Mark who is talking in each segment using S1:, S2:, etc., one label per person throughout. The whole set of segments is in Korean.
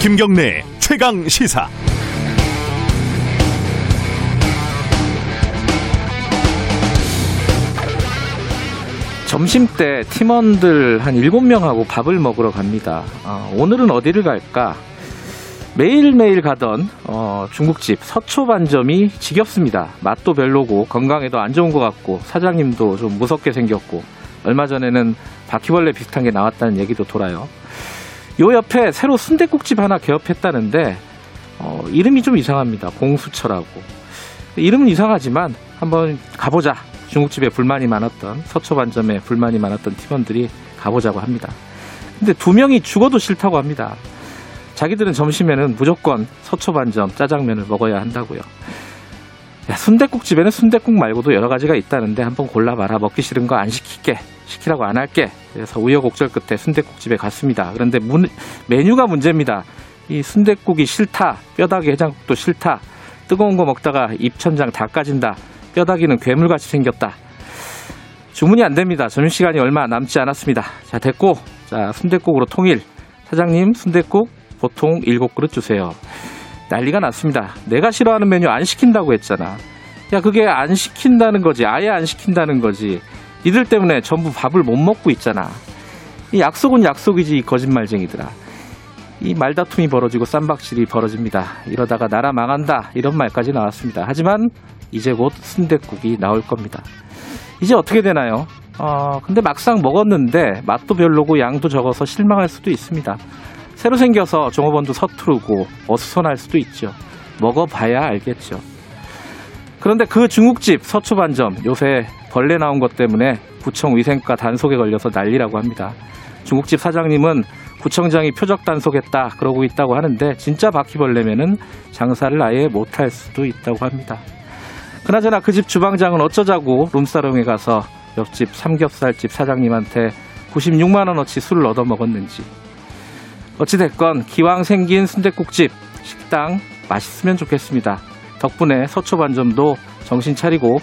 S1: 김경래 최강 시사.
S2: 점심 때 팀원들 한 7명하고 밥을 먹으러 갑니다. 어, 오늘은 어디를 갈까? 매일매일 가던 어, 중국집 서초 반점이 지겹습니다. 맛도 별로고 건강에도 안 좋은 것 같고 사장님도 좀 무섭게 생겼고 얼마 전에는 바퀴벌레 비슷한 게 나왔다는 얘기도 돌아요. 요 옆에 새로 순대국집 하나 개업했다는데 어, 이름이 좀 이상합니다. 공수처라고. 이름은 이상하지만 한번 가보자. 중국집에 불만이 많았던 서초반점에 불만이 많았던 팀원들이 가보자고 합니다. 근데 두 명이 죽어도 싫다고 합니다. 자기들은 점심에는 무조건 서초반점 짜장면을 먹어야 한다고요. 야, 순대국 집에는 순대국 말고도 여러 가지가 있다는데 한번 골라봐라. 먹기 싫은 거 안 시킬게. 시키라고 안 할게. 그래서 우여곡절 끝에 순대국집에 갔습니다. 그런데 문, 메뉴가 문제입니다. 이 순대국이 싫다. 뼈다귀 해장국도 싫다. 뜨거운 거 먹다가 입천장 다 까진다. 뼈다귀는 괴물같이 생겼다. 주문이 안 됩니다. 점심시간이 얼마 남지 않았습니다. 자, 됐고. 자, 순대국으로 통일. 사장님, 순대국 보통 7그릇 주세요. 난리가 났습니다. 내가 싫어하는 메뉴 안 시킨다고 했잖아. 야, 그게 안 시킨다는 거지. 아예 안 시킨다는 거지. 니들 때문에 전부 밥을 못 먹고 있잖아. 이 약속은 약속이지, 이 거짓말쟁이들아. 이 말다툼이 벌어지고 쌈박질이 벌어집니다. 이러다가 나라 망한다. 이런 말까지 나왔습니다. 하지만 이제 곧 순대국이 나올 겁니다. 이제 어떻게 되나요? 어, 근데 막상 먹었는데 맛도 별로고 양도 적어서 실망할 수도 있습니다. 새로 생겨서 종업원도 서투르고 어수선할 수도 있죠. 먹어봐야 알겠죠. 그런데 그 중국집 서초반점 요새 벌레 나온 것 때문에 구청 위생과 단속에 걸려서 난리라고 합니다. 중국집 사장님은 구청장이 표적 단속했다 그러고 있다고 하는데 진짜 바퀴벌레면은 장사를 아예 못할 수도 있다고 합니다. 그나저나 그 집 주방장은 어쩌자고 룸사롱에 가서 옆집 삼겹살집 사장님한테 96만 원어치 술을 얻어 먹었는지 어찌됐건 기왕 생긴 순대국집 식당 맛있으면 좋겠습니다. 덕분에 서초 반점도 정신 차리고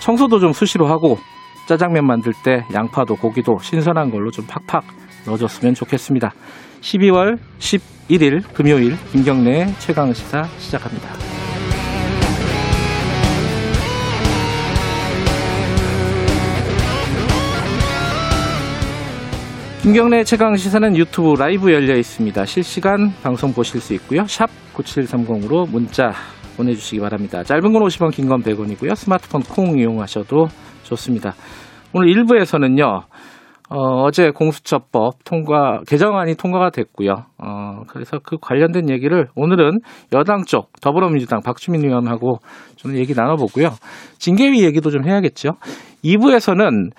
S2: 청소도 좀 수시로 하고 짜장면 만들 때 양파도 고기도 신선한 걸로 좀 팍팍 넣어줬으면 좋겠습니다. 12월 11일 금요일 김경래 최강 시사 시작합니다. 김경래 최강 시사는 유튜브 라이브 열려 있습니다. 실시간 방송 보실 수 있고요. 샵 9730으로 문자 보내주시기 바랍니다. 짧은 건 50원, 긴 건 100원이고요. 스마트폰 콩 이용하셔도 좋습니다. 오늘 1부에서는요. 어, 제 공수처법 통과 개정안이 통과가 됐고요. 어, 그래서 그 관련된 얘기를 오늘은 여당 쪽 더불어민주당 박주민 의원하고 좀 얘기 나눠보고요. 징계위 얘기도 좀 해야겠죠. 2부에서는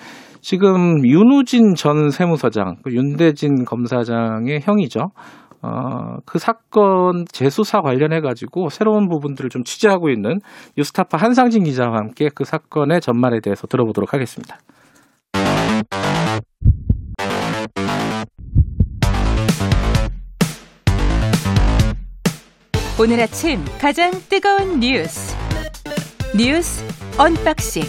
S2: 지금 윤우진 전 세무서장, 그 윤대진 검사장의 형이죠. 어, 그 사건 재수사 관련해 가지고 새로운 부분들을 좀 취재하고 있는 뉴스타파 한상진 기자와 함께 그 사건의 전말에 대해서 들어보도록 하겠습니다.
S3: 오늘 아침 가장 뜨거운 뉴스 뉴스 unboxing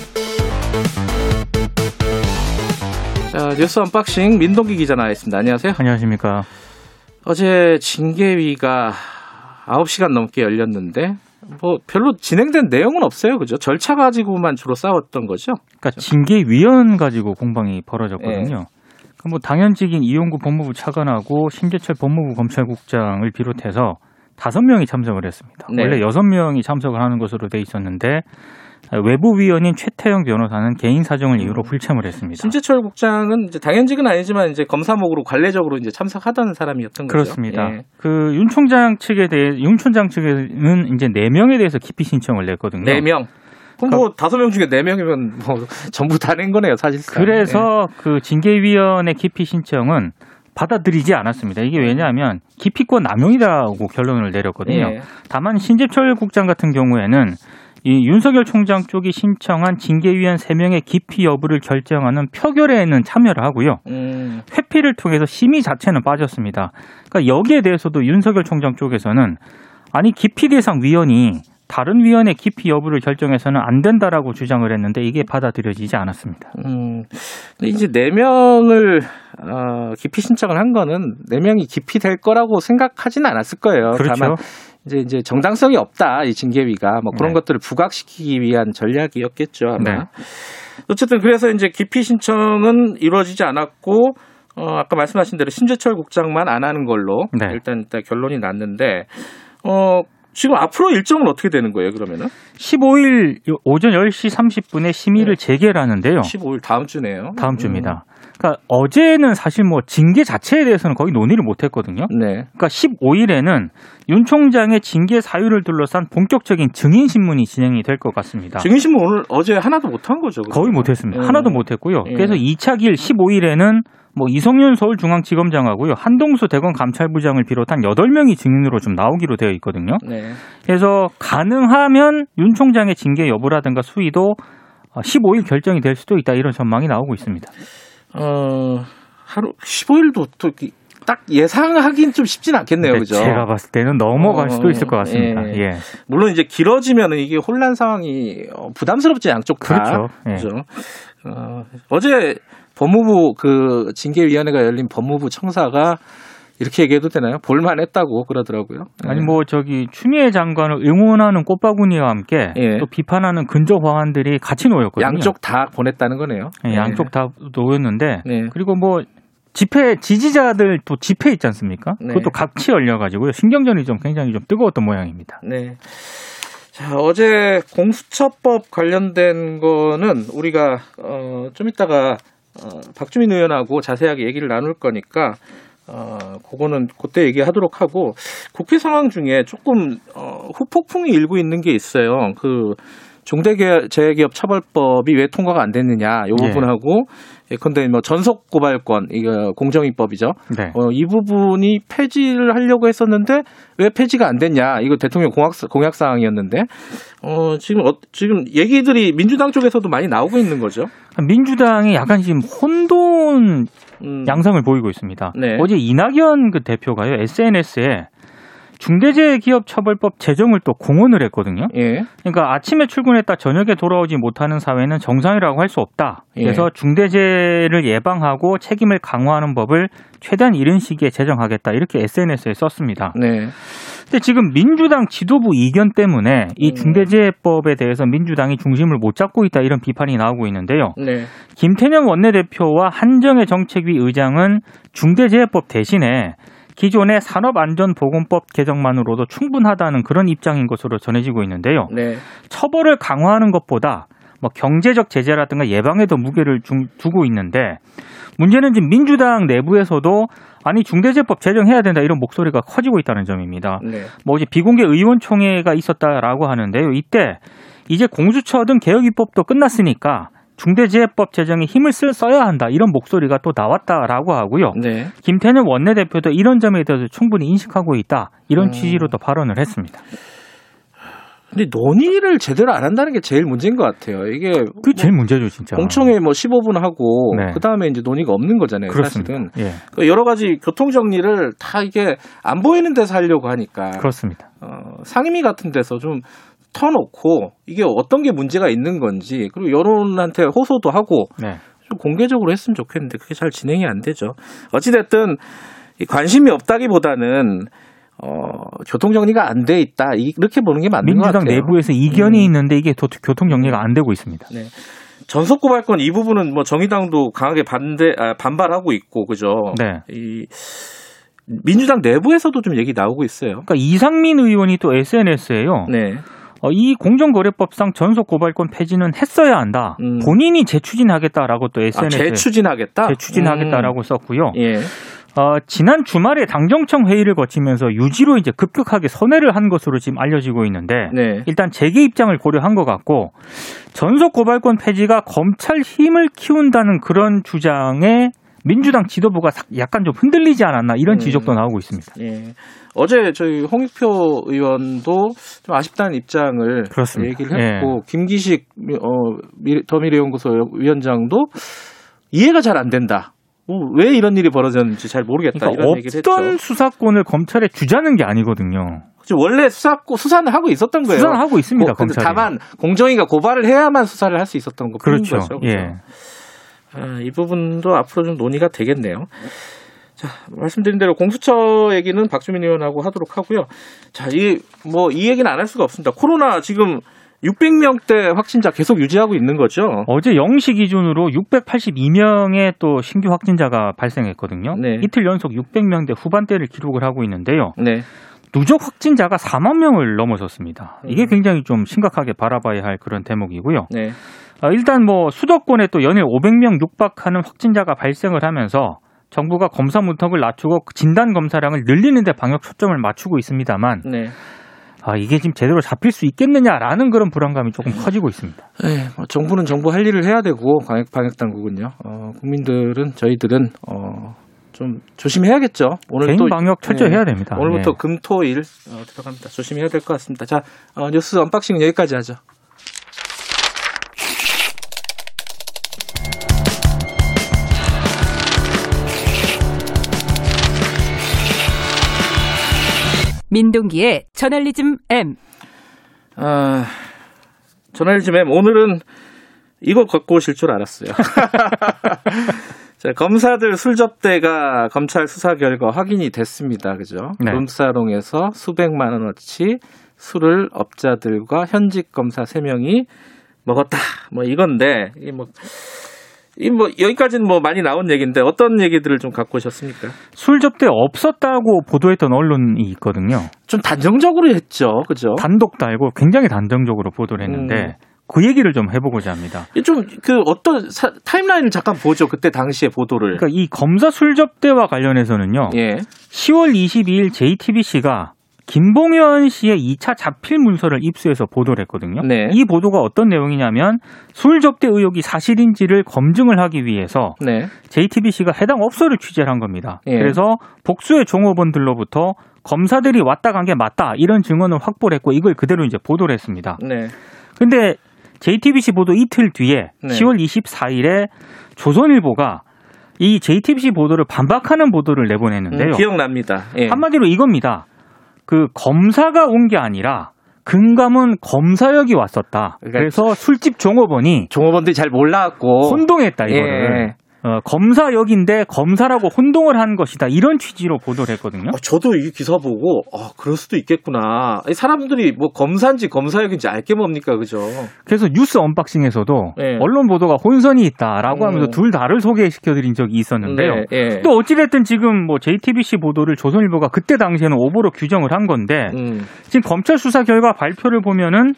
S2: 자, 뉴스 unboxing 민동기 기자 나와 있습니다. 안녕하세요.
S4: 안녕하십니까.
S2: 어제 징계위가 9시간 넘게 열렸는데 뭐 별로 진행된 내용은 없어요. 그죠? 절차 가지고만 주로 싸웠던 거죠.
S4: 그러니까 징계위원 가지고 공방이 벌어졌거든요.
S2: 네.
S4: 그뭐 당연직인 이용구 법무부 차관하고 심재철 법무부 검찰국장을 비롯해서 다섯 명이 참석을 했습니다.
S2: 네.
S4: 원래 여섯 명이 참석을 하는 것으로 돼 있었는데 외부 위원인 최태영 변호사는 개인 사정을 이유로 불참을 했습니다.
S2: 신재철 국장은 이제 당연직은 아니지만 이제 검사목으로 관례적으로 이제 참석하던 사람이었던 거죠.
S4: 그렇습니다.
S2: 예.
S4: 그윤 총장 측에 대해 윤 총장 측에는 이제 네 명에 대해서 기피 신청을 냈거든요.
S2: 네 명. 그럼 뭐 다섯 명 중에 네 명이면 뭐 전부 다 낸 거네요, 사실상.
S4: 그래서 그 징계위원회 기피 신청은 받아들이지 않았습니다. 이게 왜냐하면 기피권 남용이라고 결론을 내렸거든요.
S2: 예.
S4: 다만 신재철 국장 같은 경우에는 이 윤석열 총장 쪽이 신청한 징계위원 3명의 기피 여부를 결정하는 표결에는 참여를 하고요.
S2: 음,
S4: 회피를 통해서 심의 자체는 빠졌습니다. 그러니까 여기에 대해서도 윤석열 총장 쪽에서는 아니 기피 대상 위원이 다른 위원회 기피 여부를 결정해서는 안 된다라고 주장을 했는데 이게 받아들여지지 않았습니다.
S2: 음, 근데 이제 네 명을 어, 기피 신청을 한 거는 네 명이 기피 될 거라고 생각하지는 않았을 거예요.
S4: 그렇죠.
S2: 다만 이제 이제 정당성이 없다 이 징계위가 뭐 그런
S4: 네.
S2: 것들을 부각시키기 위한 전략이었겠죠 아마.
S4: 네.
S2: 어쨌든 그래서 이제 기피 신청은 이루어지지 않았고 어, 아까 말씀하신 대로 신재철 국장만 안 하는 걸로
S4: 네.
S2: 일단 일단 결론이 났는데 어. 지금 앞으로 일정은 어떻게 되는 거예요, 그러면은?
S4: 15일 오전 10시 30분에 심의를 재개를 하는데요.
S2: 15일 다음 주네요.
S4: 다음 주입니다. 그러니까 어제는 사실 뭐 징계 자체에 대해서는 거의 논의를 못 했거든요.
S2: 음, 네.
S4: 그러니까 15일에는 윤 총장의 징계 사유를 둘러싼 본격적인 증인 신문이 진행이 될 것 같습니다.
S2: 증인 신문 오늘 어제 하나도 못 한 거죠. 그러면?
S4: 거의 못 했습니다.
S2: 음.
S4: 하나도 못 했고요.
S2: 예.
S4: 그래서 2차 길 15일에는 뭐 이성윤 서울중앙지검장하고요 한동수 대검 감찰부장을 비롯한 8명이 증인으로 좀 나오기로 되어 있거든요.
S2: 네.
S4: 그래서 가능하면 윤 총장의 징계 여부라든가 수위도 15일 결정이 될 수도 있다 이런 전망이 나오고 있습니다.
S2: 어, 하루 15일도 또 딱 예상하긴 좀 쉽진 않겠네요. 그죠?
S4: 제가 봤을 때는 넘어갈
S2: 어,
S4: 수도 있을 것 같습니다.
S2: 예.
S4: 예.
S2: 물론 이제 길어지면은 이게 혼란 상황이 어, 부담스럽지 양쪽 다.
S4: 그렇죠. 예.
S2: 그죠? 어, 어제 법무부 그 징계위원회가 열린 법무부 청사가 이렇게 얘기해도 되나요? 볼만했다고 그러더라고요.
S4: 아니
S2: 예.
S4: 뭐 저기 추미애 장관을 응원하는 꽃바구니와 함께
S2: 예.
S4: 또 비판하는 근저 화환들이 같이 놓였거든요.
S2: 양쪽 다 보냈다는 거네요.
S4: 예, 양쪽 다 놓였는데
S2: 네.
S4: 그리고 뭐 집회 지지자들 또 집회 있지 않습니까?
S2: 네.
S4: 그것도 같이 열려가지고요 신경전이 좀 굉장히 좀 뜨거웠던 모양입니다.
S2: 네. 자, 어제 공수처법 관련된 거는 우리가 어, 좀 이따가 어, 박주민 의원하고 자세하게 얘기를 나눌 거니까 어, 그거는 그때 얘기하도록 하고 국회 상황 중에 조금 어, 후폭풍이 일고 있는 게 있어요. 그 중대재해기업 처벌법이 왜 통과가 안 됐느냐 이
S4: 예.
S2: 부분하고 예컨대 뭐 전속 고발권 이거 공정위법이죠.
S4: 네.
S2: 어, 이 부분이 폐지를 하려고 했었는데 왜 폐지가 안 됐냐? 이거 대통령 공약, 공약 사항이었는데 어, 지금 어, 지금 얘기들이 민주당 쪽에서도 많이 나오고 있는 거죠.
S4: 민주당이 약간 지금 혼돈
S2: 음,
S4: 양상을 보이고 있습니다.
S2: 네.
S4: 어제 이낙연 그 대표가요 SNS에 중대재해기업처벌법 제정을 또 공언을 했거든요.
S2: 예.
S4: 그러니까 아침에 출근했다 저녁에 돌아오지 못하는 사회는 정상이라고 할 수 없다. 그래서
S2: 예.
S4: 중대재해를 예방하고 책임을 강화하는 법을 최대한 이른 시기에 제정하겠다. 이렇게 SNS에 썼습니다.
S2: 네.
S4: 근데 지금 민주당 지도부 이견 때문에 이
S2: 음.
S4: 중대재해법에 대해서 민주당이 중심을 못 잡고 있다 이런 비판이 나오고 있는데요.
S2: 네.
S4: 김태년 원내대표와 한정혜 정책위 의장은 중대재해법 대신에 기존의 산업안전보건법 개정만으로도 충분하다는 그런 입장인 것으로 전해지고 있는데요.
S2: 네.
S4: 처벌을 강화하는 것보다 뭐 경제적 제재라든가 예방에 더 무게를 중- 두고 있는데 문제는 지금 민주당 내부에서도 아니 중대재해법 제정해야 된다 이런 목소리가 커지고 있다는 점입니다.
S2: 네.
S4: 뭐 어제 비공개 의원총회가 있었다라고 하는데요. 이때 이제 공수처 등 개혁 입법도 끝났으니까 중대재해법 제정에 힘을 쓸 써야 한다 이런 목소리가 또 나왔다라고 하고요.
S2: 네.
S4: 김태년 원내대표도 이런 점에 대해서 충분히 인식하고 있다 이런
S2: 음.
S4: 취지로 또 발언을 했습니다.
S2: 근데 논의를 제대로 안 한다는 게 제일 문제인 것 같아요. 이게
S4: 그게 제일 문제죠 진짜.
S2: 공청회 뭐 15분 하고
S4: 네.
S2: 그 다음에 이제 논의가 없는 거잖아요.
S4: 그렇습니다.
S2: 사실은
S4: 예,
S2: 그 여러 가지 교통 정리를 다 이게 안 보이는 데서 하려고 하니까
S4: 그렇습니다.
S2: 어, 상임위 같은 데서 좀 터놓고 이게 어떤 게 문제가 있는 건지 그리고 여론한테 호소도 하고
S4: 네.
S2: 좀 공개적으로 했으면 좋겠는데 그게 잘 진행이 안 되죠. 어찌됐든 이 관심이 없다기보다는 어, 교통 정리가 안 돼 있다 이렇게 보는 게 맞는 것
S4: 민주당
S2: 같아요.
S4: 내부에서 이견이
S2: 음.
S4: 있는데 이게 도- 교통 정리가 안 되고 있습니다.
S2: 네. 전속 고발권 이 부분은 뭐 정의당도 강하게 반대 아, 반발하고 있고 그죠.
S4: 네.
S2: 이 민주당 내부에서도 좀 얘기 나오고 있어요.
S4: 그러니까 이상민 의원이 또 SNS에요.
S2: 네.
S4: 어, 이 공정거래법상 전속 고발권 폐지는 했어야 한다.
S2: 음.
S4: 본인이 재추진하겠다라고 또
S2: 아,
S4: SNS에
S2: 재추진하겠다.
S4: 재추진하겠다라고 썼고요.
S2: 음. 예.
S4: 어, 지난 주말에 당정청 회의를 거치면서 유지로 이제 급격하게 선회를 한 것으로 지금 알려지고 있는데
S2: 네.
S4: 일단 재개 입장을 고려한 것 같고 전속 고발권 폐지가 검찰 힘을 키운다는 그런 주장에 민주당 지도부가 사- 약간 좀 흔들리지 않았나 이런
S2: 음.
S4: 지적도 나오고 있습니다.
S2: 예. 어제 저희 홍익표 의원도 좀 아쉽다는 입장을
S4: 그렇습니다.
S2: 얘기를 했고 김기식 어, 미- 더미래연구소 위원장도 이해가 잘 안 된다. 어, 왜 이런 일이 벌어졌는지 잘 모르겠다
S4: 그러니까
S2: 이런 얘기를 했죠.
S4: 어떤 수사권을 검찰에 주자는 게 아니거든요.
S2: 지금 원래 수사 수사는 하고 있었던 거예요.
S4: 수사는 하고 있습니다,
S2: 고- 근데
S4: 검찰이.
S2: 다만 공정위가 고발을 해야만 수사를 할 수 있었던 거
S4: 그렇죠.
S2: 거죠. 그죠?
S4: 예.
S2: 아, 이 부분도 앞으로 좀 논의가 되겠네요. 자, 말씀드린 대로 공수처 얘기는 박주민 의원하고 하도록 하고요. 자, 이, 뭐, 이 얘기는 안 할 수가 없습니다. 코로나 지금 600명대 확진자 계속 유지하고 있는 거죠.
S4: 어제 0시 기준으로 682명의 또 신규 확진자가 발생했거든요.
S2: 네.
S4: 이틀 연속 600명대 후반대를 기록을 하고 있는데요.
S2: 네.
S4: 누적 확진자가 4만 명을 넘어섰습니다. 이게
S2: 음.
S4: 굉장히 좀 심각하게 바라봐야 할 그런 대목이고요.
S2: 네.
S4: 아, 일단 뭐 수도권에 또 연일 500명 육박하는 확진자가 발생을 하면서 정부가 검사 문턱을 낮추고 진단 검사량을 늘리는데 방역 초점을 맞추고 있습니다만
S2: 네.
S4: 아, 이게 지금 제대로 잡힐 수 있겠느냐라는 그런 불안감이 조금 커지고 있습니다.
S2: 네, 뭐 정부는 정부 할 일을 해야 되고 방역 방역 당국은요. 어, 국민들은 저희들은 어, 좀 조심해야겠죠. 오늘
S4: 개인
S2: 또
S4: 방역 철저히
S2: 네,
S4: 해야 됩니다.
S2: 오늘부터
S4: 예.
S2: 금토일 어, 들어갑니다. 조심해야 될 것 같습니다. 자, 어, 뉴스 unboxing 여기까지 하죠.
S3: 민동기의 저널리즘 M.
S2: 아, 저널리즘 M 오늘은 이거 갖고 오실 줄 알았어요. 자, 검사들 술접대가 검찰 수사 결과 확인이 됐습니다. 그죠?
S4: 네.
S2: 룸사롱에서 수백만 원어치 술을 업자들과 현직 검사 3명이 먹었다. 뭐 이건데, 이 뭐, 이 뭐, 여기까지는 뭐 많이 나온 얘기인데 어떤 얘기들을 좀 갖고 오셨습니까?
S4: 술 접대 없었다고 보도했던 언론이 있거든요.
S2: 좀 단정적으로 했죠. 그죠?
S4: 단독 달고 굉장히 단정적으로 보도를 했는데
S2: 음.
S4: 그 얘기를 좀 해보고자 합니다.
S2: 좀 그 어떤 사- 타임라인을 잠깐 보죠. 그때 당시의 보도를.
S4: 그러니까 이 검사 술 접대와 관련해서는요.
S2: 예.
S4: 10월 22일 JTBC가 김봉현 씨의 2차 자필 문서를 입수해서 보도를 했거든요.
S2: 네.
S4: 이 보도가 어떤 내용이냐면 술 접대 의혹이 사실인지를 검증을 하기 위해서
S2: 네.
S4: JTBC가 해당 업소를 취재를 한 겁니다.
S2: 예.
S4: 그래서 복수의 종업원들로부터 검사들이 왔다 간 게 맞다 이런 증언을 확보를 했고 이걸 그대로 이제 보도를 했습니다.
S2: 네.
S4: 근데 JTBC 보도 이틀 뒤에
S2: 네.
S4: 10월 24일에 조선일보가 이 JTBC 보도를 반박하는 보도를 내보냈는데요.
S2: 음, 기억납니다. 예.
S4: 한마디로 이겁니다. 그 검사가 온 게 아니라 금감은 검사역이 왔었다.
S2: 그러니까
S4: 그래서 술집 종업원이
S2: 종업원들이 잘 몰라갖고
S4: 혼동했다 이거를.
S2: 예.
S4: 어, 검사역인데 검사라고 혼동을 한 것이다. 이런 취지로 보도를 했거든요.
S2: 어, 저도 이 기사 보고 아 그럴 수도 있겠구나. 이 사람들이 뭐 검사인지 검사역인지 알게 뭡니까, 그죠?
S4: 그래서 뉴스 언박싱에서도
S2: 예.
S4: 언론 보도가 혼선이 있다라고
S2: 음.
S4: 하면서 둘 다를 소개시켜드린 적이 있었는데요.
S2: 네, 예.
S4: 또 어찌됐든 지금 뭐 JTBC 보도를 조선일보가 그때 당시에는 오보로 규정을 한 건데
S2: 음,
S4: 지금 검찰 수사 결과 발표를 보면은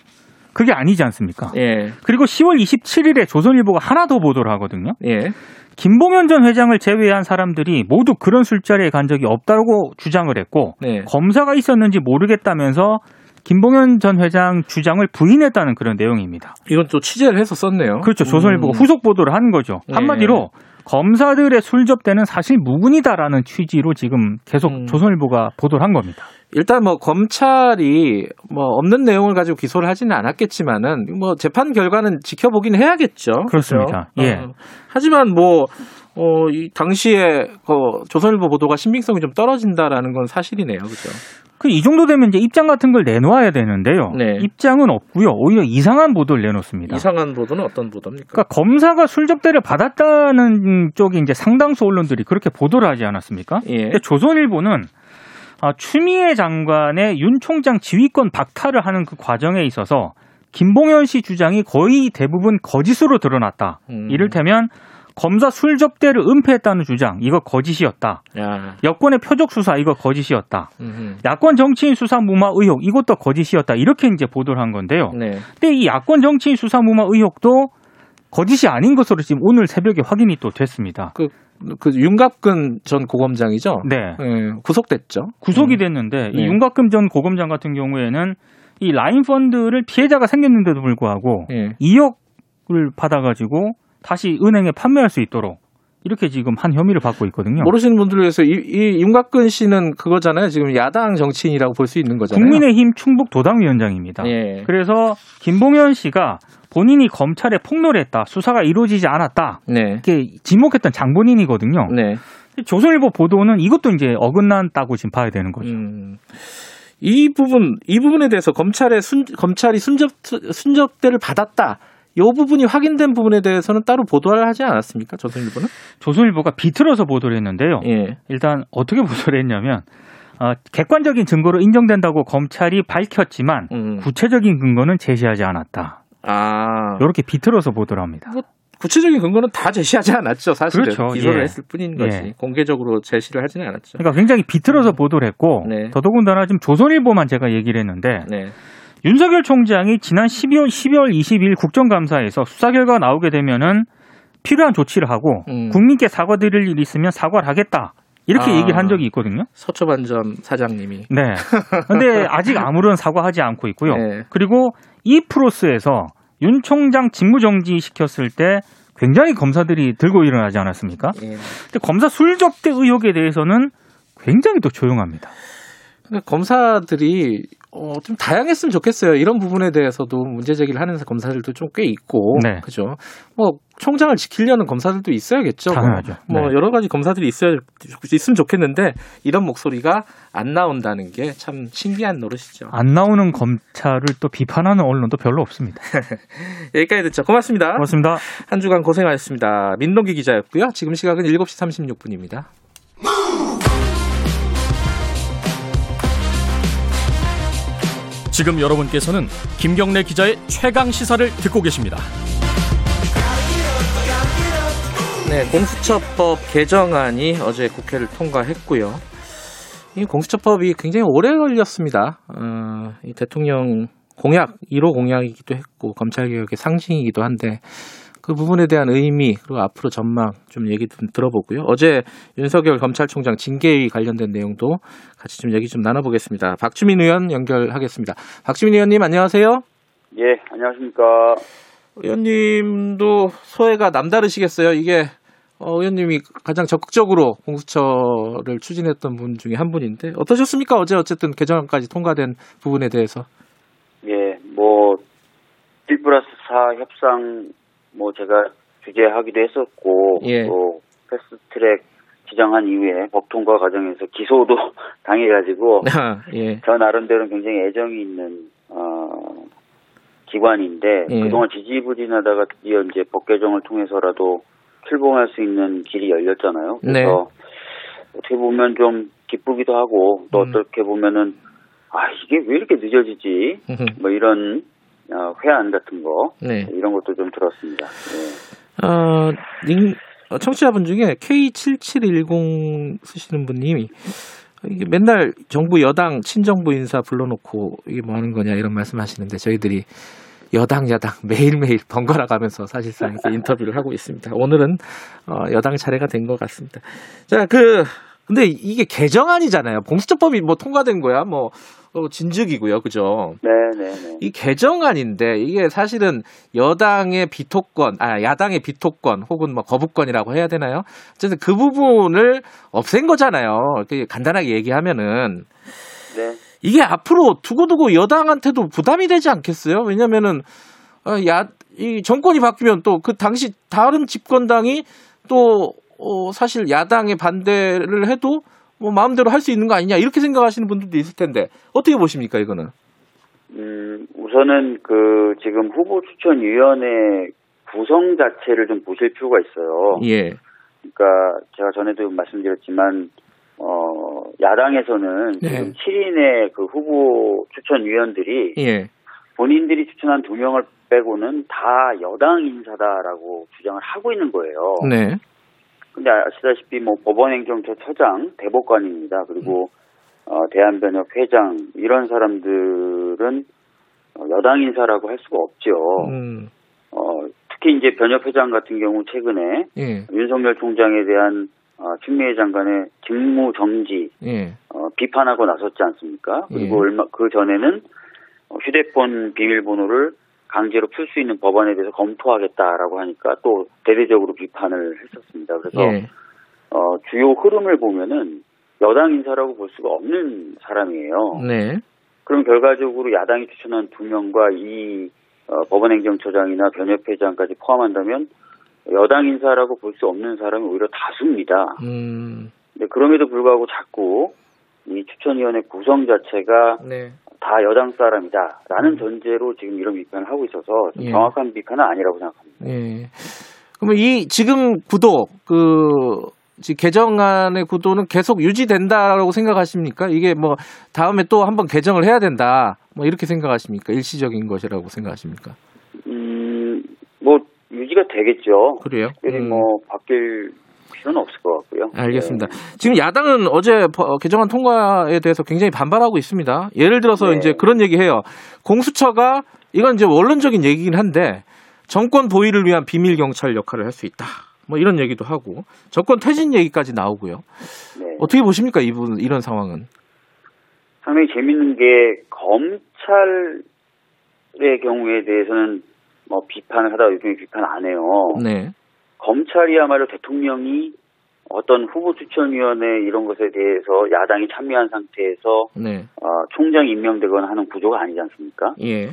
S4: 그게 아니지 않습니까?
S2: 예,
S4: 그리고 10월 27일에 조선일보가 하나 더 보도를 하거든요.
S2: 예.
S4: 김봉현 전 회장을 제외한 사람들이 모두 그런 술자리에 간 적이 없다고 주장을 했고
S2: 네.
S4: 검사가 있었는지 모르겠다면서 김봉현 전 회장 주장을 부인했다는 그런 내용입니다.
S2: 이건 또 취재를 해서 썼네요.
S4: 그렇죠. 조선일보가
S2: 음.
S4: 후속 보도를 한 거죠.
S2: 네.
S4: 한마디로 검사들의 술 접대는 사실 무근이다라는 취지로 지금 계속
S2: 음.
S4: 조선일보가 보도를 한 겁니다.
S2: 일단 뭐 검찰이 뭐 없는 내용을 가지고 기소를 하지는 않았겠지만은 뭐 재판 결과는 지켜보긴 해야겠죠.
S4: 그렇습니다.
S2: 그렇죠?
S4: 예.
S2: 어, 하지만 뭐 어, 이 당시에 그 조선일보 보도가 신빙성이 좀 떨어진다라는 건 사실이네요. 그죠?
S4: 그 이 정도 되면 이제 입장 같은 걸 내놓아야 되는데요.
S2: 네.
S4: 입장은 없고요. 오히려 이상한 보도를 내놓습니다.
S2: 이상한 보도는 어떤 보도입니까?
S4: 그러니까 검사가 술 접대를 받았다는 쪽이 이제 상당수 언론들이 그렇게 보도를 하지 않았습니까?
S2: 예.
S4: 조선일보는 아, 추미애 장관의 윤 총장 지휘권 박탈을 하는 그 과정에 있어서 김봉현 씨 주장이 거의 대부분 거짓으로 드러났다.
S2: 음.
S4: 이를테면 검사 술 접대를 은폐했다는 주장 이거 거짓이었다.
S2: 야.
S4: 여권의 표적 수사 이거 거짓이었다.
S2: 음흠.
S4: 야권 정치인 수사 무마 의혹 이것도 거짓이었다. 이렇게 이제 보도를 한 건데요.
S2: 네.
S4: 근데 이 야권 정치인 수사 무마 의혹도 거짓이 아닌 것으로 지금 오늘 새벽에 확인이 또 됐습니다.
S2: 그, 그 윤갑근 전 고검장이죠.
S4: 네.
S2: 예, 구속됐죠.
S4: 구속이
S2: 음.
S4: 됐는데 이
S2: 네.
S4: 윤곽금 전 고검장 같은 경우에는 이 라인 펀드를 피해자가 생겼는데도 불구하고
S2: 예.
S4: 2억을 받아가지고 다시 은행에 판매할 수 있도록 이렇게 지금 한 혐의를 받고 있거든요.
S2: 모르시는 분들을 위해서 이, 이 윤곽근 씨는 그거잖아요. 지금 야당 정치인이라고 볼 수 있는 거잖아요.
S4: 국민의힘 충북 도당위원장입니다.
S2: 예.
S4: 그래서 김봉현 씨가 본인이 검찰에 폭로를 했다. 수사가 이루어지지 않았다.
S2: 네.
S4: 이렇게 지목했던 장본인이거든요.
S2: 네.
S4: 조선일보 보도는 이것도 이제 어긋난다고 지금 봐야 되는 거죠.
S2: 음. 이 부분 이 부분에 대해서 검찰의 순, 검찰이 순접 순접대를 받았다. 이 부분이 확인된 부분에 대해서는 따로 보도를 하지 않았습니까? 조선일보는?
S4: 조선일보가 비틀어서 보도를 했는데요.
S2: 예.
S4: 일단 어떻게 보도를 했냐면 어, 객관적인 증거로 인정된다고 검찰이 밝혔지만
S2: 음.
S4: 구체적인 근거는 제시하지 않았다.
S2: 아.
S4: 이렇게 비틀어서 보도를 합니다.
S2: 구체적인 근거는 다 제시하지 않았죠. 사실은
S4: 그렇죠.
S2: 기소를
S4: 예.
S2: 했을 뿐인 거지.
S4: 예.
S2: 공개적으로 제시를 하지는 않았죠.
S4: 그러니까 굉장히 비틀어서 보도를 했고
S2: 네.
S4: 더더군다나 지금 조선일보만 제가 얘기를 했는데
S2: 네.
S4: 윤석열 총장이 지난 12월 12월 20일 국정감사에서 수사 결과가 나오게 되면은 필요한 조치를 하고
S2: 음.
S4: 국민께 사과드릴 일이 있으면 사과를 하겠다. 이렇게
S2: 아.
S4: 얘기를 한 적이 있거든요.
S2: 서초반점 사장님이.
S4: 네. 근데 아직 아무런 사과하지 않고 있고요.
S2: 네.
S4: 그리고 이 프로스에서 윤 총장 직무정지 시켰을 때 굉장히 검사들이 들고 일어나지 않았습니까?
S2: 예.
S4: 근데 검사 술접대 의혹에 대해서는 굉장히 또 조용합니다.
S2: 검사들이 어, 좀 다양했으면 좋겠어요. 이런 부분에 대해서도 문제 제기를 하는 검사들도 좀 꽤 있고,
S4: 네.
S2: 그죠? 뭐 총장을 지키려는 검사들도 있어야겠죠. 뭐.
S4: 당연하죠.
S2: 뭐,
S4: 네.
S2: 여러 가지 검사들이 있어야 있으면 좋겠는데 이런 목소리가 안 나온다는 게 참 신기한 노릇이죠.
S4: 안 나오는 검찰을 또 비판하는 언론도 별로 없습니다.
S2: 여기까지 듣죠. 고맙습니다.
S4: 고맙습니다.
S2: 한 주간 고생하셨습니다. 민동기 기자였고요. 지금 시각은 7시 36분입니다.
S5: 지금 여러분께서는 김경래 기자의 최강 시사를 듣고 계십니다.
S2: 네, 공수처법 개정안이 어제 국회를 통과했고요. 이 공수처법이 굉장히 오래 걸렸습니다. 어, 이 대통령 공약, 1호 공약이기도 했고, 검찰 개혁의 상징이기도 한데, 그 부분에 대한 의미, 그리고 앞으로 전망 좀 얘기 좀 들어보고요. 어제 윤석열 검찰총장 징계위 관련된 내용도 같이 좀 얘기 좀 나눠보겠습니다. 박주민 의원 연결하겠습니다. 박주민 의원님, 안녕하세요.
S6: 예, 안녕하십니까.
S2: 의원님도 소회가 남다르시겠어요. 이게 어, 의원님이 가장 적극적으로 공수처를 추진했던 분 중에 한 분인데 어떠셨습니까? 어제 어쨌든 개정안까지 통과된 부분에 대해서.
S6: 예, 뭐, 1 플러스 4 협상, 뭐, 제가 주재하기도 했었고,
S2: 예.
S6: 또, 패스트 트랙 지정한 이후에 법 통과 과정에서 기소도 당해가지고,
S2: 아, 예.
S6: 저 나름대로는 굉장히 애정이 있는, 어, 기관인데,
S2: 예.
S6: 그동안 지지부진하다가 드디어 이제 법 개정을 통해서라도 출범할 수 있는 길이 열렸잖아요. 그래서,
S2: 네.
S6: 어떻게 보면 좀 기쁘기도 하고, 또
S2: 음.
S6: 어떻게 보면은, 아, 이게 왜 이렇게 늦어지지? 뭐 이런 어, 회한 같은 거
S2: 네.
S6: 이런 것도 좀 들었습니다. 예.
S2: 어, 님, 어, 청취자분 중에 K7710 쓰시는 분님이 이게 맨날 정부 여당 친정부 인사 불러놓고 이게 뭐 하는 거냐 이런 말씀하시는데 저희들이 여당 야당 매일매일 번갈아 가면서 사실상 인터뷰를 하고 있습니다. 오늘은 어, 여당 차례가 된 것 같습니다. 자, 그 근데 이게 개정안이잖아요. 공수처법이 뭐 통과된 거야. 뭐 어, 진즉이고요. 그죠?
S6: 네, 네, 네.
S2: 이 개정안인데 이게 사실은 여당의 비토권, 아 야당의 비토권 혹은 뭐 거부권이라고 해야 되나요? 어쨌든 그 부분을 없앤 거잖아요. 이렇게 간단하게 얘기하면은
S6: 네.
S2: 이게 앞으로 두고두고 여당한테도 부담이 되지 않겠어요? 왜냐면은 어, 야, 이 정권이 바뀌면 또 그 당시 다른 집권당이 또 어, 사실 야당의 반대를 해도 뭐 마음대로 할 수 있는 거 아니냐 이렇게 생각하시는 분들도 있을 텐데 어떻게 보십니까 이거는?
S6: 음, 우선은 그 지금 후보 추천 위원회 구성 자체를 좀 보실 필요가 있어요.
S2: 예,
S6: 그러니까 제가 전에도 말씀드렸지만 어, 야당에서는
S2: 네.
S6: 지금 7인의 그 후보 추천 위원들이
S2: 예,
S6: 본인들이 추천한 두 명을 빼고는 다 여당 인사다라고 주장을 하고 있는 거예요.
S2: 네,
S6: 근데 아시다시피 뭐 법원행정처처장, 대법관입니다. 그리고 어, 대한변협 회장 이런 사람들은 어, 여당 인사라고 할 수가 없죠.
S2: 음,
S6: 어, 특히 이제 변협 회장 같은 경우 최근에
S2: 예,
S6: 윤석열 총장에 대한 어, 추미애 장관의 직무 정지
S2: 예,
S6: 어, 비판하고 나섰지 않습니까? 그리고
S2: 예.
S6: 얼마 그 전에는 어, 휴대폰 비밀번호를 강제로 풀 수 있는 법안에 대해서 검토하겠다라고 하니까 또 대대적으로 비판을 했었습니다. 그래서
S2: 예,
S6: 어, 주요 흐름을 보면은 여당 인사라고 볼 수가 없는 사람이에요.
S2: 네,
S6: 그럼 결과적으로 야당이 추천한 두 명과 이 어, 법원행정처장이나 변협회장까지 포함한다면 여당 인사라고 볼 수 없는 사람이 오히려 다수입니다.
S2: 음,
S6: 근데 그럼에도 불구하고 자꾸 이 추천위원회 구성 자체가
S2: 네.
S6: 다 여당 사람이다라는 전제로 지금 이런 비판을 하고 있어서 좀
S2: 예.
S6: 정확한 비판은 아니라고 생각합니다.
S2: 예. 그러면 이 지금 구도 그 지- 개정안의 구도는 계속 유지된다라고 생각하십니까? 이게 뭐 다음에 또 한번 개정을 해야 된다. 뭐 이렇게 생각하십니까? 일시적인 것이라고 생각하십니까?
S6: 음, 뭐 유지가 되겠죠.
S2: 그래요? 음.
S6: 뭐 바뀔 필요는 없을 것 같고요.
S2: 알겠습니다.
S6: 네.
S2: 지금 야당은 어제 버- 개정안 통과에 대해서 굉장히 반발하고 있습니다. 예를 들어서
S6: 네.
S2: 이제 그런 얘기 해요. 공수처가 이건 이제 원론적인 얘기긴 한데 정권 보위를 위한 비밀 경찰 역할을 할 수 있다. 뭐 이런 얘기도 하고 정권 퇴진 얘기까지 나오고요.
S6: 네.
S2: 어떻게 보십니까 이분 이런 상황은?
S6: 상당히 재밌는 게 검찰의 경우에 대해서는 뭐 비판을 하다가 요즘에 비판 안 해요.
S2: 네,
S6: 검찰이야말로 대통령이 어떤 후보 추천위원회 이런 것에 대해서 야당이 참여한 상태에서
S2: 네,
S6: 어, 총장이 임명되거나 하는 구조가 아니지 않습니까?
S2: 예,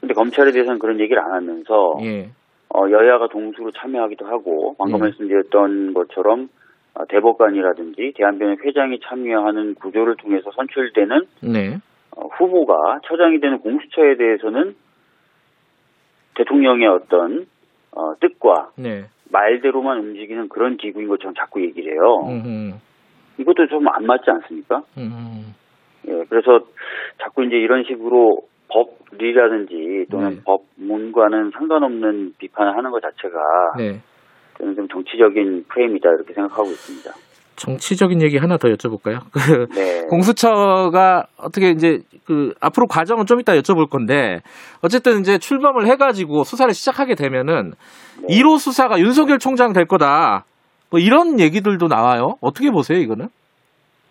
S6: 근데 검찰에 대해서는 그런 얘기를 안 하면서
S2: 예,
S6: 어, 여야가 동수로 참여하기도 하고 방금
S2: 예.
S6: 말씀드렸던 것처럼 어, 대법관이라든지 대한변협 회장이 참여하는 구조를 통해서 선출되는
S2: 네,
S6: 어, 후보가 처장이 되는 공수처에 대해서는 대통령의 어떤 어, 뜻과
S2: 네,
S6: 말대로만 움직이는 그런 기구인 것처럼 자꾸 얘기를 해요.
S2: 음,
S6: 이것도 좀 안 맞지 않습니까?
S2: 음,
S6: 예, 그래서 자꾸 이제 이런 식으로 법리라든지 또는
S2: 네.
S6: 법문과는 상관없는 비판을 하는 것 자체가
S2: 네.
S6: 저는 좀 정치적인 프레임이다 이렇게 생각하고 있습니다.
S2: 정치적인 얘기 하나 더 여쭤볼까요? 그
S6: 네.
S2: 공수처가 어떻게 이제 그 앞으로 과정은 좀 이따 여쭤볼 건데 어쨌든 이제 출범을 해가지고 수사를 시작하게 되면은
S6: 네.
S2: 1호 수사가 윤석열 총장 될 거다. 뭐 이런 얘기들도 나와요. 어떻게 보세요, 이거는?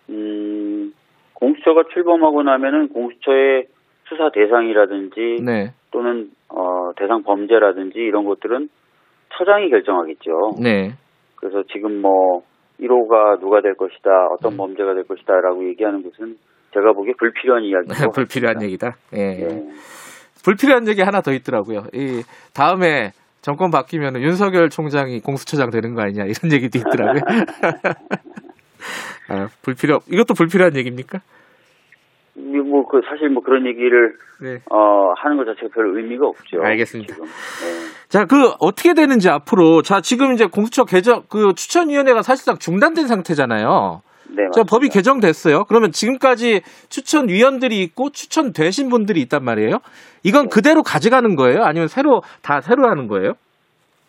S6: 음, 공수처가 출범하고 나면은 공수처의 수사 대상이라든지
S2: 네,
S6: 또는 어, 대상 범죄라든지 이런 것들은 처장이 결정하겠죠.
S2: 네,
S6: 그래서 지금 뭐 1호가 누가 될 것이다,
S2: 음.
S6: 어떤 범죄가 될 것이다라고 얘기하는 것은 제가 보기에 불필요한 이야기고
S2: 불필요한 얘기다. 예.
S6: 예.
S2: 불필요한 얘기 하나 더 있더라고요. 이 다음에 정권 바뀌면 윤석열 총장이 공수처장 되는 거 아니냐 이런 얘기도 있더라고요. 아, 불필요 이것도 불필요한 얘기입니까?
S6: 뭐 그 사실 뭐 그런 얘기를
S2: 네.
S6: 어, 하는 것 자체가 별 의미가 없죠.
S2: 알겠습니다.
S6: 네.
S2: 자, 그 어떻게 되는지 앞으로 자 지금 이제 공수처 개정 그 추천위원회가 사실상 중단된 상태잖아요.
S6: 네,
S2: 자,
S6: 맞습니다.
S2: 법이 개정됐어요. 그러면 지금까지 추천위원들이 있고 추천되신 분들이 있단 말이에요. 이건
S6: 네.
S2: 그대로 가져가는 거예요? 아니면 새로 다 새로 하는 거예요?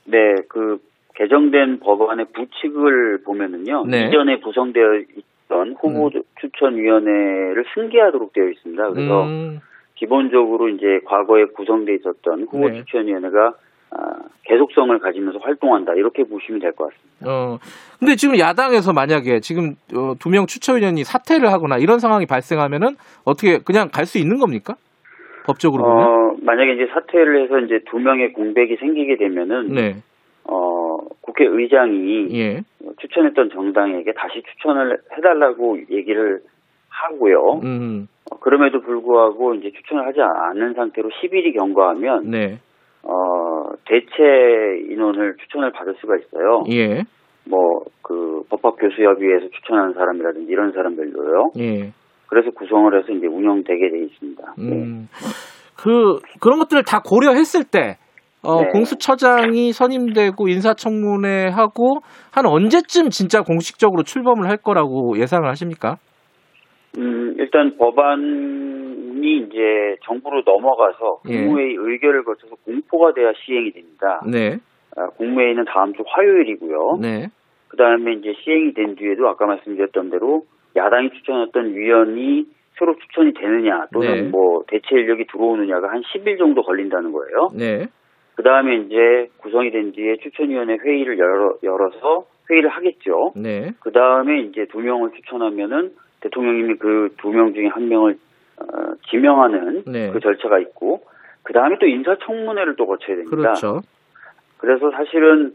S6: 네, 그 개정된 법안의 부칙을 보면은요.
S2: 네.
S6: 이전에 구성되어 있던 후보 추천위원회를 승계하도록 되어 있습니다. 그래서
S2: 음,
S6: 기본적으로 이제 과거에 구성돼 있었던 후보
S2: 네.
S6: 추천위원회가 아, 계속성을 가지면서 활동한다 이렇게 보시면 될 것 같습니다.
S2: 어. 근데 지금 야당에서 만약에 지금 어, 두명 추천위원이 사퇴를 하거나 이런 상황이 발생하면은 어떻게 그냥 갈 수 있는 겁니까? 법적으로 보면?
S6: 어, 만약에 이제 사퇴를 해서 이제 두 명의 공백이 생기게 되면은
S2: 네.
S6: 어, 국회의장이
S2: 예.
S6: 추천했던 정당에게 다시 추천을 해달라고 얘기를 하고요.
S2: 음.
S6: 어, 그럼에도 불구하고 이제 추천을 하지 않는 상태로 10일이 경과하면
S2: 네.
S6: 어, 대체 인원을 추천을 받을 수가 있어요.
S2: 예.
S6: 뭐그 법학 교수협의회에서 추천하는 사람이라든지 이런 사람들로요.
S2: 예.
S6: 그래서 구성을 해서 이제 운영되게 돼 있습니다. 네.
S2: 음. 그 그런 것들을 다 고려했을 때 어,
S6: 네.
S2: 공수처장이 선임되고 인사청문회 하고 한 언제쯤 진짜 공식적으로 출범을 할 거라고 예상을 하십니까?
S6: 음, 일단 법안이 이제 정부로 넘어가서
S2: 예.
S6: 국무회의 의결을 거쳐서 공포가 돼야 시행이 됩니다.
S2: 네.
S6: 아, 국무회의는 다음 주 화요일이고요.
S2: 네.
S6: 그 다음에 이제 시행이 된 뒤에도 아까 말씀드렸던 대로 야당이 추천했던 위원이 새로 추천이 되느냐 또는
S2: 네.
S6: 뭐 대체 인력이 들어오느냐가 한 10일 정도 걸린다는 거예요.
S2: 네.
S6: 그 다음에 이제 구성이 된 뒤에 추천위원회 회의를 열어, 열어서 회의를 하겠죠.
S2: 네.
S6: 그 다음에 이제 두 명을 추천하면은 대통령님이 그 두 명 중에 한 명을 어, 지명하는
S2: 네.
S6: 그 절차가 있고 그 다음에 또 인사청문회를 또 거쳐야 됩니다.
S2: 그렇죠.
S6: 그래서 사실은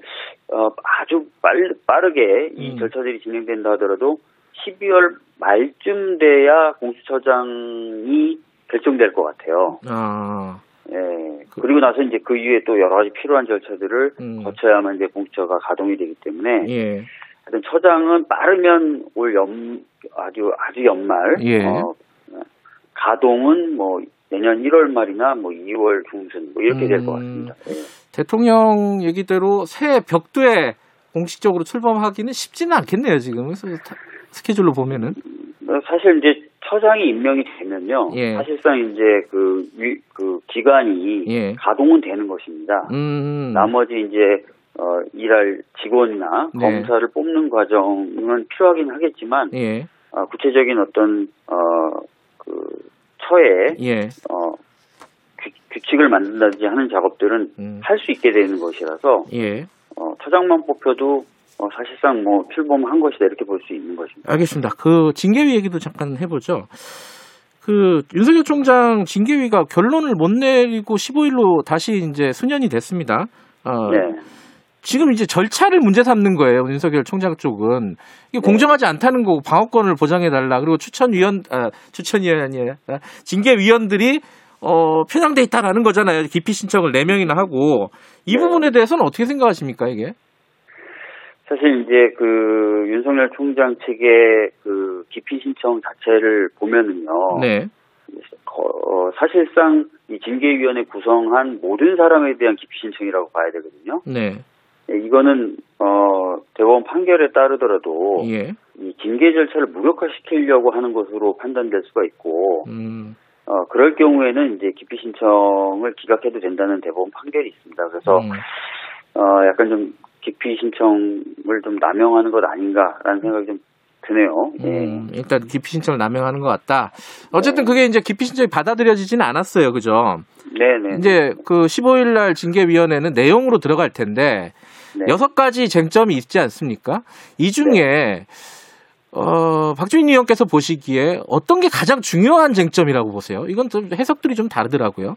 S6: 어, 아주 빨, 빠르게 이
S2: 음.
S6: 절차들이 진행된다 하더라도 12월 말쯤 돼야 공수처장이 결정될 것 같아요.
S2: 아.
S6: 예. 그 리고 나서 이제 그 이후에 또 여러 가지 필요한 절차들을
S2: 음.
S6: 거쳐야만 이제 공수처가 가동이 되기 때문에
S2: 예.
S6: 하여튼 처장은 빠르면 올 연, 아주, 아주 연말.
S2: 예.
S6: 어, 가동은 뭐 내년 1월 말이나 뭐 2월 중순 뭐 이렇게 될것
S2: 음.
S6: 같습니다. 예.
S2: 대통령 얘기대로 새 벽두에 공식적으로 출범하기는 쉽지는 않겠네요, 지금. 스케줄로 보면은.
S6: 어, 사실 이제 처장이 임명이 되면요.
S2: 예.
S6: 사실상 이제 그, 위- 그 기관이
S2: 예.
S6: 가동은 되는 것입니다.
S2: 음.
S6: 나머지 이제 어, 일할 직원이나
S2: 네.
S6: 검사를 뽑는 과정은 필요하긴 하겠지만
S2: 예.
S6: 어, 구체적인 어떤 어, 그 처에
S2: 예.
S6: 어, 규, 규칙을 만든다든지 하는 작업들은
S2: 음.
S6: 할수 있게 되는 것이라서
S2: 예.
S6: 어, 처장만 뽑혀도 어, 사실상 뭐 출범한 것이다 이렇게 볼 수 있는 것입니다.
S2: 알겠습니다. 그 징계위 얘기도 잠깐 해보죠. 그 윤석열 총장 징계위가 결론을 못 내리고 15일로 다시 이제 수년이 됐습니다. 어,
S6: 네.
S2: 지금 이제 절차를 문제 삼는 거예요. 윤석열 총장 쪽은 이게
S6: 네.
S2: 공정하지 않다는 거고 방어권을 보장해 달라. 그리고 추천위원 아, 추천위원이 아니라 아, 징계위원들이 어, 편향돼 있다라는 거잖아요. 기피 신청을 4명이나 하고 이
S6: 네.
S2: 부분에 대해서는 어떻게 생각하십니까, 이게?
S6: 사실 이제 그 윤석열 총장 측의 그 기피 신청 자체를 보면은요.
S2: 네.
S6: 어, 사실상 이 징계위원회 구성한 모든 사람에 대한 기피 신청이라고 봐야 되거든요.
S2: 네.
S6: 예, 이거는 어, 대법원 판결에 따르더라도
S2: 예.
S6: 이 징계 절차를 무력화시키려고 하는 것으로 판단될 수가 있고
S2: 음.
S6: 어, 그럴 경우에는 이제 기피 신청을 기각해도 된다는 대법원 판결이 있습니다. 그래서
S2: 음.
S6: 어, 약간 좀 기피 신청을 좀 남용하는 것 아닌가라는 생각이 좀 드네요. 예.
S2: 음, 일단 기피 신청을 남용하는 것 같다. 어쨌든 그게 이제 기피 신청이 받아들여지지는 않았어요. 그죠?
S6: 네네.
S2: 이제 그 15일 날 징계위원회는 내용으로 들어갈 텐데
S6: 네.
S2: 여섯 가지 쟁점이 있지 않습니까? 이 중에 어, 박주민 의원께서 보시기에 어떤 게 가장 중요한 쟁점이라고 보세요? 이건 좀 해석들이 좀 다르더라고요.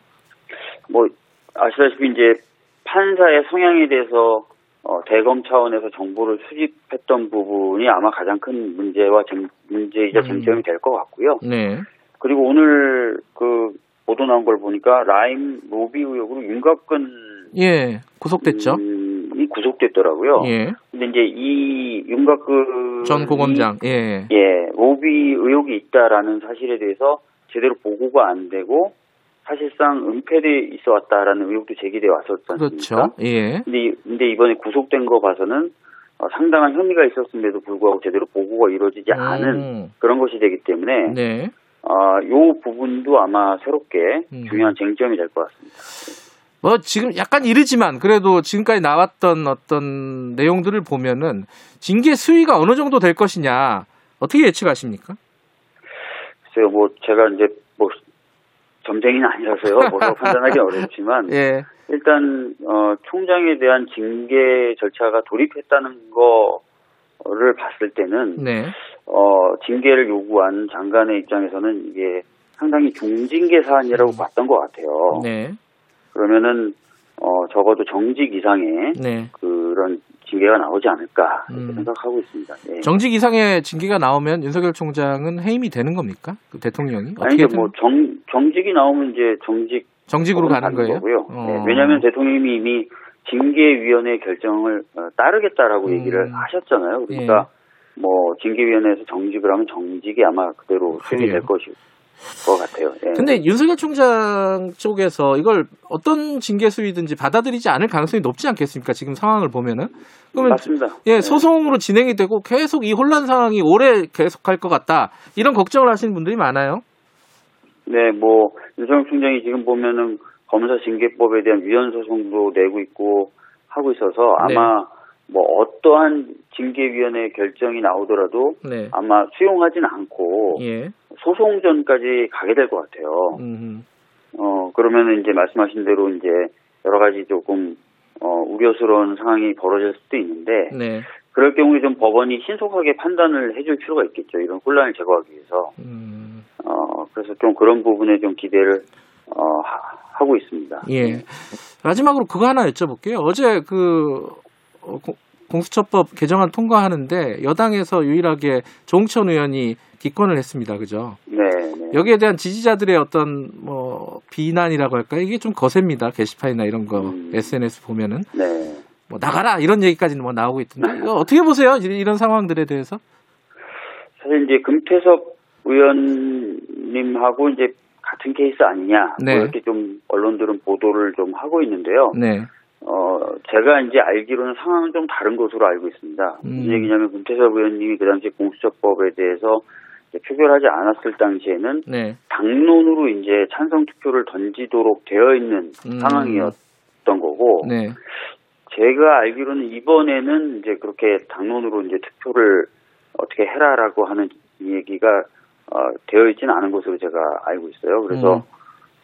S6: 뭐 아시다시피 이제 판사의 성향에 대해서 어, 대검 차원에서 정보를 수집했던 부분이 아마 가장 큰 문제와 쟁, 문제이자
S2: 음.
S6: 쟁점이 될 것 같고요.
S2: 네.
S6: 그리고 오늘 그 보도 나온 걸 보니까 라임 로비 의혹으로 윤곽근
S2: 예. 구속됐죠.
S6: 음, 이 구속됐더라고요.
S2: 예.
S6: 근데 이제 이 윤곽근
S2: 전 고검장. 예.
S6: 예 로비 의혹이 있다라는 사실에 대해서 제대로 보고가 안 되고 사실상 은폐돼 있어 왔다라는 의혹도 제기돼 왔었지 않습니까?
S2: 그렇죠. 예.
S6: 근데, 이- 근데 이번에 구속된 거 봐서는 어, 상당한 혐의가 있었음에도 불구하고 제대로 보고가 이루어지지 않은
S2: 음.
S6: 그런 것이 되기 때문에
S2: 네.
S6: 어, 요 부분도 아마 새롭게
S2: 음.
S6: 중요한 쟁점이 될 것 같습니다.
S2: 뭐 지금 약간 이르지만 그래도 지금까지 나왔던 어떤 내용들을 보면은 징계 수위가 어느 정도 될 것이냐 어떻게 예측하십니까?
S6: 글쎄요, 뭐 제가 이제 뭐 점쟁이는 아니라서요, 뭐라고 판단하기 어렵지만
S2: 예.
S6: 일단 어, 총장에 대한 징계 절차가 돌입했다는 거를 봤을 때는
S2: 네.
S6: 어, 징계를 요구한 장관의 입장에서는 이게 상당히 중징계 사안이라고 봤던 것 같아요.
S2: 네.
S6: 그러면은 어, 적어도 정직 이상의
S2: 네.
S6: 그런 징계가 나오지 않을까
S2: 음.
S6: 생각하고 있습니다. 예.
S2: 정직 이상의 징계가 나오면 윤석열 총장은 해임이 되는 겁니까? 그 대통령이
S6: 아니 이제 뭐 정, 정직이 나오면 이제 정직
S2: 정직으로 가는 거예요.
S6: 거고요.
S2: 어.
S6: 네, 왜냐하면 대통령이 이미 징계위원회 결정을 어, 따르겠다라고
S2: 음.
S6: 얘기를 하셨잖아요. 그러니까 뭐 징계위원회에서 정직을 하면 정직이 아마 그대로 수행이 될
S2: 그래요.
S6: 것 같아요. 예.
S2: 근데 윤석열 총장 쪽에서 이걸 어떤 징계 수위든지 받아들이지 않을 가능성이 높지 않겠습니까? 지금 상황을 보면은. 그러면
S6: 맞습니다.
S2: 예,
S6: 네.
S2: 소송으로 진행이 되고 계속 이 혼란 상황이 오래 계속할 것 같다. 이런 걱정을 하시는 분들이 많아요.
S6: 네, 뭐 윤석열 총장이 지금 보면은 검사 징계법에 대한 위헌 소송도 내고 있고 하고 있어서
S2: 네.
S6: 아마 뭐 어떠한 징계위원회 결정이 나오더라도
S2: 네.
S6: 아마 수용하진 않고
S2: 예.
S6: 소송전까지 가게 될 것 같아요.
S2: 음,
S6: 어 그러면은 이제 말씀하신 대로 이제 여러 가지 조금 어 우려스러운 상황이 벌어질 수도 있는데
S2: 네.
S6: 그럴 경우에 좀 법원이 신속하게 판단을 해줄 필요가 있겠죠. 이런 혼란을 제거하기 위해서.
S2: 음,
S6: 어 그래서 좀 그런 부분에 좀 기대를 어 하- 하고 있습니다.
S2: 예. 마지막으로 그거 하나 여쭤볼게요. 어제 그 어, 공- 공수처법 개정안 통과하는데 여당에서 유일하게 조홍천 의원이 기권을 했습니다. 그죠?
S6: 네, 네.
S2: 여기에 대한 지지자들의 어떤 뭐 비난이라고 할까요? 이게 좀 거셉니다. 게시판이나 이런 거
S6: 음.
S2: SNS 보면은
S6: 네.
S2: 뭐 나가라 이런 얘기까지는 뭐 나오고 있던데 이거 어떻게 보세요? 이- 이런 상황들에 대해서?
S6: 사실 이제 금태섭 의원님하고 이제 같은 케이스 아니냐
S2: 네.
S6: 뭐 이렇게 좀 언론들은 보도를 좀 하고 있는데요.
S2: 네.
S6: 어 제가 이제 알기로는 상황은 좀 다른 것으로 알고 있습니다.
S2: 음.
S6: 무슨 얘기냐면 금태섭 의원님이 그 당시 공수처법에 대해서 표결하지 않았을 당시에는
S2: 네.
S6: 당론으로 이제 찬성 투표를 던지도록 되어 있는
S2: 음.
S6: 상황이었던 거고
S2: 네.
S6: 제가 알기로는 이번에는 이제 그렇게 당론으로 이제 투표를 어떻게 해라라고 하는 얘기가 어, 되어 있지는 않은 것으로 제가 알고 있어요. 그래서
S2: 음.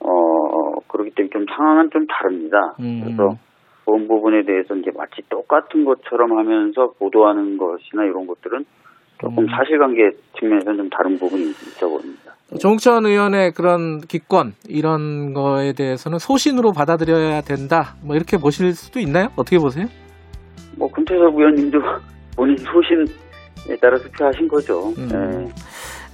S6: 어 그렇기 때문에 좀 상황은 좀 다릅니다.
S2: 음.
S6: 그래서 그런 부분에 대해서 이제 마치 똑같은 것처럼 하면서 보도하는 것이나 이런 것들은 조금
S2: 음.
S6: 사실관계 측면에서는 좀 다른 부분이 있어 보입니다.
S2: 조홍천 의원의 그런 기권 이런 거에 대해서는 소신으로 받아들여야 된다. 뭐 이렇게 보실 수도 있나요? 어떻게 보세요?
S6: 뭐 금태섭 의원님도 본인 소신에 따라 투표하신 거죠.
S2: 음.
S6: 네.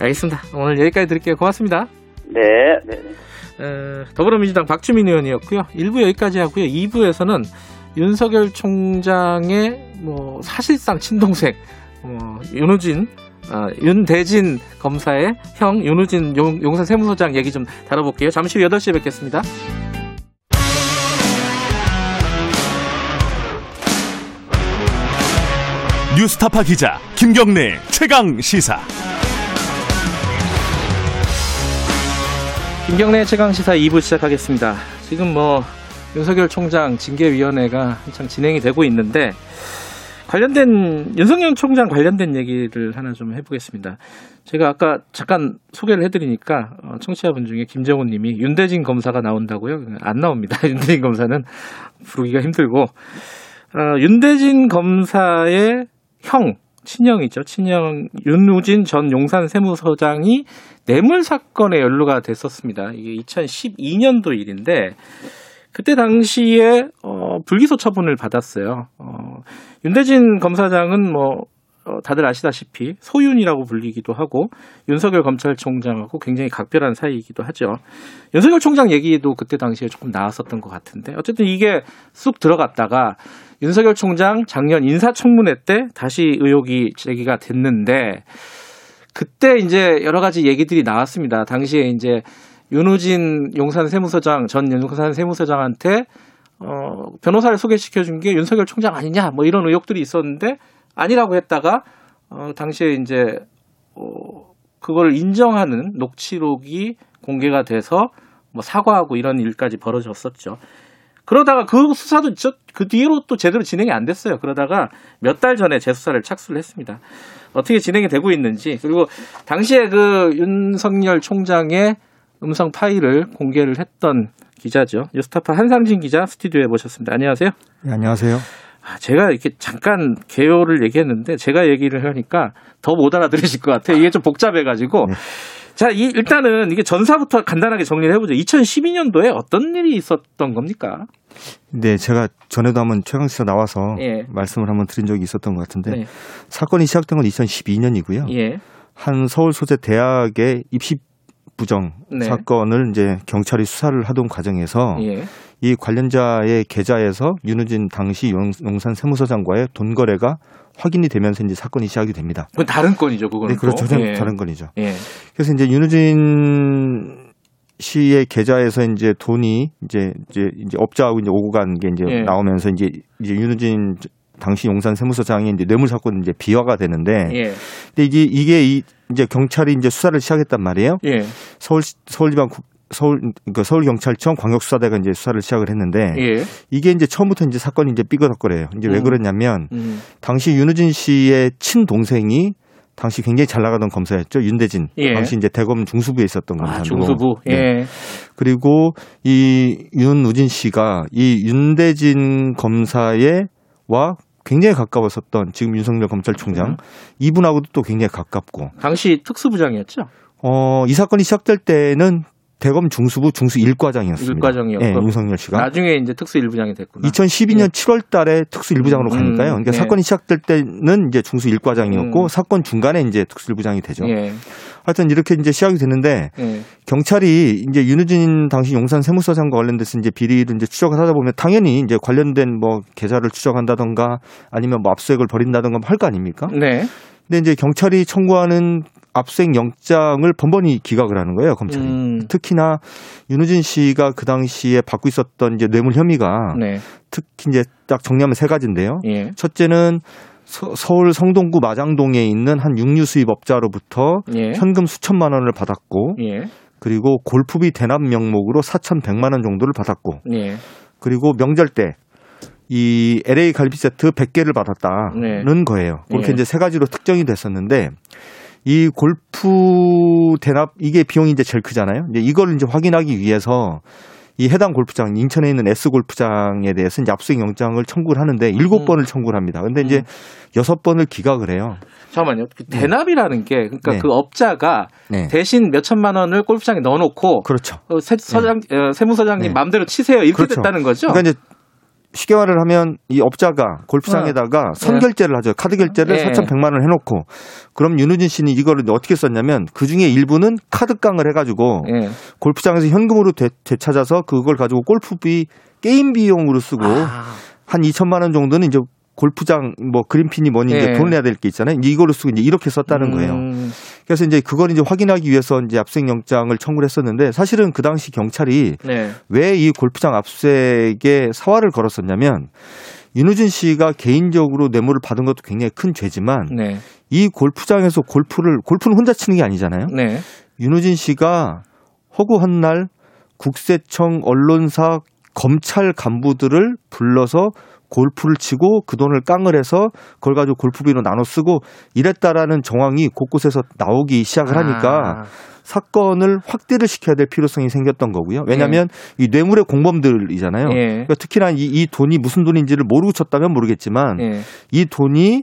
S2: 알겠습니다. 오늘 여기까지 드릴게요. 고맙습니다.
S6: 네, 네. 네.
S2: 에, 더불어민주당 박주민 의원이었고요. 1부 여기까지 하고요. 2부에서는 윤석열 총장의 뭐 사실상 친동생 어, 윤우진 아, 윤대진 검사의 형 윤우진 용, 용산 세무서장 얘기 좀 다뤄볼게요. 잠시 후 8시에 뵙겠습니다.
S1: 뉴스타파 기자 김경래 최강 시사.
S2: 김경래 최강 시사 2부 시작하겠습니다. 지금 뭐 윤석열 총장 징계위원회가 한창 진행이 되고 있는데 관련된 윤석열 총장 관련된 얘기를 하나 좀 해보겠습니다. 제가 아까 잠깐 소개를 해드리니까 어, 청취자분 중에 김정훈님이 윤대진 검사가 나온다고요? 안 나옵니다. 윤대진 검사는 부르기가 힘들고 어, 윤대진 검사의 형 친형이죠. 친형 윤우진 전 용산 세무서장이 뇌물 사건에 연루가 됐었습니다. 이게 2012년도 일인데 그때 당시에 어, 불기소 처분을 받았어요. 어, 윤대진 검사장은 뭐 어, 다들 아시다시피 소윤이라고 불리기도 하고 윤석열 검찰총장하고 굉장히 각별한 사이이기도 하죠. 윤석열 총장 얘기도 그때 당시에 조금 나왔었던 것 같은데 어쨌든 이게 쑥 들어갔다가 윤석열 총장 작년 인사청문회 때 다시 의혹이 제기가 됐는데 그때 이제 여러 가지 얘기들이 나왔습니다. 당시에 이제 윤우진 용산 세무서장 전 용산 세무서장한테 어, 변호사를 소개시켜 준 게 윤석열 총장 아니냐 뭐 이런 의혹들이 있었는데 아니라고 했다가 어, 당시에 이제 어, 그걸 인정하는 녹취록이 공개가 돼서 뭐 사과하고 이런 일까지 벌어졌었죠. 그러다가 그 수사도 있죠. 그 뒤로 또 제대로 진행이 안 됐어요. 그러다가 몇 달 전에 재수사를 착수를 했습니다. 어떻게 진행이 되고 있는지 그리고 당시에 그 윤석열 총장의 음성 파일을 공개를 했던 기자죠. 뉴스타파 한상진 기자 스튜디오에 모셨습니다. 안녕하세요.
S7: 네, 안녕하세요.
S2: 아, 제가 이렇게 잠깐 개요를 얘기했는데 제가 얘기를 하니까 더 못 알아들으실 것 같아요. 이게 좀 복잡해가지고.
S7: 네.
S2: 자, 이, 일단은 이게 전사부터 간단하게 정리를 해보죠. 2012년도에 어떤 일이 있었던 겁니까?
S7: 네, 제가 전에도 한번 최강시사 나와서
S2: 예.
S7: 말씀을 한번 드린 적이 있었던 것 같은데
S2: 네.
S7: 사건이 시작된 건 2012년이고요.
S2: 예.
S7: 한 서울 소재 대학의 입시 부정
S2: 네.
S7: 사건을 이제 경찰이 수사를 하던 과정에서
S2: 예.
S7: 이 관련자의 계좌에서 윤우진 당시 용- 용산 세무서장과의 돈 거래가 확인이 되면서 이제 사건이 시작이 됩니다.
S2: 그건 다른 건이죠, 그거는.
S7: 네, 그렇죠.
S2: 예.
S7: 다른 건이죠.
S2: 예.
S7: 그래서 이제 윤우진 씨의 계좌에서 이제 돈이 이제 이제 이제 업자하고 이제 오고 간 게 이제
S2: 예.
S7: 나오면서 이제 이제 윤우진 당시 용산 세무서장이 이제 뇌물 사건 이제 비화가 되는데
S2: 예.
S7: 근데 이게 이게 이 이제 경찰이 이제 수사를 시작했단 말이에요.
S2: 예.
S7: 서울 서울지방 국- 서울 그 서울 경찰청 광역수사대가 이제 수사를 시작을 했는데
S2: 예.
S7: 이게 이제 처음부터 이제 사건이 이제 삐거덕거려요. 이제 왜
S2: 음.
S7: 그러냐면
S2: 음.
S7: 당시 윤우진 씨의 친동생이 당시 굉장히 잘 나가던 검사였죠. 윤대진.
S2: 예.
S7: 당시 이제 대검 중수부에 있었던
S2: 아,
S7: 검사고.
S2: 중수부. 예.
S7: 네. 그리고 이 윤우진 씨가 이 윤대진 검사의 와 굉장히 가까웠었던 지금 윤석열 검찰총장
S2: 음.
S7: 이분하고도 또 굉장히 가깝고
S2: 당시 특수부장이었죠?
S7: 어, 이 사건이 시작될 때는 대검 중수부 중수 1과장이었습니다.
S2: 일과정이었고.
S7: 예, 윤석열 씨가.
S2: 나중에 이제 특수 일부장이 됐구나.
S7: 2012년 7월 달에 특수 1부장으로
S2: 음,
S7: 가니까요. 그러니까
S2: 네.
S7: 사건이 시작될 때는 이제 중수 1과장이었고
S2: 음.
S7: 사건 중간에 이제 특수 1부장이 되죠.
S2: 예.
S7: 하여튼 이렇게 이제 시작이 됐는데
S2: 예.
S7: 경찰이 이제 윤우진 당시 용산 세무서장과 관련돼서 이제 비리를 이제 추적을 하다 보면 당연히 이제 관련된 뭐 계좌를 추적한다던가 아니면 뭐 압수수색을 벌인다던가 할 거 아닙니까?
S2: 네.
S7: 근데 이제 경찰이 청구하는 압수수색 영장을 번번이 기각을 하는 거예요, 검찰이.
S2: 음.
S7: 특히나 윤우진 씨가 그 당시에 받고 있었던 이제 뇌물 혐의가
S2: 네.
S7: 특히 이제 딱 정리하면 세 가지인데요.
S2: 예.
S7: 첫째는 서, 울 성동구 마장동에 있는 한 육류 수입업자로부터
S2: 예.
S7: 현금 수천만 원을 받았고
S2: 예.
S7: 그리고 골프비 대납 명목으로 4,100만 원 정도를 받았고
S2: 예.
S7: 그리고 명절 때 이 LA 갈비 세트 100개를 받았다는
S2: 네.
S7: 거예요. 그렇게
S2: 예.
S7: 이제 세 가지로 특정이 됐었는데 이 골프 대납 이게 비용이 이제 제일 크잖아요. 이제 이걸 이제 확인하기 위해서 이 해당 골프장 인천에 있는 S 골프장에 대해서 이제 압수수색 영장을 청구를 하는데 일곱
S2: 음.
S7: 번을 청구를 합니다. 근데 이제 여섯 번을 기각을 해요.
S2: 잠깐만요. 그 대납이라는 게 그러니까
S7: 네.
S2: 그 업자가
S7: 네.
S2: 대신 몇 천만 원을 골프장에 넣어놓고
S7: 그렇죠.
S2: 어, 세, 서장, 어, 세무서장님
S7: 네.
S2: 마음대로 치세요 이렇게
S7: 그렇죠.
S2: 됐다는 거죠.
S7: 그러니까 이제 말을 하면 이 업자가 골프장에다가 선결제를 하죠. 카드 결제를
S2: 네.
S7: 4,100만 원을 해놓고 그럼 윤우진 씨는 이거를 어떻게 썼냐면 그 중에 일부는 카드깡을 해가지고
S2: 예.
S7: 골프장에서 현금으로 되, 되찾아서 그걸 가지고 골프비 게임 비용으로 쓰고
S2: 아,
S7: 한 2천만 원 정도는 이제 골프장 뭐 그린핀이 뭐니 이제
S2: 예.
S7: 돈 내야 될 게 있잖아요. 이제 이거를 쓰고 이제 이렇게 썼다는 거예요.
S2: 음,
S7: 그래서 이제 그걸 이제 확인하기 위해서 이제 압수수색 영장을 청구를 했었는데 사실은 그 당시 경찰이
S2: 네.
S7: 왜이 골프장 압수수색에 사활을 걸었었냐면 윤우진 씨가 개인적으로 뇌물을 받은 것도 굉장히 큰 죄지만
S2: 네.
S7: 이 골프장에서 골프를 골프는 혼자 치는 게 아니잖아요.
S2: 네.
S7: 윤우진 씨가 허구한 날 국세청 언론사 검찰 간부들을 불러서 골프를 치고 그 돈을 깡을 해서 그걸 가지고 골프비로 나눠 쓰고 이랬다라는 정황이 곳곳에서 나오기 시작을 하니까
S2: 아,
S7: 사건을 확대를 시켜야 될 필요성이 생겼던 거고요. 왜냐하면 이 뇌물의 공범들이잖아요.
S2: 예.
S7: 그러니까 특히나 이, 이 돈이 무슨 돈인지를 모르고 쳤다면 모르겠지만
S2: 예.
S7: 이 돈이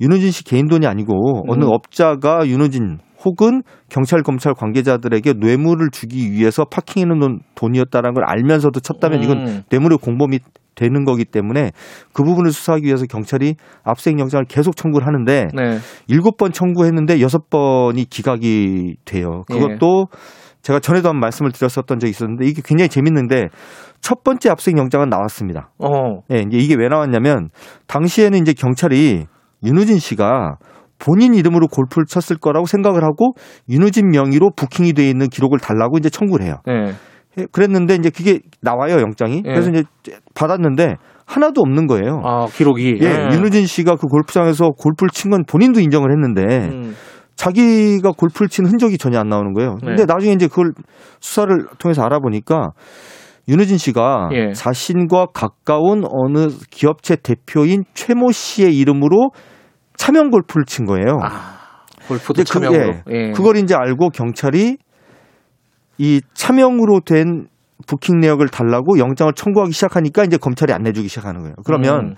S7: 윤우진 씨 개인 돈이 아니고 어느
S2: 음.
S7: 업자가 윤우진 혹은 경찰 검찰 관계자들에게 뇌물을 주기 위해서 파킹해 놓은 돈이었다는 걸 알면서도 쳤다면 이건
S2: 음.
S7: 뇌물의 공범이 되는 거기 때문에 그 부분을 수사하기 위해서 경찰이 압수수색 영장을 계속 청구를 하는데
S2: 네.
S7: 일곱 번 청구했는데 여섯 번이 기각이 돼요.
S2: 예.
S7: 그것도 제가 전에도 한 말씀을 드렸었던 적이 있었는데 이게 굉장히 재밌는데 첫 번째 압수수색 영장은 나왔습니다.
S2: 어.
S7: 예, 이제 이게 왜 나왔냐면 당시에는 이제 경찰이 윤우진 씨가 본인 이름으로 골프를 쳤을 거라고 생각을 하고 윤우진 명의로 부킹이 돼 있는 기록을 달라고 이제 청구를 해요.
S2: 네.
S7: 예, 그랬는데 이제 그게 나와요 영장이.
S2: 예.
S7: 그래서 이제 받았는데 하나도 없는 거예요.
S2: 아, 기록이.
S7: 예, 윤우진 씨가 그 골프장에서 골프를 친 건 본인도 인정을 했는데
S2: 음.
S7: 자기가 골프를 친 흔적이 전혀 안 나오는 거예요. 근데
S2: 네.
S7: 나중에 이제 그걸 수사를 통해서 알아보니까 윤우진 씨가
S2: 예.
S7: 자신과 가까운 어느 기업체 대표인 최모 씨의 이름으로 차명 골프를 친 거예요.
S2: 아, 골프도
S7: 그-
S2: 차명으로.
S7: 예.
S2: 예.
S7: 그걸 이제 알고 경찰이 이 차명으로 된 부킹 내역을 달라고 영장을 청구하기 시작하니까 이제 검찰이 안 내주기 시작하는 거예요. 그러면
S2: 음.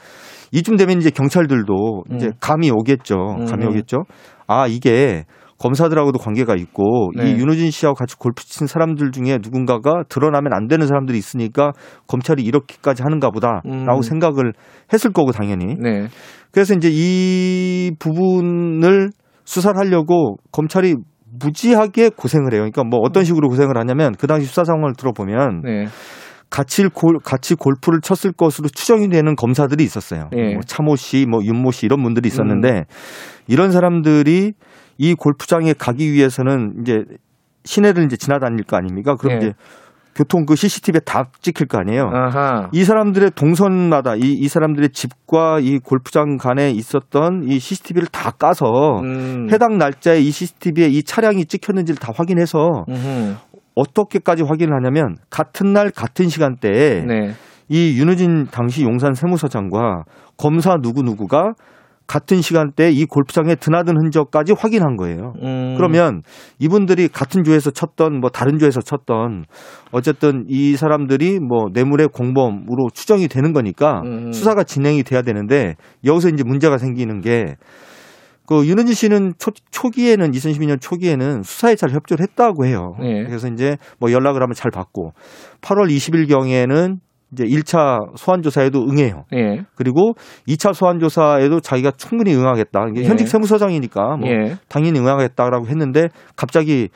S7: 이쯤 되면 이제 경찰들도 이제
S2: 음. 감이
S7: 감이 오겠죠. 감이
S2: 음.
S7: 오겠죠. 아 이게 검사들하고도 관계가 있고
S2: 네.
S7: 이 윤호진 씨하고 같이 골프 친 사람들 중에 누군가가 드러나면 안 되는 사람들이 있으니까 검찰이 이렇게까지 하는가 보다라고
S2: 음.
S7: 생각을 했을 거고 당연히.
S2: 네.
S7: 그래서 이제 이 부분을 수사를 하려고 검찰이 무지하게 고생을 해요. 그러니까 뭐 어떤 식으로 고생을 하냐면 그 당시 수사 상황을 들어보면
S2: 네.
S7: 같이 골 같이 골프를 쳤을 것으로 추정이 되는 검사들이 있었어요.
S2: 예.
S7: 뭐 차모 씨, 뭐 윤모 씨 이런 분들이 있었는데
S2: 음.
S7: 이런 사람들이 이 골프장에 가기 위해서는 이제 시내를 이제 지나다닐 거 아닙니까? 그럼
S2: 예.
S7: 이제 교통 그 CCTV에 다 찍힐 거 아니에요.
S2: 아하.
S7: 이 사람들의 동선마다 이, 이 사람들의 집과 이 골프장 간에 있었던 이 CCTV를 다 까서
S2: 음.
S7: 해당 날짜에 이 CCTV에 이 차량이 찍혔는지를 다 확인해서
S2: 음흠.
S7: 어떻게까지 확인을 하냐면 같은 날 같은 시간대에
S2: 네.
S7: 이 윤우진 당시 용산 세무서장과 검사 누구누구가 같은 시간대에 이 골프장에 드나든 흔적까지 확인한 거예요.
S2: 음.
S7: 그러면 이분들이 같은 조에서 쳤던 뭐 다른 조에서 쳤던 어쨌든 이 사람들이 뭐 뇌물의 공범으로 추정이 되는 거니까
S2: 음.
S7: 수사가 진행이 돼야 되는데 여기서 이제 문제가 생기는 게 그 윤은지 씨는 초, 초기에는 2012년 초기에는 수사에 잘 협조를 했다고 해요.
S2: 예.
S7: 그래서 이제 뭐 연락을 하면 잘 받고 8월 20일 경에는 이제 1차 소환 조사에도 응해요.
S2: 예.
S7: 그리고 2차 소환 조사에도 자기가 충분히 응하겠다. 이게
S2: 예.
S7: 현직 세무서장이니까 뭐
S2: 예.
S7: 당연히 응하겠다라고 했는데 갑자기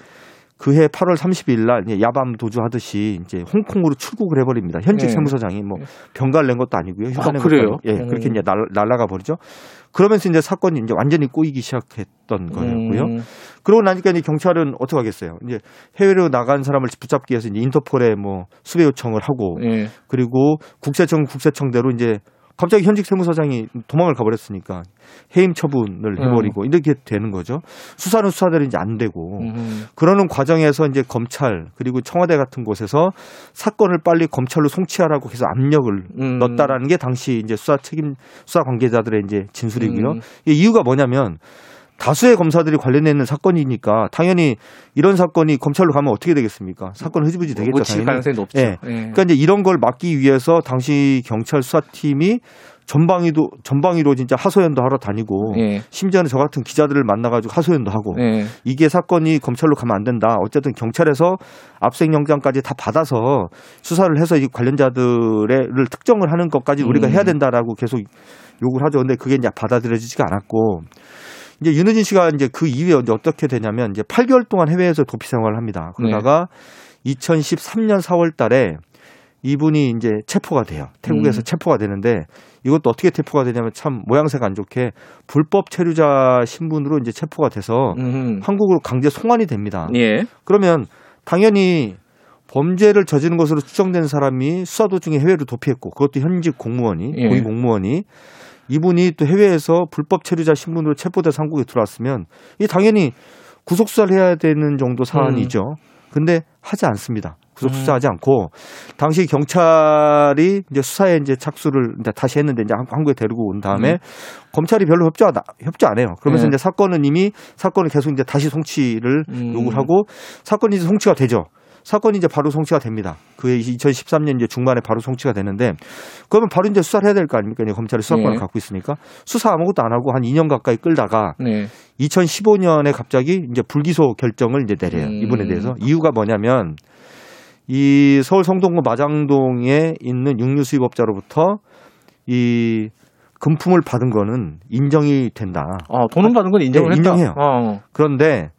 S7: 그해 8월 30일 날 야밤 도주하듯이 이제 홍콩으로 출국을 해버립니다. 현직
S2: 예.
S7: 세무서장이 뭐 병가를 낸 것도 아니고요. 휴가
S2: 아,
S7: 낸
S2: 그래요?
S7: 것도 아니고. 예,
S2: 음.
S7: 그렇게 이제 날, 날아가 버리죠. 그러면서 이제 사건이 이제 완전히 꼬이기 시작했던 거였고요.
S2: 음.
S7: 그러고 나니까 이제 경찰은 어떻게 하겠어요? 이제 해외로 나간 사람을 붙잡기 위해서 이제 인터폴에 뭐 수배 요청을 하고
S2: 예.
S7: 그리고 국세청 국세청대로 이제 갑자기 현직 세무서장이 도망을 가버렸으니까 해임 처분을 해버리고 이렇게 되는 거죠. 수사는 수사대로 이제 안 되고
S2: 음.
S7: 그러는 과정에서 이제 검찰 그리고 청와대 같은 곳에서 사건을 빨리 검찰로 송치하라고 해서 압력을
S2: 음.
S7: 넣었다라는 게 당시 이제 수사 책임 수사 관계자들의 이제 진술이고요.
S2: 음.
S7: 이 이유가 뭐냐면 다수의 검사들이 관련돼 있는 사건이니까 당연히 이런 사건이 검찰로 가면 어떻게 되겠습니까? 사건 흐지부지 되겠죠.
S2: 묻힐
S7: 당연히.
S2: 가능성이 높죠.
S7: 예.
S2: 예.
S7: 그러니까 이제 이런 걸 막기 위해서 당시 경찰 수사팀이 전방위도 전방위로 진짜 하소연도 하러 다니고
S2: 예.
S7: 심지어는 저 같은 기자들을 만나가지고 하소연도 하고
S2: 예.
S7: 이게 사건이 검찰로 가면 안 된다. 어쨌든 경찰에서 압수영장까지 다 받아서 수사를 해서 이 관련자들을 특정을 하는 것까지 우리가
S2: 음.
S7: 해야 된다라고 계속 요구를 하죠. 근데 그게 이제 받아들여지지가 않았고 이제 윤우진 씨가 이제 그 이후에 어떻게 되냐면 이제 8개월 동안 해외에서 도피 생활을 합니다. 그러다가
S2: 네.
S7: 2013년 4월 달에 이분이 이제 체포가 돼요. 태국에서
S2: 음.
S7: 체포가 되는데 이것도 어떻게 체포가 되냐면 참 모양새가 안 좋게 불법 체류자 신분으로 이제 체포가 돼서
S2: 음.
S7: 한국으로 강제 송환이 됩니다.
S2: 예.
S7: 그러면 당연히 범죄를 저지른 것으로 추정된 사람이 수사 도중에 해외로 도피했고 그것도 현직 공무원이
S2: 예.
S7: 고위 공무원이 이분이 또 해외에서 불법 체류자 신분으로 체포돼서 한국에 들어왔으면 이 당연히 구속 수사를 해야 되는 정도 사안이죠. 근데 하지 않습니다. 구속 수사하지 않고 당시 경찰이 이제 수사에 이제 착수를 이제 다시 했는데 이제 한- 한국에 데리고 온 다음에
S2: 음.
S7: 검찰이 별로 협조 안, 협조 안 해요. 그러면서
S2: 네.
S7: 이제 사건은 이미 사건을 계속 이제 다시 송치를
S2: 음.
S7: 요구를 하고 사건이 이제 송치가 되죠. 사건이 이제 바로 송치가 됩니다. 그해 2013년 이제 중반에 바로 송치가 되는데 그러면 바로 이제 수사를 해야 될 거 아닙니까? 이제 검찰이 수사권을
S2: 네.
S7: 갖고 있으니까 수사 아무것도 안 하고 한 2년 가까이 끌다가
S2: 네.
S7: 2015년에 갑자기 이제 불기소 결정을 이제 내려요.
S2: 음.
S7: 이분에 대해서 이유가 뭐냐면 이 서울 성동구 마장동에 있는 육류 수입업자로부터 이 금품을 받은 거는 인정이 된다.
S2: 어, 돈은 받은 건 인정을
S7: 네,
S2: 했다.
S7: 인정해요.
S2: 어.
S7: 그런데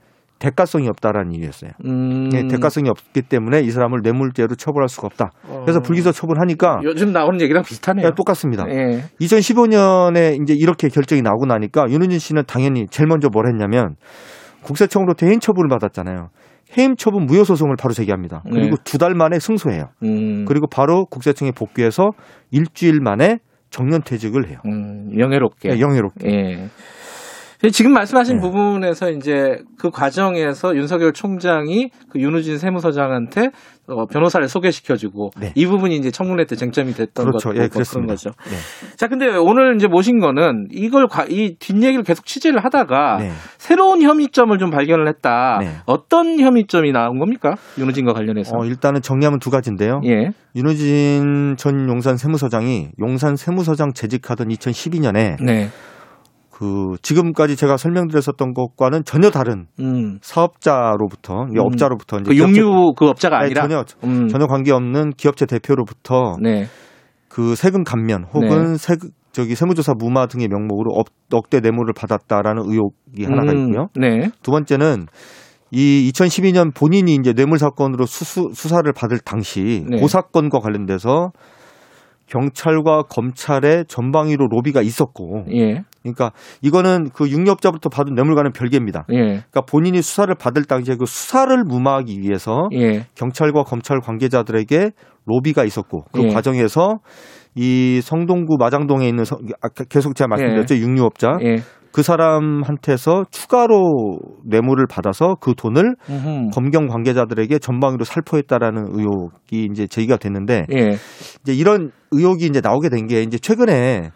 S7: 대가성이 없다라는 이유였어요.
S2: 음.
S7: 예, 대가성이 없기 때문에 이 사람을 뇌물죄로 처벌할 수가 없다. 그래서
S2: 어.
S7: 불기소 처분하니까
S2: 요즘 나오는 얘기랑 비슷하네요.
S7: 예, 똑같습니다.
S2: 예.
S7: 2015년에 이제 이렇게 결정이 나오고 나니까 윤은진 씨는 당연히 제일 먼저 뭘 했냐면 국세청으로부터 해임 처분을 받았잖아요. 해임 처분 무효 소송을 바로 제기합니다. 그리고
S2: 네.
S7: 두달 만에 승소해요.
S2: 음.
S7: 그리고 바로 국세청에 복귀해서 일주일 만에 정년 퇴직을 해요.
S2: 음, 명예롭게.
S7: 예, 영예롭게.
S2: 예. 지금 말씀하신
S7: 네.
S2: 부분에서 이제 그 과정에서 윤석열 총장이 그 윤우진 세무서장한테 어, 변호사를 소개시켜주고
S7: 네.
S2: 이 부분이 이제 청문회 때 쟁점이 됐던
S7: 그렇죠.
S2: 것
S7: 예,
S2: 뭐 그런. 거죠.
S7: 네.
S2: 자, 근데 오늘 이제 모신 거는 이걸 과- 이 뒷얘기를 계속 취재를 하다가
S7: 네.
S2: 새로운 혐의점을 좀 발견을 했다.
S7: 네.
S2: 어떤 혐의점이 나온 겁니까? 윤우진과 관련해서.
S7: 어, 일단은 정리하면 두 가지인데요.
S2: 예.
S7: 윤호진 전 용산 세무서장이 용산 세무서장 재직하던 2012년에
S2: 네.
S7: 그 지금까지 제가 설명드렸었던 것과는 전혀 다른
S2: 음.
S7: 사업자로부터 이
S2: 음.
S7: 업자로부터 이제
S2: 그 용유 그 업자가
S7: 아니,
S2: 아니라
S7: 전혀
S2: 음.
S7: 전혀 관계없는 기업체 대표로부터
S2: 네.
S7: 그 세금 감면 혹은 세금 저기 세무조사 무마 등의 명목으로 억, 억대 뇌물을 받았다라는 의혹이 하나가
S2: 음,
S7: 있고요.
S2: 네.
S7: 두 번째는 이 2012년 본인이 이제 뇌물 사건으로 수수, 수사를 받을 당시
S2: 네.
S7: 그 사건과 관련돼서 경찰과 검찰의 전방위로 로비가 있었고,
S2: 예.
S7: 그러니까 이거는 그 육류업자부터 받은 뇌물과는 별개입니다.
S2: 예.
S7: 그러니까 본인이 수사를 받을 당시에 그 수사를 무마하기 위해서
S2: 예.
S7: 경찰과 검찰 관계자들에게 로비가 있었고 그
S2: 예.
S7: 과정에서 이 성동구 마장동에 있는 성- 아까 계속 제가 말씀드렸죠 육류업자
S2: 예.
S7: 그 사람한테서 추가로 뇌물을 받아서 그 돈을
S2: 음흠.
S7: 검경 관계자들에게 전방위로 살포했다라는 의혹이 이제 제기가 됐는데
S2: 예.
S7: 이제 이런 의혹이 이제 나오게 된 게 이제 최근에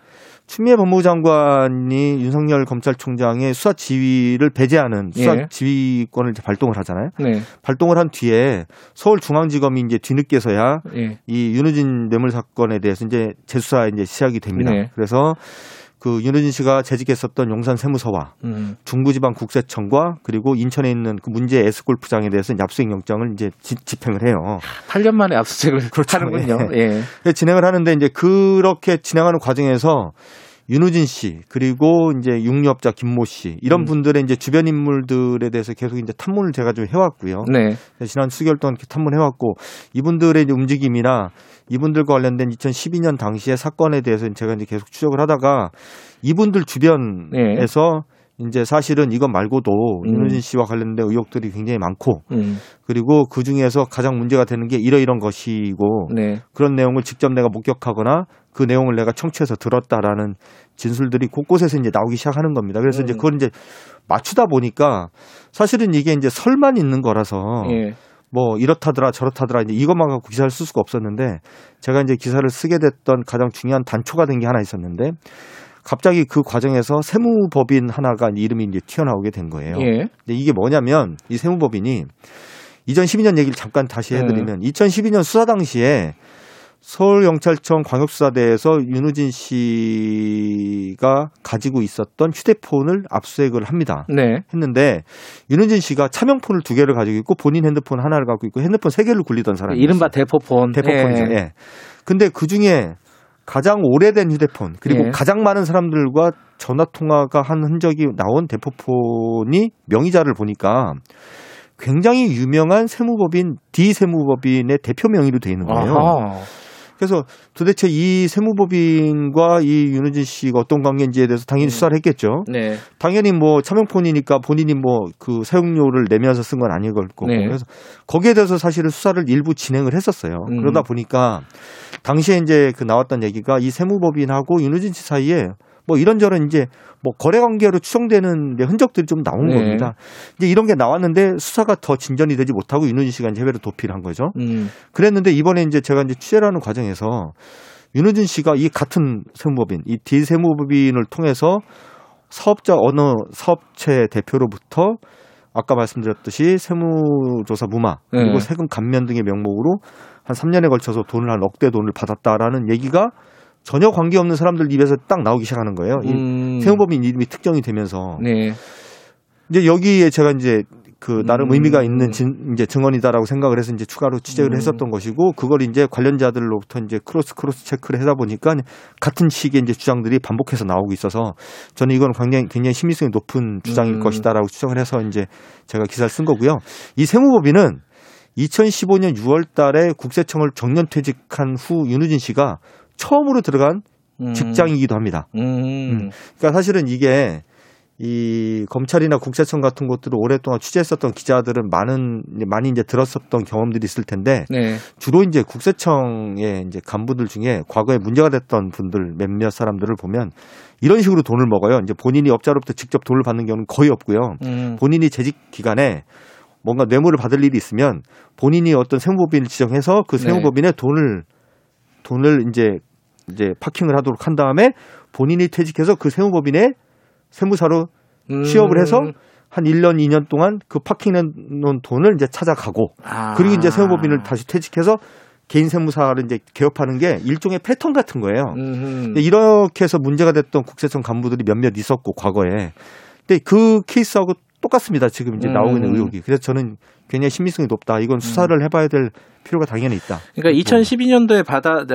S7: 추미애 법무부 장관이 윤석열 검찰총장의 수사 지휘를 배제하는 수사
S2: 예.
S7: 지휘권을 이제 발동을 하잖아요.
S2: 네.
S7: 발동을 한 뒤에 서울중앙지검이 이제 뒤늦게서야
S2: 예.
S7: 이 윤우진 뇌물 사건에 대해서 이제 재수사 이제 시작이 됩니다.
S2: 네.
S7: 그래서 그 윤호진 씨가 재직했었던 용산 세무서와
S2: 음.
S7: 중부지방국세청과 그리고 인천에 있는 그 문제 S골프장에 대해서 압수수색 영장을 이제 지- 집행을 해요.
S2: 8년 만에 압수수색을
S7: 그렇죠.
S2: 하는군요.
S7: 예.
S2: 예.
S7: 그래서 진행을 하는데 이제 그렇게 진행하는 과정에서 윤우진 씨 그리고 이제 육류업자 김모 씨 이런
S2: 음.
S7: 분들의 이제 주변 인물들에 대해서 계속 이제 탐문을 제가 좀 해왔고요.
S2: 네.
S7: 지난 수개월 동안 이렇게 탐문해왔고 이분들의 움직임이나 이분들과 관련된 2012년 당시의 사건에 대해서 제가 이제 계속 추적을 하다가 이분들 주변에서 이제 사실은 이것 말고도
S2: 음.
S7: 윤우진 씨와 관련된 의혹들이 굉장히 많고
S2: 음.
S7: 그리고 그 중에서 가장 문제가 되는 게 이러이런 것이고
S2: 네.
S7: 그런 내용을 직접 내가 목격하거나 그 내용을 내가 청취해서 들었다라는 진술들이 곳곳에서 이제 나오기 시작하는 겁니다. 그래서 이제
S2: 음.
S7: 그걸 이제 맞추다 보니까 사실은 이게 이제 설만 있는 거라서
S2: 예.
S7: 뭐 이렇다더라 저렇다더라 이제 이것만 갖고 기사를 쓸 수가 없었는데 제가 이제 기사를 쓰게 됐던 가장 중요한 단초가 된 게 하나 있었는데 갑자기 그 과정에서 세무법인 하나가 이름이 이제 튀어나오게 된 거예요.
S2: 예.
S7: 근데 이게 뭐냐면 이 세무법인이 2012년 얘기를 잠깐 다시 해드리면 2012년 수사 당시에 서울경찰청 광역수사대에서 윤우진 씨가 가지고 있었던 휴대폰을 압수수색을 합니다.
S2: 네.
S7: 했는데 윤우진 씨가 차명폰을 두 개를 가지고 있고 본인 핸드폰 하나를 갖고 있고 핸드폰 세 개를 굴리던 사람이에요.
S2: 이른바 대포폰.
S7: 대포폰이죠.
S2: 예.
S7: 예. 근데 그 중에 가장 오래된 휴대폰 그리고
S2: 예.
S7: 가장 많은 사람들과 전화 통화가 한 흔적이 나온 대포폰이 명의자를 보니까 굉장히 유명한 세무법인 D 세무법인의 대표 명의로 돼 있는 거예요.
S2: 아하.
S7: 그래서 도대체 이 세무법인과 이 윤우진 씨가 어떤 관계인지에 대해서 당연히 수사를 했겠죠.
S2: 네.
S7: 당연히 뭐 차명폰이니까 본인이 뭐 그 사용료를 내면서 쓴 건 아닐 거고
S2: 네.
S7: 그래서 거기에 대해서 사실은 수사를 일부 진행을 했었어요.
S2: 음.
S7: 그러다 보니까 당시에 이제 그 나왔던 얘기가 이 세무법인하고 윤우진 씨 사이에 뭐 이런저런 이제 뭐 거래 관계로 추정되는 흔적들이 좀 나온
S2: 네.
S7: 겁니다. 이제 이런 게 나왔는데 수사가 더 진전이 되지 못하고 윤우진 씨가 이제 해외로 도피를 한 거죠.
S2: 음.
S7: 그랬는데 이번에 이제 제가 이제 취재를 하는 과정에서 윤우진 씨가 이 같은 세무법인, 이 D 세무법인을 통해서 사업자 어느 사업체 대표로부터 아까 말씀드렸듯이 세무조사 무마 그리고
S2: 네.
S7: 세금 감면 등의 명목으로 한 3년에 걸쳐서 돈을 한 억대 돈을 받았다라는 얘기가 전혀 관계없는 사람들 입에서 딱 나오기 시작하는 거예요. 이
S2: 음.
S7: 세무법인 이름이 특정이 되면서
S2: 네.
S7: 이제 여기에 제가 이제 그 나름
S2: 음.
S7: 의미가 있는 진, 이제 증언이다라고 생각을 해서 이제 추가로 취재를
S2: 음.
S7: 했었던 것이고 그걸 이제 관련자들로부터 이제 cross cross check를 하다 보니까 같은 시기에 이제 주장들이 반복해서 나오고 있어서 저는 이건 굉장히 굉장히 신빙성이 높은 주장일
S2: 음.
S7: 것이다라고 추정을 해서 이제 제가 기사를 쓴 거고요. 이 세무법인은 2015년 6월 달에 국세청을 정년 퇴직한 후 윤우진 씨가 처음으로 들어간
S2: 음.
S7: 직장이기도 합니다.
S2: 음.
S7: 그러니까 사실은 이게 이 검찰이나 국세청 같은 곳들을 오랫동안 취재했었던 기자들은 많은 많이 이제 들었었던 경험들이 있을 텐데
S2: 네.
S7: 주로 이제 국세청의 이제 간부들 중에 과거에 문제가 됐던 분들 몇몇 사람들을 보면 이런 식으로 돈을 먹어요. 이제 본인이 업자로부터 직접 돈을 받는 경우는 거의 없고요.
S2: 음.
S7: 본인이 재직 기간에 뭔가 뇌물을 받을 일이 있으면 본인이 어떤 세무법인을 지정해서 그
S2: 네.
S7: 세무법인에 돈을 돈을 이제 이제 파킹을 하도록 한 다음에 본인이 퇴직해서 그 세무법인에 세무사로
S2: 음.
S7: 취업을 해서 한 1년, 2년 동안 그 파킹해 놓은 돈을 이제 찾아가고
S2: 아.
S7: 그리고 이제 세무법인을 다시 퇴직해서 개인 세무사를 이제 개업하는 게 일종의 패턴 같은 거예요.
S2: 음.
S7: 이렇게 해서 문제가 됐던 국세청 간부들이 몇몇 있었고 과거에. 근데 그 케이스하고 똑같습니다. 지금 이제 나오고 있는
S2: 음.
S7: 의혹이. 그래서 저는 굉장히 신빙성이 높다. 이건 수사를 해봐야 될 필요가 당연히 있다.
S2: 그러니까 2012년도에 받아 어,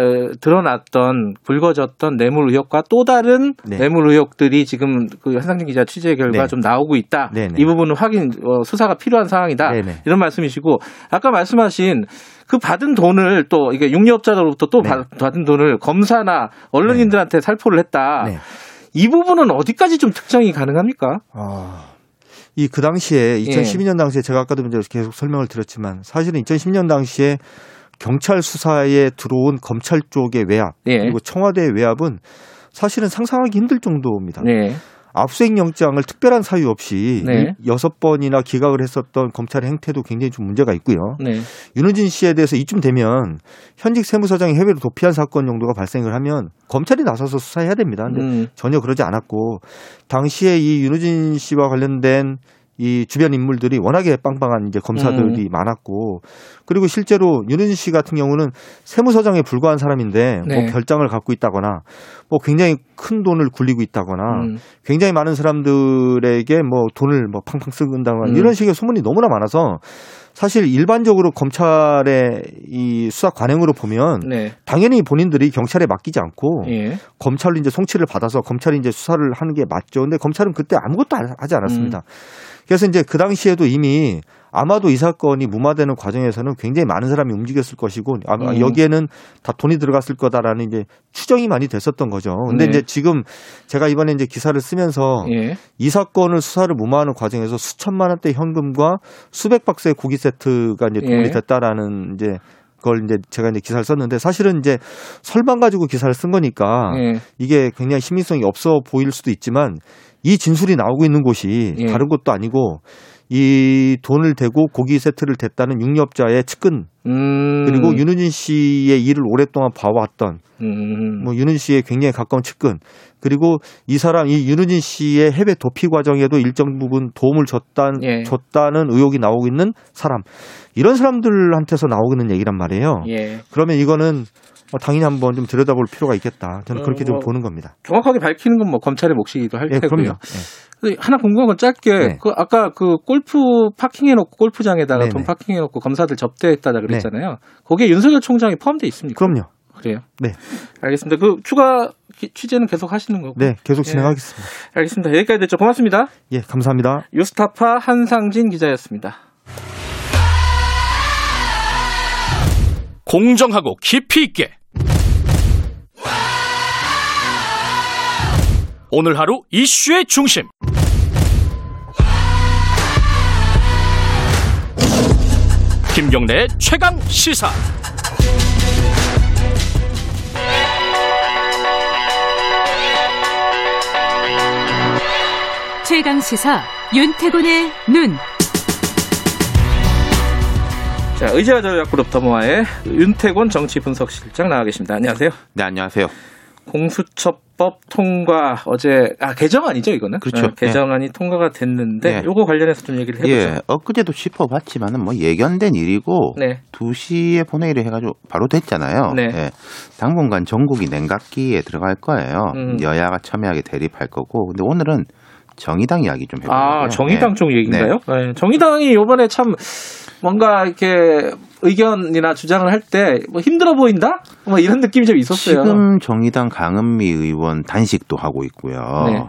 S2: 드러났던 불거졌던 뇌물 의혹과 또 다른
S7: 네.
S2: 뇌물 의혹들이 지금 그 한상진 기자 취재 결과
S7: 네.
S2: 좀 나오고 있다.
S7: 네네.
S2: 이 부분은 확인 어, 수사가 필요한 상황이다.
S7: 네네.
S2: 이런 말씀이시고 아까 말씀하신 그 받은 돈을 또 이게 육류업자로부터 또
S7: 네.
S2: 받- 받은 돈을 검사나 언론인들한테 살포를 했다.
S7: 네.
S2: 이 부분은 어디까지 좀 특정이 가능합니까?
S7: 아, 이 그 당시에 2012년 당시에 제가 아까도 이제 계속 설명을 드렸지만 사실은 2010년 당시에 경찰 수사에 들어온 검찰 쪽의 외압
S2: 예.
S7: 그리고 청와대의 외압은 사실은 상상하기 힘들 정도입니다.
S2: 네.
S7: 압수수색 영장을 특별한 사유 없이
S2: 네.
S7: 여섯 번이나 기각을 했었던 검찰의 행태도 굉장히 좀 문제가 있고요.
S2: 네.
S7: 윤우진 씨에 대해서 이쯤 되면 현직 세무서장이 해외로 도피한 사건 정도가 발생을 하면 검찰이 나서서 수사해야 됩니다. 근데
S2: 음.
S7: 전혀 그러지 않았고 당시에 이 윤우진 씨와 관련된 이 주변 인물들이 워낙에 빵빵한 이제 검사들이 많았고 그리고 실제로 윤은희 씨 같은 경우는 세무서장에 불과한 사람인데
S2: 네.
S7: 뭐 별장을 갖고 있다거나 뭐 굉장히 큰 돈을 굴리고 있다거나
S2: 음.
S7: 굉장히 많은 사람들에게 뭐 돈을 뭐 팡팡 쓰는다거나
S2: 음.
S7: 이런 식의 소문이 너무나 많아서 사실 일반적으로 검찰의 이 수사 관행으로 보면
S2: 네.
S7: 당연히 본인들이 경찰에 맡기지 않고
S2: 예.
S7: 검찰로 이제 송치를 받아서 검찰이 이제 수사를 하는 게 맞죠. 근데 검찰은 그때 아무것도 안- 하지 않았습니다.
S2: 음.
S7: 그래서 이제 그 당시에도 이미 아마도 이 사건이 무마되는 과정에서는 굉장히 많은 사람이 움직였을 것이고 아마
S2: 음.
S7: 여기에는 다 돈이 들어갔을 거다라는 이제 추정이 많이 됐었던 거죠. 근데
S2: 네.
S7: 이제 지금 제가 이번에 이제 기사를 쓰면서
S2: 예.
S7: 이 사건을 수사를 무마하는 과정에서 수천만 원대 현금과 수백 박스의 고기 세트가 이제 동원이
S2: 예.
S7: 됐다라는 이제 그걸 이제 제가 이제 기사를 썼는데 사실은 이제 설만 가지고 기사를 쓴 거니까
S2: 예.
S7: 이게 굉장히 신빙성이 없어 보일 수도 있지만 이 진술이 나오고 있는 곳이
S2: 예.
S7: 다른 곳도 아니고 이 돈을 대고 고기 세트를 댔다는 육렵자의 측근
S2: 음.
S7: 그리고 윤우진 씨의 일을 오랫동안 봐왔던
S2: 음.
S7: 뭐 윤은 씨의 굉장히 가까운 측근 그리고 이 사람 이 윤우진 씨의 해외 도피 과정에도 일정 부분 도움을 줬다,
S2: 예.
S7: 줬다는 의혹이 나오고 있는 사람 이런 사람들한테서 나오고 있는 얘기란 말이에요.
S2: 예.
S7: 그러면 이거는 뭐 당연히 한번 좀 들여다볼 필요가 있겠다. 저는 그렇게
S2: 어, 좀뭐
S7: 보는 겁니다.
S2: 정확하게 밝히는 건 뭐 검찰의 몫이기도 할
S7: 예,
S2: 테고요.
S7: 그럼요. 예.
S2: 하나 궁금한 건 짧게
S7: 네.
S2: 그 아까 그 골프 파킹해놓고 골프장에다가
S7: 네네.
S2: 돈 파킹해놓고 검사들 접대했다다 그랬잖아요. 거기에 윤석열 총장이 포함돼 있습니까?
S7: 그럼요.
S2: 그래요.
S7: 네.
S2: 알겠습니다. 그 추가 기- 취재는 계속 하시는 거고.
S7: 네, 계속
S2: 예.
S7: 진행하겠습니다.
S2: 알겠습니다. 여기까지 됐죠. 고맙습니다.
S7: 예, 감사합니다.
S2: 유스타파 한상진 기자였습니다.
S5: 공정하고 깊이 있게 오늘 하루 이슈의 중심 김경래의 최강 시사
S3: 최강 시사 윤태곤의 눈.
S2: 자, 의지와 전략그룹 더모아의 윤태곤 정치 분석실장 나와 계십니다. 안녕하세요.
S8: 네, 안녕하세요.
S2: 공수처법 통과 어제 아 개정안이죠 이거는
S8: 그렇죠.
S2: 어, 개정안이 통과가 됐는데
S8: 네.
S2: 요거 관련해서 좀 얘기를 해보죠.
S8: 예, 엊그제도 짚어봤지만은 뭐 예견된 일이고
S2: 네.
S8: 2시에 본회의를 해가지고 바로 됐잖아요.
S2: 네.
S8: 예, 당분간 전국이 냉각기에 들어갈 거예요.
S2: 음.
S8: 여야가 첨예하게 대립할 거고. 근데 오늘은 정의당 이야기 좀 해보려고요.
S2: 아 정의당
S8: 예.
S2: 쪽 얘기인가요? 네, 정의당이 이번에 참 뭔가 이렇게 의견이나 주장을 할 때 뭐 힘들어 보인다? 뭐 이런 느낌이 좀 있었어요.
S8: 지금 정의당 강은미 의원 단식도 하고 있고요.
S2: 네.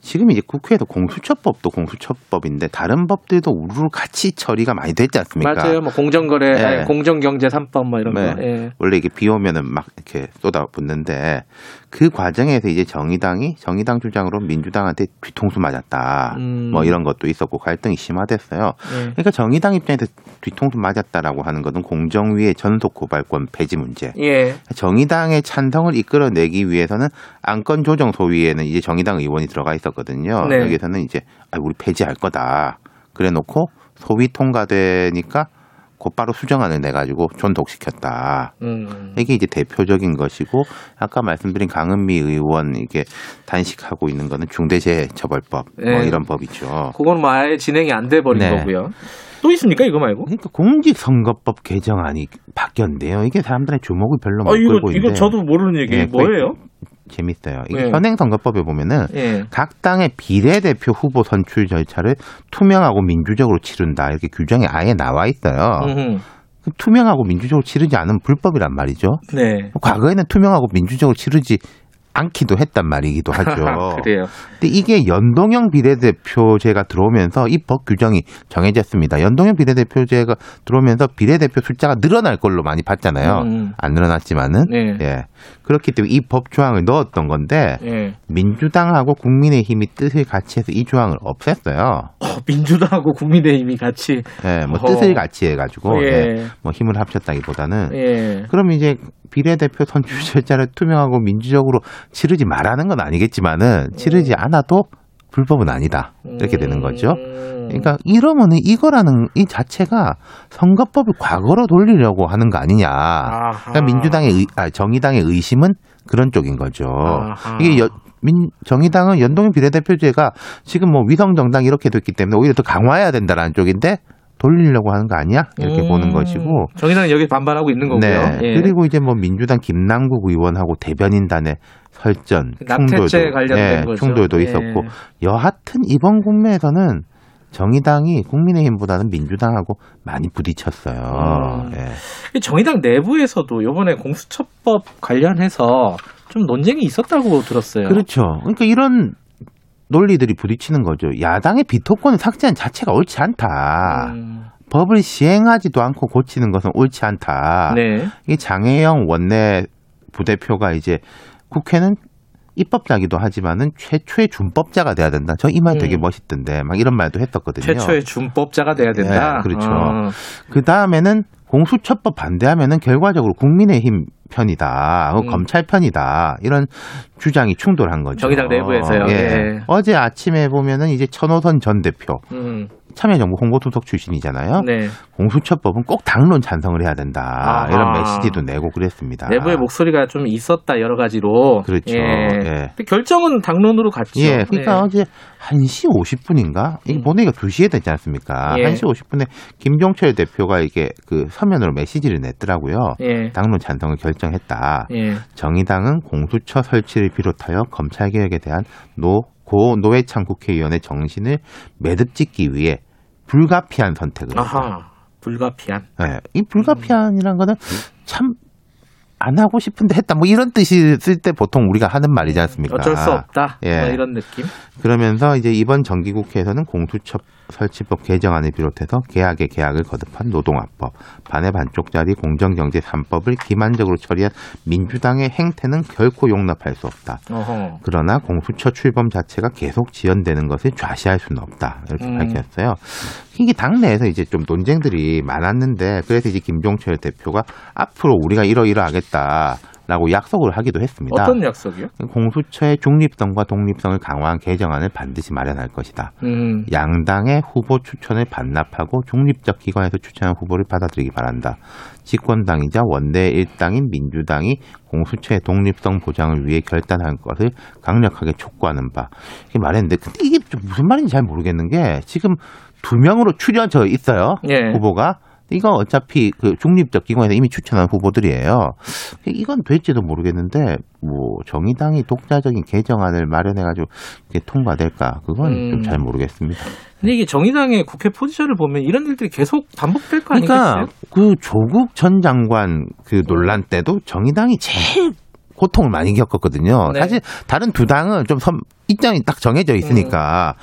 S8: 지금 이제 국회에서 공수처법도 공수처법인데 다른 법들도 우르르 같이 처리가 많이 됐지 않습니까?
S2: 맞아요. 뭐 공정거래,
S8: 네.
S2: 공정경제 3법 뭐 이런
S8: 네.
S2: 거. 예.
S8: 원래 이게 비 오면은 막 이렇게 쏟아붓는데 그 과정에서 이제 정의당이 정의당 주장으로 민주당한테 뒤통수 맞았다.
S2: 음.
S8: 뭐 이런 것도 있었고 갈등이 심화됐어요.
S2: 예.
S8: 그러니까 정의당 입장에서 뒤통수 맞았다라고 하는 것은 공정위의 전속 고발권 폐지 문제.
S2: 예.
S8: 정의당의 찬성을 이끌어내기 위해서는 안건 조정 소위에는 이제 정의당 의원이 들어가 있었거든요.
S2: 네.
S8: 여기서는 이제 아, 우리 폐지할 거다. 그래놓고 소위 통과되니까 곧바로 수정안을 내가지고 존독시켰다.
S2: 음.
S8: 이게 이제 대표적인 것이고 아까 말씀드린 강은미 의원 이게 단식하고 있는 거는 중대재해처벌법 뭐
S2: 네.
S8: 이런 법이죠.
S2: 그건 뭐 아예 진행이 안 돼 버린
S8: 네.
S2: 거고요. 또 있습니까 이거 말고?
S8: 그러니까 공직선거법 개정안이 바뀌었는데요. 이게 사람들의 주목을 별로 못
S2: 아 이거
S8: 끌고 있는데
S2: 이거 저도 모르는 얘기
S8: 예,
S2: 뭐예요?
S8: 재밌어요. 이게
S2: 네.
S8: 현행 선거법에 보면은
S2: 예.
S8: 각 당의 비례대표 후보 선출 절차를 투명하고 민주적으로 치른다 이렇게 규정이 아예 나와 있어요.
S2: 음흠.
S8: 그 투명하고 민주적으로 치르지 않으면 불법이란 말이죠.
S2: 네.
S8: 과거에는 투명하고 민주적으로 치르지 않기도 했단 말이기도 하죠.
S2: 그래요.
S8: 근데 이게 연동형 비례대표제가 들어오면서 이 법 규정이 정해졌습니다. 연동형 비례대표제가 들어오면서 비례대표 숫자가 늘어날 걸로 많이 봤잖아요.
S2: 음.
S8: 안 늘어났지만은
S2: 네.
S8: 예 그렇기 때문에 이 법 조항을 넣었던 건데
S2: 예.
S8: 민주당하고 국민의힘이 뜻을 같이 해서 이 조항을 없앴어요.
S2: 어, 민주당하고 국민의힘이 같이
S8: 예, 뭐
S2: 어허.
S8: 뜻을 같이 해가지고
S2: 예.
S8: 예, 뭐 힘을 합쳤다기보다는
S2: 예.
S8: 그럼 이제 비례대표 선출 절차를 투명하고 민주적으로 치르지 말라는 건 아니겠지만은 치르지 않아도 불법은 아니다 이렇게 되는 거죠.
S2: 음.
S8: 그러니까 이러면은 이거라는 이 자체가 선거법을 과거로 돌리려고 하는 거 아니냐. 그러니까 민주당의 의, 아, 정의당의 의심은 그런 쪽인 거죠.
S2: 아하.
S8: 이게 여- 민 정의당은 연동형 비례대표제가 지금 뭐 위성 정당 이렇게 됐기 때문에 오히려 더 강화해야 된다라는 쪽인데 돌리려고 하는 거 아니야? 이렇게
S2: 음,
S8: 보는 것이고.
S2: 정의당은 여기 반발하고 있는 거고요.
S8: 네.
S2: 예.
S8: 그리고 이제 뭐 민주당 김남국 의원하고 대변인단의 설전,
S2: 낙태죄
S8: 충돌도,
S2: 관련된
S8: 예,
S2: 거죠.
S8: 충돌도
S2: 예.
S8: 있었고 여하튼 이번 국면에서는 정의당이 국민의힘보다는 민주당하고 많이 부딪혔어요.
S2: 음.
S8: 예.
S2: 이 정의당 내부에서도 이번에 공수처법 관련해서 좀 논쟁이 있었다고 들었어요.
S8: 그렇죠. 그러니까 이런 논리들이 부딪히는 거죠. 야당의 비토권을 삭제한 자체가 옳지 않다.
S2: 음,
S8: 법을 시행하지도 않고 고치는 것은 옳지 않다.
S2: 네.
S8: 이 장혜영 원내 부대표가 이제 국회는 입법자기도 하지만은 최초의 준법자가 돼야 된다. 저 이말 되게
S2: 음.
S8: 멋있던데 막 이런 말도 했었거든요.
S2: 최초의 준법자가 돼야 된다.
S8: 네, 그렇죠.
S2: 어.
S8: 그 다음에는 공수처법 반대하면은 결과적으로 국민의힘 편이다, 어,
S2: 음.
S8: 검찰 편이다 이런 주장이 충돌한 거죠.
S2: 정의당 내부에서요.
S8: 예.
S2: 예.
S8: 어제 아침에 보면은 이제 천호선 전 대표
S2: 음,
S8: 참여정부 홍보수석 출신이잖아요.
S2: 네.
S8: 공수처법은 꼭 당론 찬성을 해야 된다
S2: 아하.
S8: 이런 메시지도 내고 그랬습니다.
S2: 내부의 목소리가 좀 있었다 여러 가지로.
S8: 그렇죠.
S2: 예.
S8: 예.
S2: 근데 결정은 당론으로 갔죠.
S8: 예, 그러니까
S2: 네.
S8: 어제 1시 50분인가? 이게
S2: 음.
S8: 본회의가 2시에 되지 않습니까?
S2: 예.
S8: 1시 50분에 김종철 대표가 이게 그 서면으로 메시지를 냈더라고요.
S2: 예.
S8: 당론 찬성을 결정 했다.
S2: 예.
S8: 정의당은 공수처 설치를 비롯하여 검찰개혁에 대한 노, 고 노회찬 국회의원의 정신을 매듭짓기 위해 불가피한 선택을 했다.
S2: 아하. 불가피한.
S8: 예, 이 불가피한이란 거는 참안 하고 싶은데 했다. 뭐 이런 뜻이 쓸 때 보통 우리가 하는 말이지 않습니까?
S2: 어쩔 수 없다.
S8: 예.
S2: 뭐 이런 느낌.
S8: 그러면서 이제 이번 정기국회에서는 공수처 설치법 개정안을 비롯해서 계약의 계약을 거듭한 노동화법, 반의 반쪽짜리 공정경제 3법을 기만적으로 처리한 민주당의 행태는 결코 용납할 수 없다.
S2: 어허.
S8: 그러나 공수처 출범 자체가 계속 지연되는 것을 좌시할 수는 없다. 이렇게
S2: 음.
S8: 밝혔어요. 이게 당내에서 이제 좀 논쟁들이 많았는데 그래서 이제 김종철 대표가 앞으로 우리가 이러이러하겠다. 라고 약속을 하기도 했습니다.
S2: 어떤 약속이요?
S8: 공수처의 중립성과 독립성을 강화한 개정안을 반드시 마련할 것이다.
S2: 음.
S8: 양당의 후보 추천을 반납하고 중립적 기관에서 추천한 후보를 받아들이기 바란다. 집권당이자 원내 일당인 민주당이 공수처의 독립성 보장을 위해 결단한 것을 강력하게 촉구하는 바. 이렇게 말했는데, 근데 이게 좀 무슨 말인지 잘 모르겠는 게 지금 두 명으로 추려져 있어요.
S2: 예.
S8: 후보가. 이거 어차피 그 중립적 기관에서 이미 추천한 후보들이에요. 이건 될지도 모르겠는데 뭐 정의당이 독자적인 개정안을 마련해가지고 이게 통과될까 그건
S2: 음.
S8: 좀잘 모르겠습니다.
S2: 근데 이게 정의당의 국회 포지션을 보면 이런 일들이 계속 반복될 거
S8: 그러니까
S2: 아니겠어요?
S8: 그 조국 전 장관 그 논란 때도 정의당이 제일 고통을 많이 겪었거든요.
S2: 네.
S8: 사실 다른 두 당은 좀 선, 입장이 딱 정해져 있으니까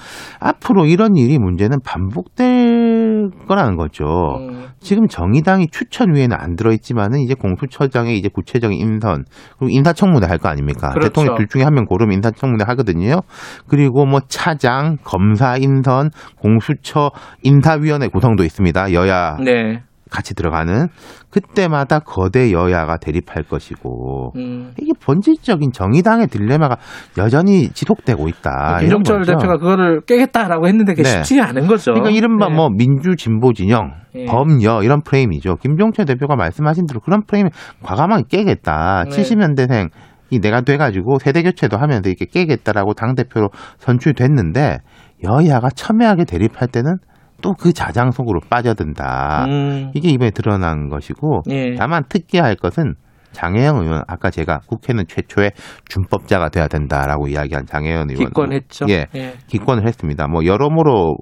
S8: 앞으로 이런 일이 문제는 반복될 거라는 거죠.
S2: 음.
S8: 지금 정의당이 추천 위에는 안 들어있지만은 이제 공수처장의 이제 구체적인 인선 그리고 인사청문회 할 거 아닙니까?
S2: 그렇죠.
S8: 대통령 둘 중에 한 명 고르면 인사청문회 하거든요. 그리고 뭐 차장, 검사 인선, 공수처 인사위원회 구성도 있습니다. 여야
S2: 네.
S8: 같이 들어가는 그때마다 거대 여야가 대립할 것이고
S2: 음.
S8: 이게 본질적인 정의당의 딜레마가 여전히 지속되고 있다. 아, 거죠.
S2: 대표가 그거를 깨겠다라고 했는데 그게
S8: 네.
S2: 쉽지가 않은 거죠.
S8: 그러니까 이른바
S2: 네.
S8: 뭐 민주 진보 진영,
S2: 예.
S8: 범여 이런 프레임이죠. 김종철 대표가 말씀하신 대로 그런 프레임을 과감하게 깨겠다.
S2: 네.
S8: 70년대생 이 내가 돼가지고 세대 교체도 하면서 이렇게 깨겠다라고 당 대표로 선출됐는데 여야가 첨예하게 대립할 때는 또 그 자장 속으로 빠져든다.
S2: 음.
S8: 이게 이번에 드러난 것이고
S2: 예.
S8: 다만 특기할 것은 장혜영 의원 아까 제가 국회는 최초의 준법자가 돼야 된다라고 이야기한 장혜영 의원
S2: 기권했죠.
S8: 예,
S2: 예.
S8: 기권을 했습니다. 뭐 여러모로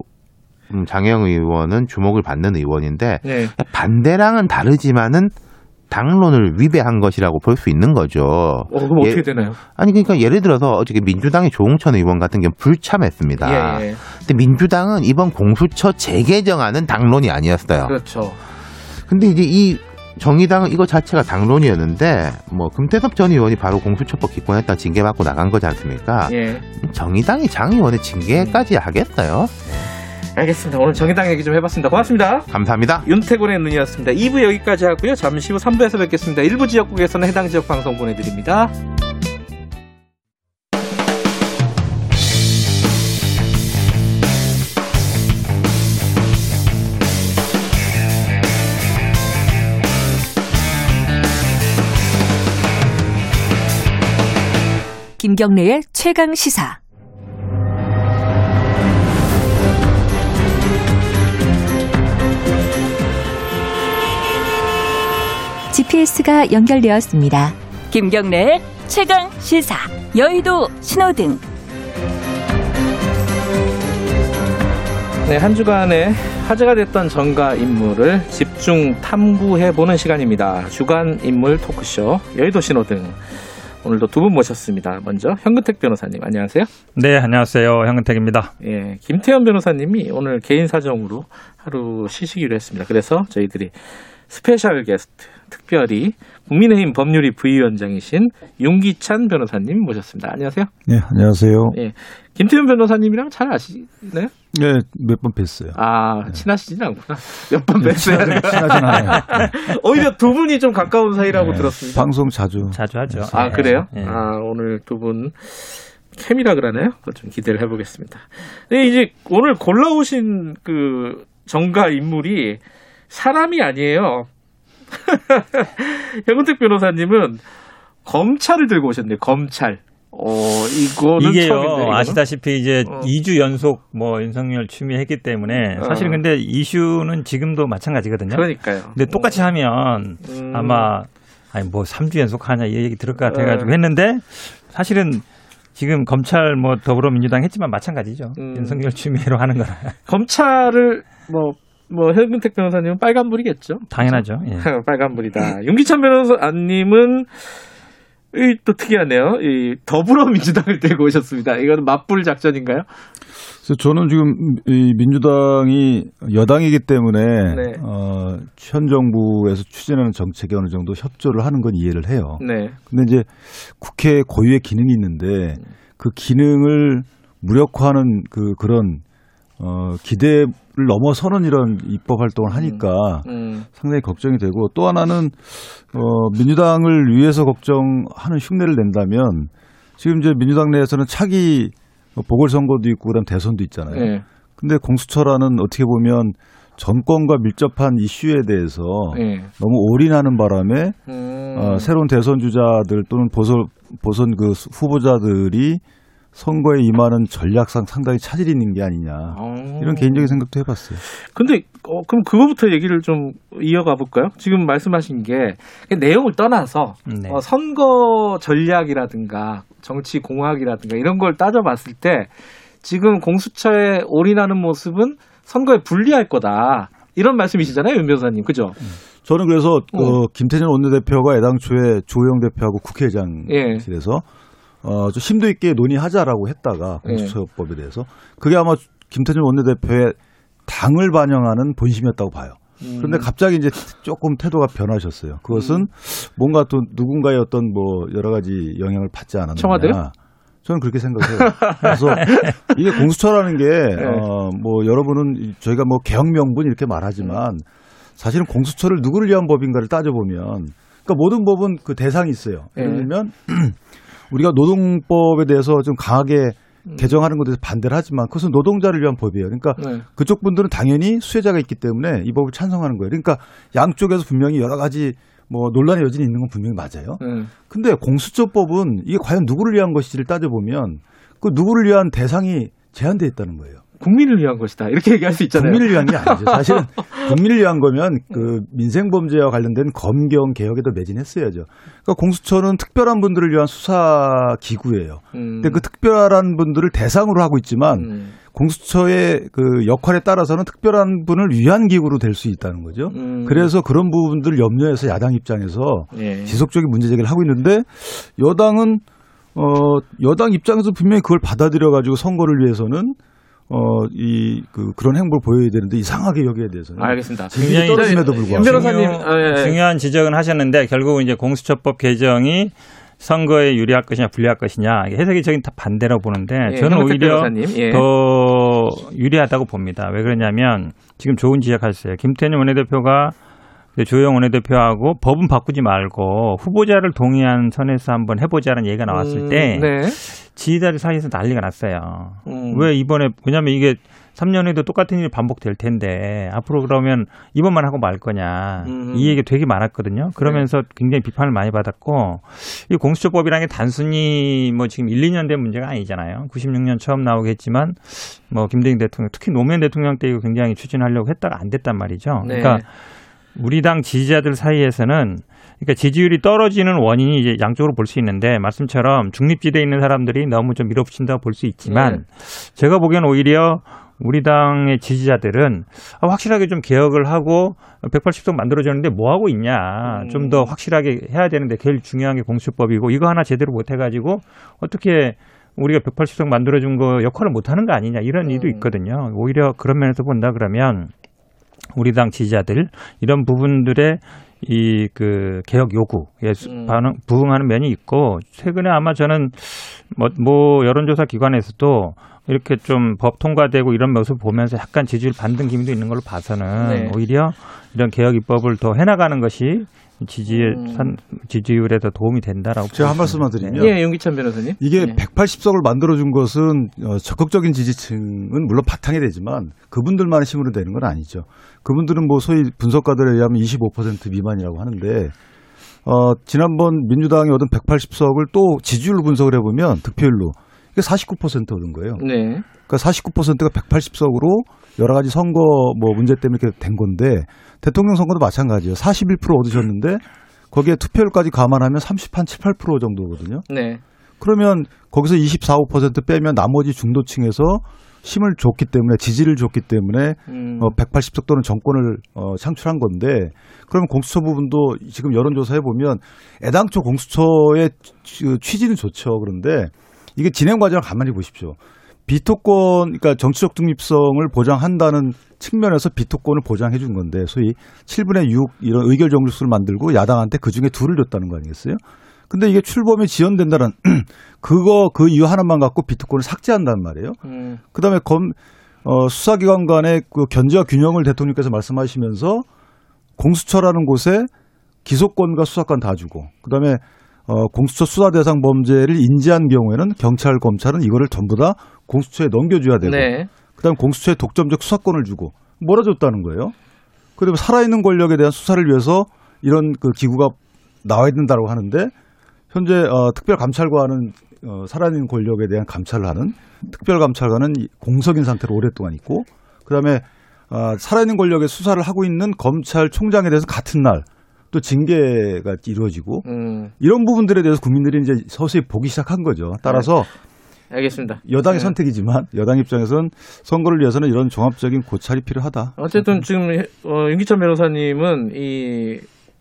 S8: 음, 장혜영 의원은 주목을 받는 의원인데
S2: 네.
S8: 반대랑은 다르지만은 당론을 위배한 것이라고 볼 수 있는 거죠.
S2: 어, 그럼
S8: 예,
S2: 어떻게 되나요?
S8: 아니 그러니까 예를 들어서 어저께 민주당의 조홍천 의원 같은 경우 불참했습니다.
S2: 예, 예.
S8: 근데 민주당은 이번 공수처 재개정안은 당론이 아니었어요.
S2: 그렇죠.
S8: 근데 이제 이 정의당은 이거 자체가 당론이었는데 뭐 금태섭 전 의원이 바로 공수처법 기권했다 징계받고 나간 거지 않습니까?
S2: 예.
S8: 정의당이 장 의원의 징계까지 하겠어요?
S2: 알겠습니다. 오늘 정의당 얘기 좀 해봤습니다. 고맙습니다.
S8: 감사합니다.
S2: 윤태곤의 눈이었습니다. 2부 여기까지 하고요. 잠시 후 3부에서 뵙겠습니다. 일부 지역국에서는 해당 지역 방송 보내드립니다.
S3: 김 김경래의 최강 시사.
S9: GPS가 연결되었습니다.
S10: 김경래의 최강 시사 여의도 신호등
S2: 네, 한 주간에 화제가 됐던 전가 인물을 집중 탐구해보는 시간입니다. 주간 인물 토크쇼 여의도 신호등. 오늘도 두 분 모셨습니다. 먼저 현근택 변호사님 안녕하세요.
S4: 네, 안녕하세요. 현근택입니다.
S2: 예, 김태현 변호사님이 오늘 개인 사정으로 하루 쉬시기로 했습니다. 그래서 저희들이 special guest 특별히 국민의힘 법률위 부위원장이신 윤기찬 변호사님 모셨습니다. 안녕하세요.
S11: 네, 안녕하세요.
S2: 예, 김태현 변호사님이랑 잘 아시나요?
S11: 네, 몇 번 뵀어요.
S2: 아, 친하시진 않구나. 몇 번 뵀어요.
S11: 친하진, 친하진 않아요.
S2: 오히려 두 분이 좀 가까운 사이라고
S11: 네,
S2: 들었습니다.
S11: 방송 자주.
S4: 자주 하죠.
S2: 아, 그래요?
S4: 네.
S2: 아, 오늘 두분 케미라 그러나요? 그거 좀 기대를 해보겠습니다. 네, 이제 오늘 골라오신 그 정가 인물이 사람이 아니에요. 현근택 변호사님은 검찰을 들고 오셨네요. 검찰. 어, 이거는
S4: 이게요
S2: 처음인데, 이거는?
S4: 아시다시피 이제
S2: 어.
S4: 2주 연속 뭐 윤석열 추미했기 때문에 사실
S2: 어.
S4: 근데 이슈는 지금도 마찬가지거든요.
S2: 그러니까요.
S4: 근데 똑같이 하면
S2: 음.
S4: 아마 아니 뭐 3주 연속 하냐 이 얘기 들을 것 같아 가지고
S2: 네.
S4: 했는데 사실은 지금 검찰 뭐 더불어민주당 했지만 마찬가지죠.
S2: 음.
S4: 윤석열 추미애로 하는 거라
S2: 검찰을 뭐, 뭐, 현근택 변호사님은 빨간불이겠죠?
S4: 당연하죠. 예.
S2: 빨간불이다. 윤기찬 변호사님은 이, 또 특이하네요. 이 더불어민주당을 들고 오셨습니다. 이거는 맞불 작전인가요?
S11: 그래서 저는 지금 이 민주당이 여당이기 때문에
S2: 네.
S11: 어, 현 정부에서 추진하는 정책에 어느 정도 협조를 하는 건 이해를 해요.
S2: 네.
S11: 근데 이제 국회 고유의 기능이 있는데 그 기능을 무력화하는 그 그런 어, 기대를 넘어서는 이런 입법 활동을 하니까
S2: 음,
S11: 상당히 걱정이 되고 또 하나는 어 민주당을 위해서 걱정하는 흉내를 낸다면 지금 이제 민주당 내에서는 차기 보궐선거도 있고 그다음 대선도 있잖아요.
S2: 네.
S11: 근데 공수처라는 어떻게 보면 정권과 밀접한 이슈에 대해서
S2: 네.
S11: 너무 올인하는 바람에
S2: 음,
S11: 어, 새로운 대선 주자들 또는 보선 보선 그 후보자들이 선거에 임하는 전략상 상당히 차질이 있는 게 아니냐
S2: 어.
S11: 이런 개인적인 생각도 해봤어요.
S2: 근데 어, 그럼 그거부터 얘기를 좀 이어가 볼까요? 지금 말씀하신 게 내용을 떠나서
S4: 네.
S2: 어, 선거 전략이라든가 정치 공학이라든가 이런 걸 따져봤을 때 지금 공수처에 올인하는 모습은 선거에 불리할 거다. 이런 말씀이시잖아요, 윤 변호사님. 그죠?
S11: 저는 그래서
S2: 어.
S11: 어, 김태년 원내대표가 애당초에 조영 대표하고 국회의장실에서 어, 좀 심도 있게 논의하자라고 했다가
S2: 예.
S11: 공수처법에 대해서 그게 아마 김태년 원내대표의 당을 반영하는 본심이었다고 봐요.
S2: 음.
S11: 그런데 갑자기 이제 조금 태도가 변하셨어요. 그것은 뭔가 또 누군가의 어떤 뭐 여러 가지 영향을 받지 않았느냐.
S2: 청와대요?
S11: 저는 그렇게 생각해요. 그래서 이게 공수처라는 게,
S2: 네.
S11: 어, 뭐 여러분은 저희가 뭐 개혁 명분 이렇게 말하지만 사실은 공수처를 누구를 위한 법인가를 따져보면 그러니까 모든 법은 그 대상이 있어요. 예를
S2: 네.
S11: 들면 우리가 노동법에 대해서 좀 강하게
S2: 음.
S11: 개정하는 것에 대해서 반대를 하지만 그것은 노동자를 위한 법이에요. 그러니까
S2: 네.
S11: 그쪽 분들은 당연히 수혜자가 있기 때문에 이 법을 찬성하는 거예요. 그러니까 양쪽에서 분명히 여러 가지 뭐 논란의 여진이 있는 건 분명히 맞아요.
S2: 네.
S11: 근데 공수처법은 이게 과연 누구를 위한 것인지를 따져보면 그 누구를 위한 대상이 제한돼 있다는 거예요.
S2: 국민을 위한 것이다. 이렇게 얘기할 수 있잖아요.
S11: 국민을 위한 게 아니죠. 사실은 국민을 위한 거면 그 민생 범죄와 관련된 검경 개혁에도 매진했어야죠. 그러니까 공수처는 특별한 분들을 위한 수사 기구예요.
S2: 음.
S11: 근데 그 특별한 분들을 대상으로 하고 있지만
S2: 음.
S11: 공수처의 그 역할에 따라서는 특별한 분을 위한 기구로 될 수 있다는 거죠.
S2: 음.
S11: 그래서 그런 부분들을 염려해서 야당 입장에서
S2: 예.
S11: 지속적인 문제 제기를 하고 있는데 여당은 어 여당 입장에서 분명히 그걸 받아들여 가지고 선거를 위해서는 어 이 그 그런 행보를 보여야 되는데 이상하게 여기에 대해서는
S2: 알겠습니다.
S11: 굉장히 떨어짐에도
S2: 윤
S11: 불구하고
S2: 변호사님,
S4: 중요-
S2: 아, 예, 예.
S4: 중요한 지적은 하셨는데 결국은 이제 공수처법 개정이 선거에 유리할 것이냐 불리할 것이냐 해석이 저긴 다 반대라고 보는데
S2: 예,
S4: 저는 오히려
S2: 예.
S4: 더 유리하다고 봅니다. 왜 그러냐면 지금 좋은 지적하셨어요. 김태년 원내대표가 조영 원내대표하고 법은 바꾸지 말고 후보자를 동의한 선에서 한번 해보자는 얘기가 나왔을
S2: 음,
S4: 때
S2: 네.
S4: 지지자들 사이에서 난리가 났어요.
S2: 음.
S4: 왜 이번에 왜냐면 이게 3년 후에도 똑같은 일이 반복될 텐데 앞으로 그러면 이번만 하고 말 거냐
S2: 음.
S4: 이 얘기 되게 많았거든요. 그러면서 굉장히 비판을 많이 받았고 이 공수처법이라는 게 단순히 뭐 지금 1, 2년 된 문제가 아니잖아요. 96년 처음 나오게 했지만 뭐 김대중 대통령 특히 노무현 대통령 때 이거 굉장히 추진하려고 했다가 안 됐단 말이죠.
S2: 네.
S4: 그러니까 우리 당 지지자들 사이에서는 그러니까 지지율이 떨어지는 원인이 이제 양쪽으로 볼 수 있는데 말씀처럼 중립지대에 있는 사람들이 너무 좀 밀어붙인다고 볼 수 있지만 제가 보기엔 오히려 우리 당의 지지자들은 아, 확실하게 좀 개혁을 하고 180석 만들어졌는데 뭐 하고 있냐. 좀더 확실하게 해야 되는데 제일 중요한 게 공수법이고 이거 하나 제대로 못 해가지고 어떻게 우리가 180석 만들어준 거 역할을 못 하는 거 아니냐 이런 일도 있거든요. 오히려 그런 면에서 본다 그러면 우리 당 지지자들 이런 부분들의 이 그 개혁 요구에 수-
S2: 음.
S4: 반응 부응하는 면이 있고 최근에 아마 저는 뭐, 뭐 여론조사 기관에서도 이렇게 좀 법 통과되고 이런 모습을 보면서 약간 지지율 반등 기미도 있는 걸로 봐서는
S2: 네.
S4: 오히려 이런 개혁 입법을 더 해나가는 것이 지지
S2: 음.
S4: 산 지지율에 더 도움이 된다라고
S11: 제가 한
S4: 보고
S11: 말씀만. 드리면
S2: 예, 용기찬 변호사님.
S11: 이게
S2: 예.
S11: 180석을 만들어준 것은 어, 적극적인 지지층은 물론 바탕이 되지만 그분들만의 힘으로 되는 건 아니죠. 그분들은 뭐 소위 분석가들에 의하면 25% 미만이라고 하는데 어, 지난번 민주당이 얻은 180석을 또 지지율로 분석을 해보면 득표율로 이게 49% 얻은 거예요.
S2: 네.
S11: 그러니까 49%가 180석으로 여러 가지 선거 뭐 문제 때문에 이렇게 된 건데 대통령 선거도 마찬가지예요. 41% 얻으셨는데 거기에 투표율까지 감안하면 30, 한 7, 8% 정도거든요.
S2: 네.
S11: 그러면 거기서 24, 5% 빼면 나머지 중도층에서 힘을 줬기 때문에 지지를 줬기 때문에
S2: 음.
S11: 어, 180석 또는 정권을 어, 창출한 건데 그러면 공수처 부분도 지금 여론조사해 보면 애당초 공수처의 취- 취지는 좋죠. 그런데 이게 진행 과정을 가만히 보십시오. 비토권, 그러니까 정치적 중립성을 보장한다는 측면에서 비토권을 보장해 준 건데 소위 7분의 6 이런 의결 정수를 만들고 야당한테 그 중에 둘을 줬다는 거 아니겠어요? 근데 이게 출범에 지연된다는 그거 그 이유 하나만 갖고 비토권을 삭제한다는 말이에요.
S2: 음.
S11: 그다음에 검 어, 수사기관 간의 그 견제와 균형을 대통령께서 말씀하시면서 공수처라는 곳에 기소권과 수사권 다 주고 그다음에 어, 공수처 수사 대상 범죄를 인지한 경우에는 경찰 검찰은 이거를 전부 다 공수처에 넘겨줘야 되고
S2: 네.
S11: 그다음에 공수처에 독점적 수사권을 주고 몰아줬다는 거예요. 그리고 살아있는 권력에 대한 수사를 위해서 이런 그 기구가 나와야 된다고 하는데 현재 어, 특별감찰관은 어, 살아있는 권력에 대한 감찰을 하는 특별감찰관은 이- 공석인 상태로 오랫동안 있고 그다음에 어, 살아있는 권력의 수사를 하고 있는 검찰총장에 대해서 같은 날 또 징계가 이루어지고
S2: 음.
S11: 이런 부분들에 대해서 국민들이 이제 서서히 보기 시작한 거죠. 따라서
S2: 알겠습니다.
S11: 여당의
S2: 네.
S11: 선택이지만 여당 입장에서는 선거를 위해서는 이런 종합적인 고찰이 필요하다.
S2: 어쨌든 지금 어, 윤기찬 변호사님은 이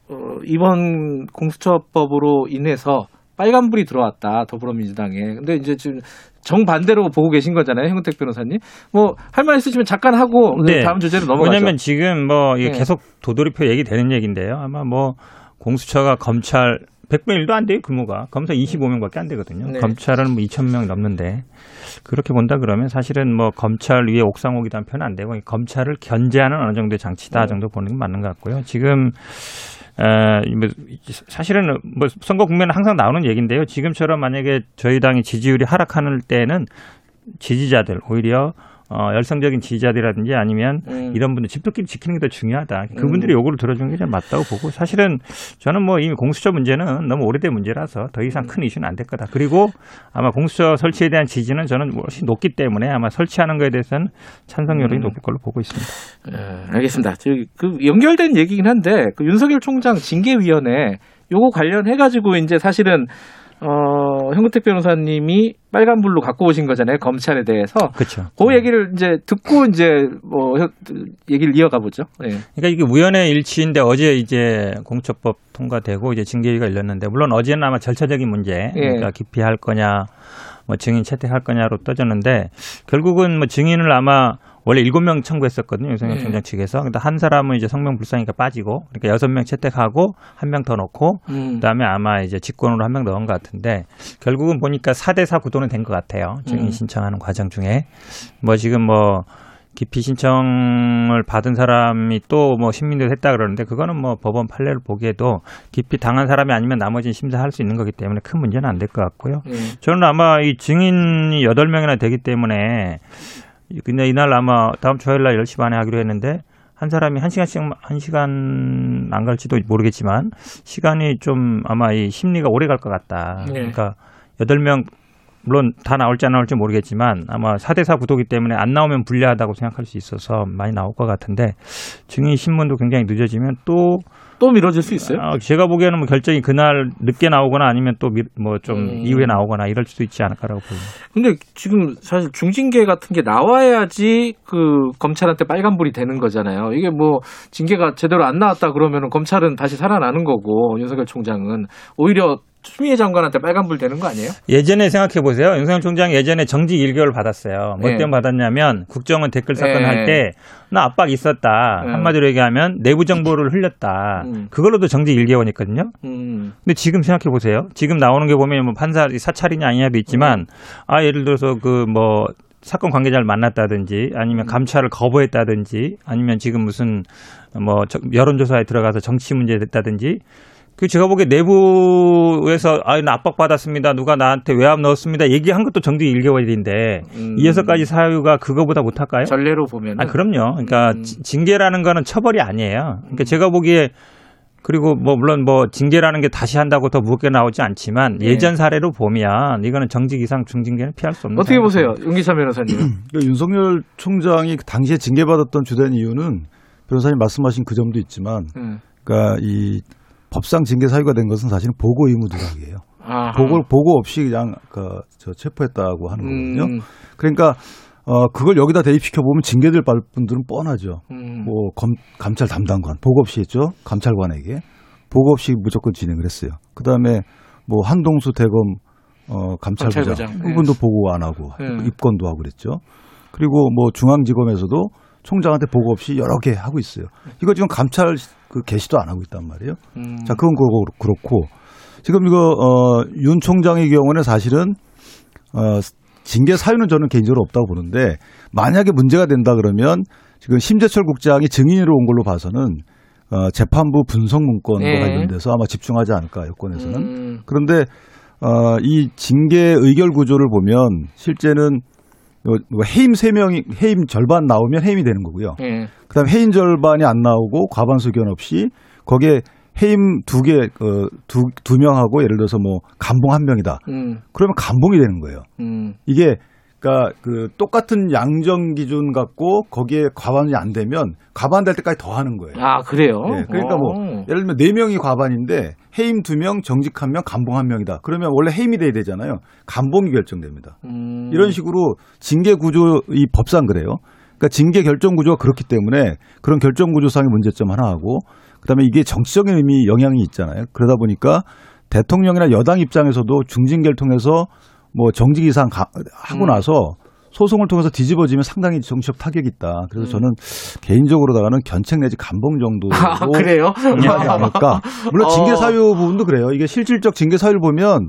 S2: 어, 이번 공수처법으로 인해서 빨간불이 들어왔다 더불어민주당에. 근데 이제 지금 정반대로 보고 계신 거잖아요, 형택 변호사님. 뭐 할 말 있으시면 잠깐 하고
S4: 네.
S2: 다음 주제로 넘어가죠.
S4: 왜냐하면 지금 뭐 이게
S2: 네.
S4: 계속 도돌이표 얘기 되는 얘기인데요. 아마 뭐 공수처가 검찰 100분의 1도 안 돼요 규모가 검사 25명밖에 안 되거든요.
S2: 네.
S4: 검찰은 뭐 2천 명 넘는데 그렇게 본다 그러면 사실은 뭐 검찰 위에 옥상옥이라는 표현은 안 되고 검찰을 견제하는 어느 정도의 장치다
S2: 네.
S4: 정도 보는 게 맞는 것 같고요. 지금 에, 뭐 사실은 뭐 선거 국면은 항상 나오는 얘기인데요. 지금처럼 만약에 저희 당이 지지율이 하락하는 때는 지지자들 오히려 어, 열성적인 지지자들이라든지 아니면
S2: 음.
S4: 이런 분들 집도끼리 지키는 게 더 중요하다. 그분들이 요구를 들어주는 게 좀 맞다고 보고 사실은 저는 뭐 이미 공수처 문제는 너무 오래된 문제라서 더 이상 큰 이슈는 안 될 거다. 그리고 아마 공수처 설치에 대한 지지는 저는 훨씬 높기 때문에 아마 설치하는 거에 대해서는 찬성 여론이
S2: 음.
S4: 높을 걸로 보고 있습니다.
S2: 예, 알겠습니다. 그 연결된 얘기긴 한데 그 윤석열 총장 징계위원회 요거 관련해 가지고 이제 사실은 어 형근택 변호사님이 빨간불로 갖고 오신 거잖아요 검찰에 대해서.
S4: 그렇죠.
S2: 그 얘기를 이제 듣고 이제 뭐 형- 얘기를 이어가 보죠. 예.
S4: 그러니까 이게 우연의 일치인데 어제 이제 공처법 통과되고 이제 징계위가 열렸는데 물론 어제는 아마 절차적인 문제, 그러니까 기피할 거냐, 뭐 증인 채택할 거냐로 떠졌는데 결국은 뭐 증인을 아마 원래 일곱 명 청구했었거든요 윤석열
S2: 네.
S4: 총장 측에서. 근데 한 사람은 이제 성명 불상이니까 빠지고 그러니까 여섯 명 채택하고 한 명 더 넣고
S2: 음.
S4: 그다음에 아마 이제 직권으로 한 명 넣은 것 같은데 결국은 보니까 4대4 구도는 된 것 같아요. 증인
S2: 음.
S4: 신청하는 과정 중에 뭐 지금 뭐 기피 신청을 받은 사람이 또 뭐 신민도 했다 그러는데 그거는 뭐 법원 판례를 보기에도 기피 당한 사람이 아니면 나머지는 심사할 수 있는 거기 때문에 큰 문제는 안 될 것 같고요.
S2: 예.
S4: 저는 아마 이 증인이 8명이나 되기 때문에 근데 이날 아마 다음 주 화요일 날 10시 반에 하기로 했는데 한 사람이 한 시간씩 한 시간 안 갈지도 모르겠지만 시간이 좀 아마 이 심리가 오래 갈 것 같다.
S2: 네.
S4: 그러니까 8명 물론 다 나올지 안 나올지 모르겠지만 아마 4대4 구도기 때문에 안 나오면 불리하다고 생각할 수 있어서 많이 나올 것 같은데 증인 신문도 굉장히 늦어지면 또
S2: 또 미뤄질 수 있어요?
S4: 아, 제가 보기에는 뭐 결정이 그날 늦게 나오거나 아니면 또 뭐좀
S2: 음.
S4: 이후에 나오거나 이럴 수도 있지 않을까라고 보입니다.
S2: 근데 지금 사실 중징계 같은 게 나와야지 그 검찰한테 빨간불이 되는 거잖아요. 이게 뭐 징계가 제대로 안 나왔다 그러면은 검찰은 다시 살아나는 거고 윤석열 총장은 오히려 추미애 장관한테 빨간불 되는 거 아니에요?
S4: 예전에 생각해 보세요. 윤석열 총장이 예전에 정직 1개월 받았어요. 뭐
S2: 네.
S4: 때문에 받았냐면 국정원 댓글 사건
S2: 네.
S4: 할때 나 압박 있었다.
S2: 네.
S4: 한마디로 얘기하면 내부 정보를 흘렸다.
S2: 음.
S4: 그걸로도 정직 1개월 있거든요.
S2: 음.
S4: 근데 지금 생각해 보세요. 지금 나오는 게 보면 뭐 판사 사찰이냐 아니냐도 있지만 아 예를 들어서 그뭐 사건 관계자를 만났다든지 아니면 감찰을 거부했다든지 아니면 지금 무슨 뭐 저- 여론조사에 들어가서 정치 문제 됐다든지 그 제가 보기에 내부에서 아, 나 압박받았습니다. 누가 나한테 외압 넣었습니다. 얘기한 것도 정직 1개월인데
S2: 음.
S4: 이 여섯 가지 사유가 그거보다 못할까요?
S2: 전례로 보면은
S4: 아, 그럼요. 그러니까
S2: 음.
S4: 지- 징계라는 거는 처벌이 아니에요. 그러니까 제가 보기에 그리고 뭐 물론 뭐 징계라는 게 다시 한다고 더 무겁게 나오지 않지만
S2: 네.
S4: 예전 사례로 보면 이거는 정직 이상 중징계는 피할 수 없는
S2: 어떻게. 보세요, 윤기찬 변호사님?
S11: 그러니까 윤석열 총장이 당시에 징계받았던 주된 이유는 변호사님 말씀하신 그 점도 있지만,
S2: 음.
S11: 그러니까 이 법상 징계 사유가 된 것은 사실은 보고 의무 누락이에요. 보고 보고 없이 그냥 그저 체포했다고 하는 거거든요.
S2: 음.
S11: 그러니까 어 그걸 여기다 대입시켜 보면 징계될 받을 분들은 뻔하죠.
S2: 음.
S11: 뭐 검, 감찰 담당관 보고 없이 했죠. 감찰관에게 보고 없이 무조건 진행을 했어요. 그 다음에 뭐 한동수 대검 어 감찰부장
S2: 감찰부장, 예.
S11: 그분도 보고 안 하고
S2: 예.
S11: 입건도 하고 그랬죠. 그리고 뭐 중앙지검에서도 총장한테 보고 없이 여러 개 하고 있어요. 이거 지금 감찰 그 개시도 안 하고 있단 말이에요.
S2: 음.
S11: 자, 그건 그렇고 지금 이거 어윤 총장의 경우는 사실은 어 징계 사유는 저는 개인적으로 없다고 보는데 만약에 문제가 된다 그러면 지금 심재철 국장이 증인으로 온 걸로 봐서는 어 재판부 분석 문건과
S2: 네.
S11: 관련돼서 아마 집중하지 않을까 여권에서는
S2: 음.
S11: 그런데 어, 이 징계 의결 구조를 보면 실제는 해임 세명이 해임 절반 나오면 해임이 되는 거고요.
S2: 예.
S11: 그다음에 해임 절반이 안 나오고 과반수 의견 없이 거기에 해임 두 개, 어, 두, 두 명하고 예를 들어서 뭐 감봉 한 명이다.
S2: 음.
S11: 그러면 감봉이 되는 거예요.
S2: 음.
S11: 이게 그러니까 그 똑같은 양정 기준 갖고 거기에 과반이 안 되면 과반될 때까지 더 하는 거예요.
S2: 아 그래요?
S11: 예, 그러니까 뭐
S2: 어.
S11: 예를 들면 네 명이 과반인데 해임 두 명, 정직 한 명, 감봉 한 명이다. 그러면 원래 해임이 돼야 되잖아요. 감봉이 결정됩니다.
S2: 음.
S11: 이런 식으로 징계 구조 이 법상 그래요. 그러니까 징계 결정 구조가 그렇기 때문에 그런 결정 구조상의 문제점 하나 하고 그다음에 이게 정치적인 의미 영향이 있잖아요. 그러다 보니까 대통령이나 여당 입장에서도 중징계를 통해서 뭐 정직 이상 가- 하고
S2: 음.
S11: 나서 소송을 통해서 뒤집어지면 상당히 정치적 타격이 있다. 그래서
S2: 음.
S11: 저는 개인적으로다가는 견책 내지 감봉 정도로
S2: 아, 그래요?
S11: 하지 않을까. 물론 징계
S2: 어.
S11: 사유 부분도 그래요. 이게 실질적 징계 사유를 보면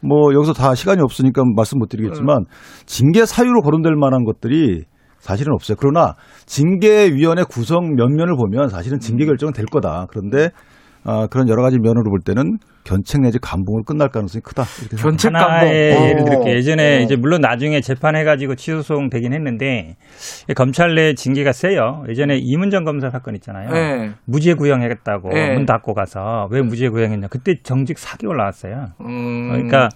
S11: 뭐 여기서 다 시간이 없으니까 말씀 못 드리겠지만 징계 사유로 거론될 만한 것들이 사실은 없어요. 그러나 징계위원회 구성 면면을 보면 사실은 징계 결정은 될 거다. 그런데 아, 그런 여러 가지 면으로 볼 때는 견책 내지 감봉으로 끝날 가능성이 크다.
S2: 견책 감봉. 어.
S4: 예를 들게 예전에
S2: 어.
S4: 이제 물론 나중에 재판해가지고 취소소송 되긴 했는데 검찰 내 징계가 세요. 예전에 이문정 검사 사건 있잖아요.
S2: 네.
S4: 무죄 구형하겠다고
S2: 네.
S4: 문 닫고 가서 왜 무죄 구형했냐. 그때 정직 4개월 나왔어요.
S2: 음.
S4: 그러니까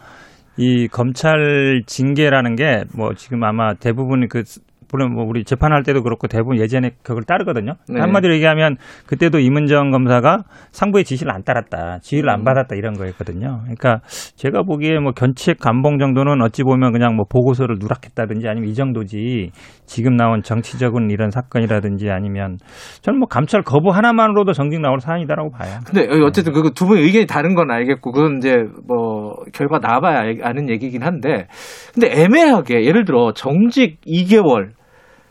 S4: 이 검찰 징계라는 게 뭐 지금 아마 대부분 그 물론 뭐 우리 재판할 때도 그렇고 대부분 예전에 그걸 따르거든요.
S2: 네.
S4: 한마디로 얘기하면 그때도 이문정 검사가 상부의 지시를 안 따랐다, 지휘를
S2: 음.
S4: 안 받았다 이런 거였거든요. 그러니까 제가 보기에 뭐 견책 감봉 정도는 어찌 보면 그냥 뭐 보고서를 누락했다든지 아니면 이 정도지 지금 나온 정치적인 이런 사건이라든지 아니면 저는 뭐 감찰 거부 하나만으로도 정직 나올 사안이다라고 봐요.
S2: 근데 어쨌든 그두 분의 의견이 다른 건 알겠고 그건 이제 뭐 결과 나와봐야 알- 아는 얘기긴 한데 근데 애매하게 예를 들어 정직 2개월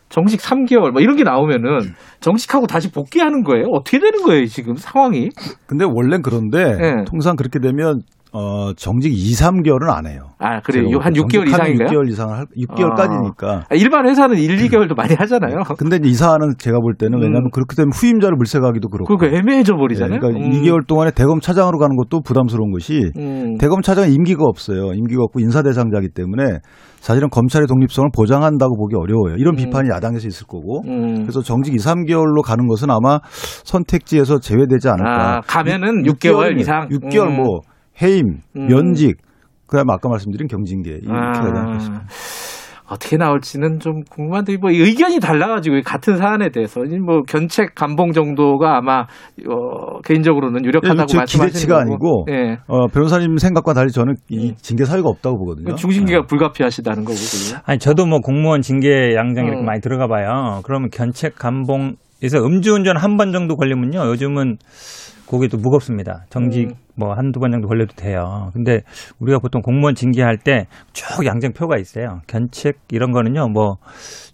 S2: 정직 3개월 뭐 이런 게 나오면은 정직하고 다시 복귀하는 거예요? 어떻게 되는 거예요 지금 상황이?
S11: 근데 원래는 그런데
S2: 네.
S11: 통상 그렇게 되면 어, 정직 2, 3개월은 안 해요.
S2: 아, 그래요? 한 6개월
S11: 정직하면
S2: 이상인가요?
S11: 6개월 이상을 할, 6개월까지니까.
S2: 아, 일반 회사는 1, 2개월도 많이 하잖아요.
S11: 근데 이제 이사는 제가 볼 때는 왜냐하면
S2: 음.
S11: 그렇게 되면 후임자를 물색하기도 그렇고.
S2: 그러니까 애매해져 버리잖아요.
S11: 네, 그러니까
S2: 음.
S11: 2개월 동안에 대검 차장으로 가는 것도 부담스러운 것이
S2: 음.
S11: 대검 차장은 임기가 없어요. 임기가 없고 인사 대상자이기 때문에 사실은 검찰의 독립성을 보장한다고 보기 어려워요. 이런
S2: 음.
S11: 비판이 야당에서 있을 거고.
S2: 음.
S11: 그래서 정직 2, 3개월로 가는 것은 아마 선택지에서 제외되지 않을까.
S2: 아, 가면은 6개월
S11: 6개월이면,
S2: 이상?
S11: 6개월
S2: 음.
S11: 뭐 해임,
S2: 음.
S11: 면직, 그다음에 아까 말씀드린 경징계 이렇게
S2: 아.
S11: 가지 않겠습니까?
S2: 어떻게 나올지는 좀 궁금한데 뭐 의견이 달라가지고 같은 사안에 대해서 뭐 견책 감봉 정도가 아마 어, 개인적으로는 유력하다고
S11: 제
S2: 말씀하시는
S11: 기대치가
S2: 거고.
S11: 아니고
S2: 예.
S11: 어, 변호사님 생각과 달리 저는 이 징계 사유가 없다고 보거든요.
S2: 그 중징계가 불가피하시다는 거고 그죠?
S4: 아니 저도 뭐 공무원 징계 양장 이렇게
S2: 음.
S4: 많이 들어가 봐요. 그러면 견책 감봉에서 음주운전 한 번 정도 걸리면요. 요즘은 그게 또 무겁습니다. 정직
S2: 음.
S4: 뭐 한두 번 정도 걸려도 돼요. 근데 우리가 보통 공무원 징계할 때 쭉 양정표가 있어요. 견책 이런 거는요. 뭐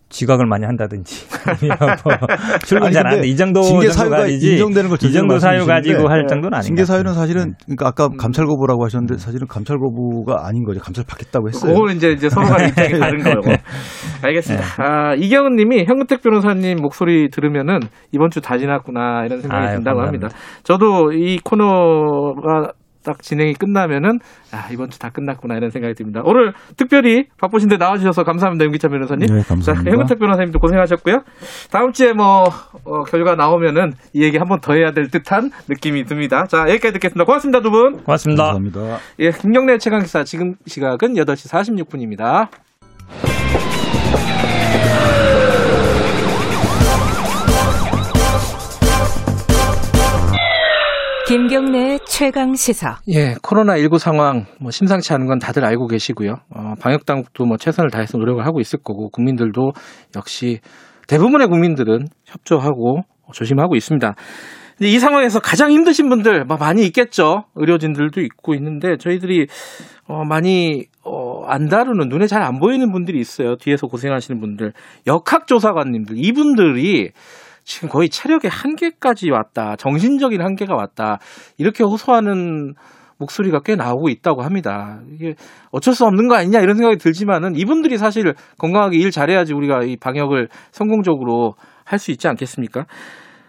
S4: 지각을 많이 한다든지 뭐 출근
S11: 아니,
S4: 잘안
S11: 근데
S4: 돼. 이 정도
S11: 징계
S4: 정도
S11: 사유가
S4: 가지지.
S11: 인정되는
S4: 걸이 정도 사유 가지고 할 정도는 아닌
S11: 징계
S4: 것
S11: 사유는. 사실은 그러니까 아까
S2: 음.
S11: 감찰 거부라고 하셨는데 사실은 감찰 거부가 아닌 거죠. 감찰 받겠다고 했어요.
S2: 그거는 이제, 이제 서로가 입장이 다른 거고. 알겠습니다. 아, 이경은 님이 현근택 변호사님 목소리 들으면은 이번 주 다 지났구나 이런 생각이
S4: 아유,
S2: 든다고
S4: 감사합니다.
S2: 합니다. 저도 이 코너 가 딱 진행이 끝나면은 아, 이번 주 다 끝났구나 이런 생각이 듭니다. 오늘 특별히 바쁘신데 나와주셔서 감사합니다. 윤기찬 변호사님.
S11: 네,
S2: 자,
S11: 감사합니다.
S2: 현근택 변호사님도 고생하셨고요. 다음 주에 뭐 어, 결과 나오면은 이 얘기 한 번 더 해야 될 듯한 느낌이 듭니다. 자, 여기까지 듣겠습니다. 고맙습니다, 두 분.
S4: 고맙습니다.
S11: 감사합니다.
S2: 예, 김경래 최강 기사 지금 시각은 8시 46분입니다.
S3: 김경래 최강 시사.
S2: 예, 코로나 19 상황 뭐 심상치 않은 건 다들 알고 계시고요. 어, 방역 당국도 뭐 최선을 다해서 노력을 하고 있을 거고 국민들도 역시 대부분의 국민들은 협조하고 조심하고 있습니다. 이 상황에서 가장 힘드신 분들 뭐 많이 있겠죠. 의료진들도 있고 있는데 저희들이 어, 많이 어, 안 다루는 눈에 잘 안 보이는 분들이 있어요. 뒤에서 고생하시는 분들, 역학조사관님들 이분들이 지금 거의 체력의 한계까지 왔다. 정신적인 한계가 왔다. 이렇게 호소하는 목소리가 꽤 나오고 있다고 합니다. 이게 어쩔 수 없는 거 아니냐 이런 생각이 들지만은 이분들이 사실 건강하게 일 잘해야지 우리가 이 방역을 성공적으로 할 수 있지 않겠습니까?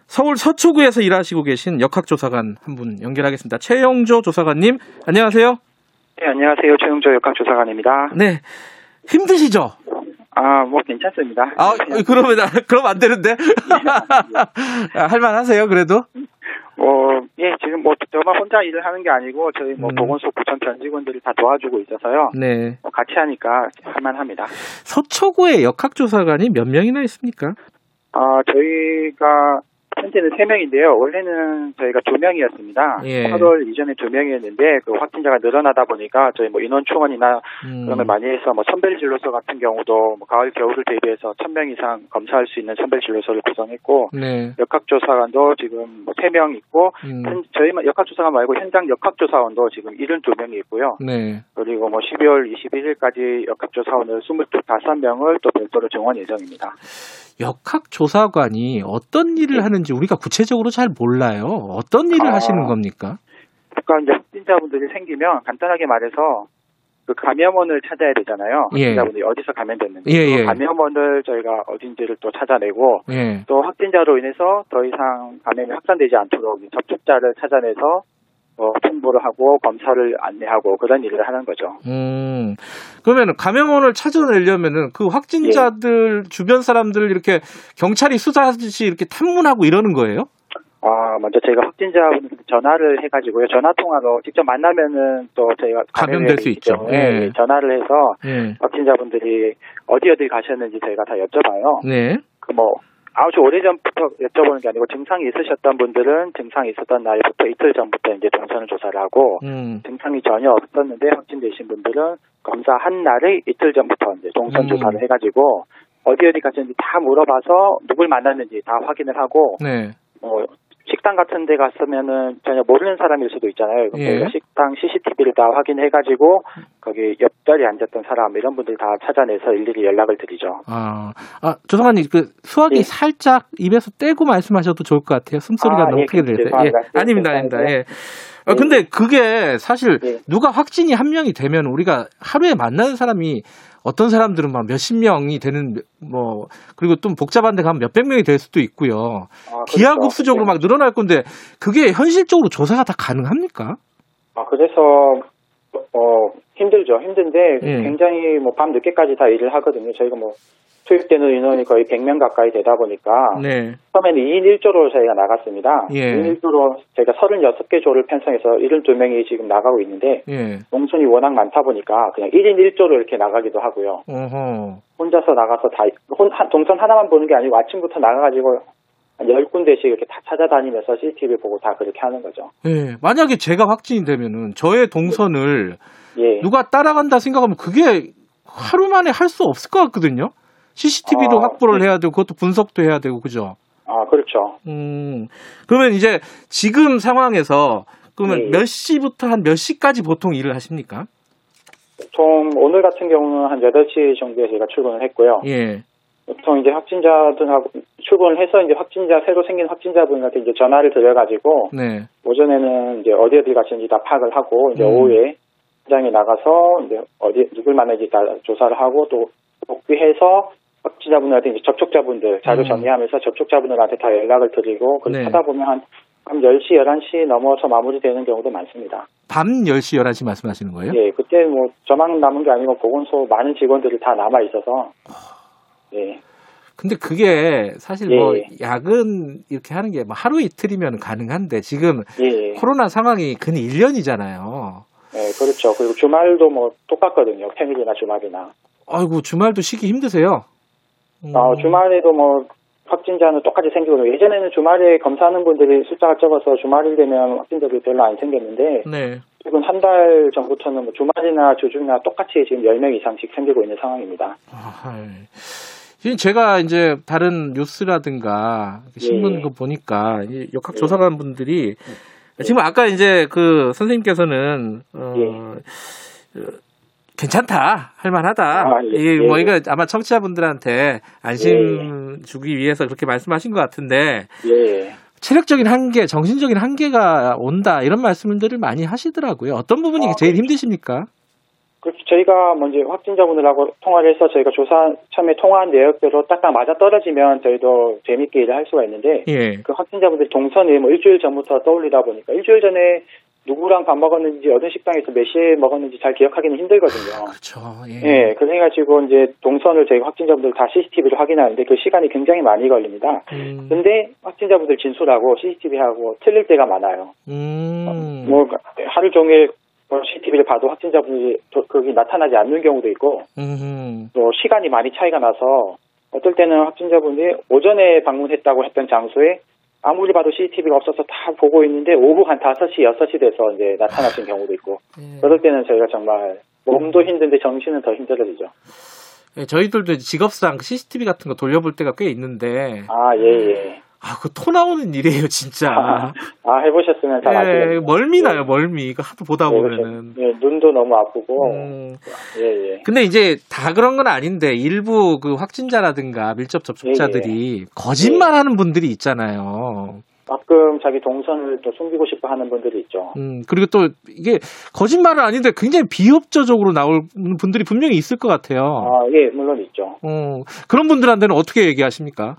S2: 서울 서초구에서 일하시고 계신 역학조사관 한 분 연결하겠습니다. 최영조 조사관님, 안녕하세요.
S12: 네, 안녕하세요. 최영조 역학조사관입니다.
S2: 네. 힘드시죠?
S12: 아, 뭐 괜찮습니다.
S2: 아, 그러면, 그럼 안 되는데? 아, 할만 하세요, 그래도?
S12: 뭐, 예, 지금 뭐 저만 혼자 일을 하는 게 아니고 저희 뭐
S2: 음.
S12: 보건소 구청 전 직원들이 다 도와주고 있어서요.
S2: 네.
S12: 뭐 같이 하니까 할만합니다.
S2: 서초구에 역학조사관이 몇 명이나 있습니까?
S12: 아, 저희가 현재는 3명인데요. 원래는 저희가 2명이었습니다.
S2: 예.
S12: 8월 이전에 2명이었는데 그 확진자가 늘어나다 보니까 저희 뭐 인원 충원이나
S2: 음.
S12: 그런 걸 많이 해서 뭐 선별 진료소 같은 경우도 뭐 가을 겨울을 대비해서 1000명 이상 검사할 수 있는 선별 진료소를 구성했고
S2: 네.
S12: 역학조사관도 지금 뭐 3명 있고
S2: 음.
S12: 현- 저희만 역학조사관 말고 현장 역학조사원도 지금 72명이 있고요.
S2: 네.
S12: 그리고 뭐 12월 21일까지 역학조사원을 25명을 또 별도로 정원 예정입니다.
S2: 역학조사관이 어떤 일을 하는지 우리가 구체적으로 잘 몰라요. 어떤 일을
S12: 아.
S2: 하시는 겁니까?
S12: 그러니까 이제 확진자분들이 생기면 간단하게 말해서 그 감염원을 찾아야 되잖아요.
S2: 예.
S12: 확진자분들이 어디서 감염됐는지.
S2: 예,
S12: 그
S2: 예.
S12: 감염원을 저희가 어딘지를 또 찾아내고
S2: 예.
S12: 또 확진자로 인해서 더 이상 감염이 확산되지 않도록 이 접촉자를 찾아내서 어, 통보를 하고 검사를 안내하고 그런 일을 하는 거죠.
S2: 음. 그러면 감염원을 찾아내려면은 그 확진자들 주변 사람들 이렇게 경찰이 수사하듯이 이렇게 탐문하고 이러는 거예요?
S12: 아, 먼저 저희가 확진자분들 전화를 해가지고요. 전화 통화로 직접 만나면은 또 저희가
S2: 감염될 수 있죠. 예.
S12: 전화를 해서
S2: 예.
S12: 확진자분들이 어디 어디 가셨는지 저희가 다 여쭤봐요.
S2: 네.
S12: 그뭐 아주 오래 전부터 여쭤보는 게 아니고 증상이 있으셨던 분들은 증상이 있었던 날부터 이틀 전부터 이제 동선을 조사를 하고
S2: 음.
S12: 증상이 전혀 없었는데 확진되신 분들은 검사 한 날의 이틀 전부터 이제 동선
S2: 음.
S12: 조사를 해가지고 어디 어디 갔는지 다 물어봐서 누굴 만났는지 다 확인을 하고
S2: 네.
S12: 뭐 식당 같은 데 갔으면은 전혀 모르는 사람일 수도 있잖아요.
S2: 예.
S12: 식당 CCTV를 다 확인해가지고 거기 옆자리에 앉았던 사람 이런 분들 다 찾아내서 일일이 연락을 드리죠.
S2: 아, 아, 조상관님, 그, 수화기
S12: 예.
S2: 살짝 입에서 떼고 말씀하셔도 좋을 것 같아요. 숨소리가
S12: 아,
S2: 너무
S12: 예,
S2: 크게 들려서. 예.
S12: 죄송합니다. 예,
S2: 아닙니다, 아닙니다. 예. 아, 근데 그게 사실
S12: 예.
S2: 누가 확진이 한 명이 되면 우리가 하루에 만나는 사람이 어떤 사람들은 막 몇십 명이 되는 뭐 그리고 좀 복잡한 데 가면 몇백 명이 될 수도 있고요.
S12: 아, 그렇죠.
S2: 기하급수적으로 막 늘어날 건데 그게 현실적으로 조사가 다 가능합니까?
S12: 아, 그래서, 어, 힘들죠. 힘든데,
S2: 예.
S12: 굉장히 뭐 밤 늦게까지 다 일을 하거든요. 저희가 뭐, 투입되는 인원이 거의 100명 가까이 되다 보니까,
S2: 네.
S12: 처음에는 2인 1조로 저희가 나갔습니다.
S2: 예.
S12: 2인 1조로 저희가 36개 조를 편성해서 72명이 지금 나가고 있는데,
S2: 예.
S12: 농촌이 워낙 많다 보니까 그냥 1인 1조로 이렇게 나가기도 하고요.
S2: 어허.
S12: 혼자서 나가서 다, 혼, 한- 동선 하나만 보는 게 아니고 아침부터 나가가지고 한 10군데씩 이렇게 다 찾아다니면서 CCTV 보고 다 그렇게 하는 거죠.
S2: 예. 만약에 제가 확진이 되면은 저의 동선을
S12: 예.
S2: 누가 따라간다 생각하면 그게 하루 만에 할 수 없을 것 같거든요. CCTV도
S12: 아,
S2: 확보를 해야 되고 그것도 분석도 해야 되고 그죠?
S12: 아, 그렇죠.
S2: 음. 그러면 이제 지금 상황에서 그러면
S12: 예.
S2: 몇 시부터 한 몇 시까지 보통 일을 하십니까?
S12: 보통 오늘 같은 경우는 한 8시 정도에 저희가 출근을 했고요.
S2: 예.
S12: 보통 이제 확진자들하고 출근을 해서 이제 확진자, 새로 생긴 확진자분한테 이제 전화를 드려가지고
S2: 네.
S12: 오전에는 이제 어디 어디 가시는지 다 파악을 하고 이제
S2: 음.
S12: 오후에 현장에 나가서 이제 어디 누굴 만나는지 다 조사를 하고 또 복귀해서 확진자분들한테 이제 접촉자분들 자료
S2: 음.
S12: 정리하면서 접촉자분들한테 다 연락을 드리고 그렇게
S2: 네.
S12: 하다 보면 한, 한 10시, 11시 넘어서 마무리되는 경우도 많습니다.
S2: 밤 10시, 11시 말씀하시는 거예요?
S12: 예, 그때 뭐 저만 남은 게 아니고 보건소 많은 직원들이 다 남아 있어서 예.
S2: 근데 그게 사실
S12: 예.
S2: 뭐 야근 이렇게 하는 게 뭐 하루 이틀이면 가능한데 지금
S12: 예.
S2: 코로나 상황이 근 1년이잖아요.
S12: 예, 그렇죠. 그리고 주말도 뭐 똑같거든요. 평일이나 주말이나.
S2: 아이고 주말도 쉬기 힘드세요? 음.
S12: 어, 주말에도 뭐 확진자는 똑같이 생기거든요. 예전에는 주말에 검사하는 분들이 숫자가 적어서 주말이 되면 확진자들이 별로 안 생겼는데
S2: 네.
S12: 지금 한달 전부터는 뭐 주말이나 주중이나 똑같이 지금 10명 이상씩 생기고 있는 상황입니다.
S2: 아, 예. 지금 제가 이제 다른 뉴스라든가 신문
S12: 예.
S2: 그 보니까 이 역학 조사관 분들이 지금 아까 이제 그 선생님께서는 어, 어, 괜찮다 할만하다
S12: 아, 예.
S2: 이게 뭐
S12: 예.
S2: 이거 아마 청취자분들한테 안심 주기 위해서 그렇게 말씀하신 것 같은데
S12: 예.
S2: 체력적인 한계, 정신적인 한계가 온다 이런 말씀들을 많이 하시더라고요. 어떤 부분이
S12: 아,
S2: 제일 힘드십니까?
S12: 그렇죠. 저희가 먼저 확진자분들하고 통화를 해서 저희가 조사 처음에 통화한 내역대로 딱딱 맞아 떨어지면 저희도 재밌게 일을 할 수가 있는데
S2: 예.
S12: 그 확진자분들 동선이 뭐 일주일 전부터 떠올리다 보니까 일주일 전에 누구랑 밥 먹었는지 어느 식당에서 몇 시에 먹었는지 잘 기억하기는 힘들거든요.
S2: 그렇죠.
S12: 예, 그래 가지고 이제 동선을 저희 확진자분들 다 CCTV로 확인하는데 그 시간이 굉장히 많이 걸립니다.
S2: 음.
S12: 근데 확진자분들 진술하고 CCTV하고 틀릴 때가 많아요.
S2: 음.
S12: 뭐 하루 종일 CCTV를 봐도 확진자분이 저- 거기 나타나지 않는 경우도 있고
S2: 음.
S12: 또 시간이 많이 차이가 나서 어떨 때는 확진자분이 오전에 방문했다고 했던 장소에 아무리 봐도 CCTV가 없어서 다 보고 있는데 오후 한 5시, 6시 돼서 이제 나타나신 경우도 있고 그럴 때는 저희가 정말 몸도 힘든데 정신은 더 힘들어지죠.
S2: 예, 저희들도 직업상 CCTV 같은 거 돌려볼 때가 꽤 있는데
S12: 아, 예, 예.
S2: 아, 그 토 나오는 일이에요, 진짜.
S12: 아, 해보셨으면 잘
S2: 예,
S12: 아시겠네요.
S2: 멀미 나요, 멀미. 이거 하도 보다
S12: 네,
S2: 보면은.
S12: 예, 눈도 너무 아프고.
S2: 음.
S12: 예, 예.
S2: 근데 이제 다 그런 건 아닌데 일부 그 확진자라든가 밀접 접촉자들이 거짓말 하는 분들이 있잖아요.
S12: 가끔 자기 동선을 또 숨기고 싶어 하는 분들이 있죠.
S2: 음, 그리고 또 이게 거짓말은 아닌데 굉장히 비협조적으로 나올 분들이 분명히 있을 것 같아요.
S12: 아, 예, 물론 있죠.
S2: 어, 그런 분들한테는 어떻게 얘기하십니까?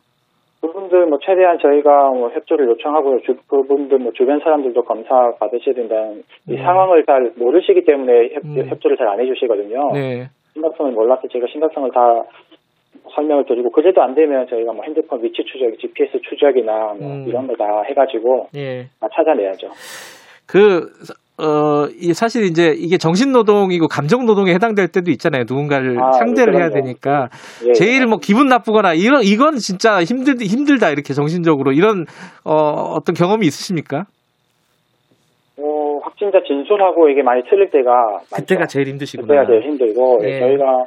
S12: 그분들 뭐 최대한 저희가 뭐 협조를 요청하고요. 주, 그분들 뭐 주변 사람들도 검사 받으셔야 된다는 이
S2: 음.
S12: 상황을 잘 모르시기 때문에 협,
S2: 음.
S12: 협조를 잘 안 해주시거든요.
S2: 네.
S12: 심각성을 몰라서 제가 심각성을 다 설명을 드리고 그래도 안 되면 저희가 뭐 핸드폰 위치 추적, GPS 추적이나 뭐
S2: 음.
S12: 이런 거 다 해가지고
S2: 예.
S12: 다 찾아내야죠.
S2: 그, 어, 이 사실 이제 이게 정신노동이고 감정노동에 해당될 때도 있잖아요. 누군가를
S12: 아,
S2: 상대를 해야. 되니까.
S12: 예,
S2: 제일 뭐 기분 나쁘거나 이런, 이건 진짜 힘들, 힘들다. 이렇게 정신적으로. 이런, 어, 어떤 경험이 있으십니까?
S12: 어, 확진자 진술하고 이게 많이 틀릴 때가
S2: 그때가 제일 힘드시구나.
S12: 그때가 제일 힘들고
S2: 예.
S12: 저희가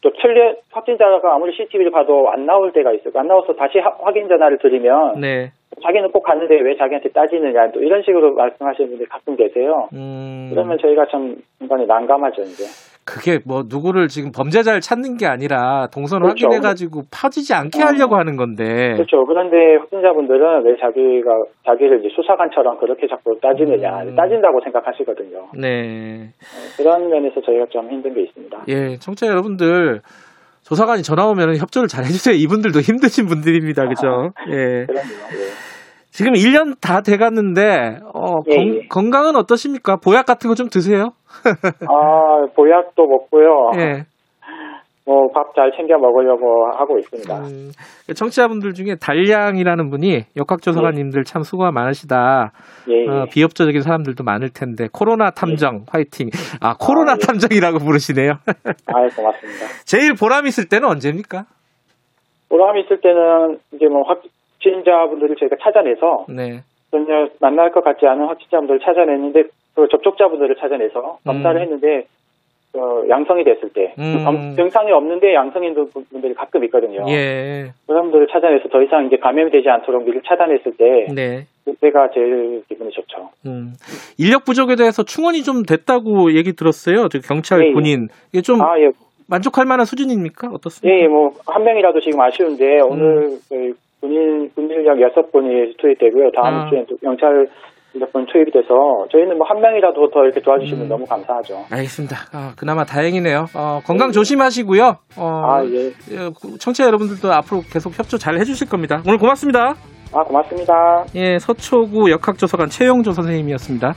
S12: 또 틀려 확진자가 아무리 CCTV를 봐도 안 나올 때가 있어요. 안 나와서 다시 하- 확인 전화를 드리면
S2: 네.
S12: 자기는 꼭 갔는데 왜 자기한테 따지느냐 또 이런 식으로 말씀하시는 분들이 가끔 계세요.
S2: 음.
S12: 그러면 저희가 참 중간에 난감하죠 이제.
S2: 그게 뭐 누구를 지금 범죄자를 찾는 게 아니라 동선
S12: 그렇죠.
S2: 확인해가지고 파지지 않게 하려고 하는 건데.
S12: 그렇죠. 그런데 확진자분들은 왜 자기가 자기를 이제 수사관처럼 그렇게 자꾸 따지느냐
S2: 음.
S12: 따진다고 생각하시거든요.
S2: 네.
S12: 그런 면에서 저희가 좀 힘든 게 있습니다.
S2: 예, 청취자 여러분들 조사관이 전화 오면 협조를 잘 해주세요. 이분들도 힘드신 분들입니다. 그죠? 예.
S12: 그럼요. 예.
S2: 지금 1년 다 돼갔는데 어,
S12: 예,
S2: 건,
S12: 예.
S2: 건강은 어떠십니까? 보약 같은 거 좀 드세요?
S12: 아 보약도 먹고요.
S2: 예.
S12: 뭐 밥 잘 챙겨 먹으려고 하고 있습니다.
S2: 음, 청취자분들 중에 달량이라는 분이 역학조사관님들 참 수고가 많으시다.
S12: 예, 예.
S2: 어, 비협조적인 사람들도 많을 텐데 코로나 탐정 화이팅. 아 코로나
S12: 아, 예.
S2: 탐정이라고 부르시네요.
S12: 아 고맙습니다.
S2: 제일 보람 있을 때는 언제입니까?
S12: 보람 있을 때는 이제 뭐 확진자분들을 저희가 찾아내서
S2: 네.
S12: 전혀 만날 것 같지 않은 확진자분들을 찾아냈는데 그 접촉자분들을 찾아내서 검사를
S2: 음.
S12: 했는데 어, 양성이 됐을 때
S2: 음.
S12: 검- 증상이 없는데 양성인 분들이 가끔 있거든요.
S2: 예.
S12: 그런 분들을 찾아내서 더 이상 이제 감염이 되지 않도록 미리 차단했을 때
S2: 네.
S12: 그때가 제일 기분이 좋죠.
S2: 음. 인력 부족에 대해서 충원이 좀 됐다고 얘기 들었어요. 저 경찰
S12: 예, 예.
S2: 군인. 이게 좀
S12: 아, 예.
S2: 만족할 만한 수준입니까? 어떻습니까?
S12: 예, 뭐 한 명이라도 지금 아쉬운데 오늘 그 군인 군인력 여섯 분이 투입되고요. 다음
S2: 아.
S12: 주에 또 경찰 여섯 분 투입이 돼서 저희는 뭐 한 명이라도 더 이렇게 도와주시면
S2: 음.
S12: 너무 감사하죠.
S2: 알겠습니다. 아, 그나마 다행이네요. 어, 건강 조심하시고요. 어,
S12: 아, 예.
S2: 예, 청취자 여러분들도 앞으로 계속 협조 잘 해주실 겁니다. 오늘 고맙습니다.
S12: 아, 고맙습니다.
S2: 예, 서초구 역학조사관 최영조 선생님이었습니다.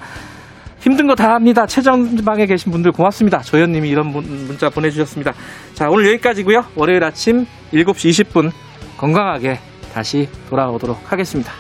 S2: 힘든 거 다 합니다. 최전방에 계신 분들 고맙습니다. 조현님이 이런 문, 문자 보내주셨습니다. 자, 오늘 여기까지고요. 월요일 아침 7시 20분 건강하게 다시 돌아오도록 하겠습니다.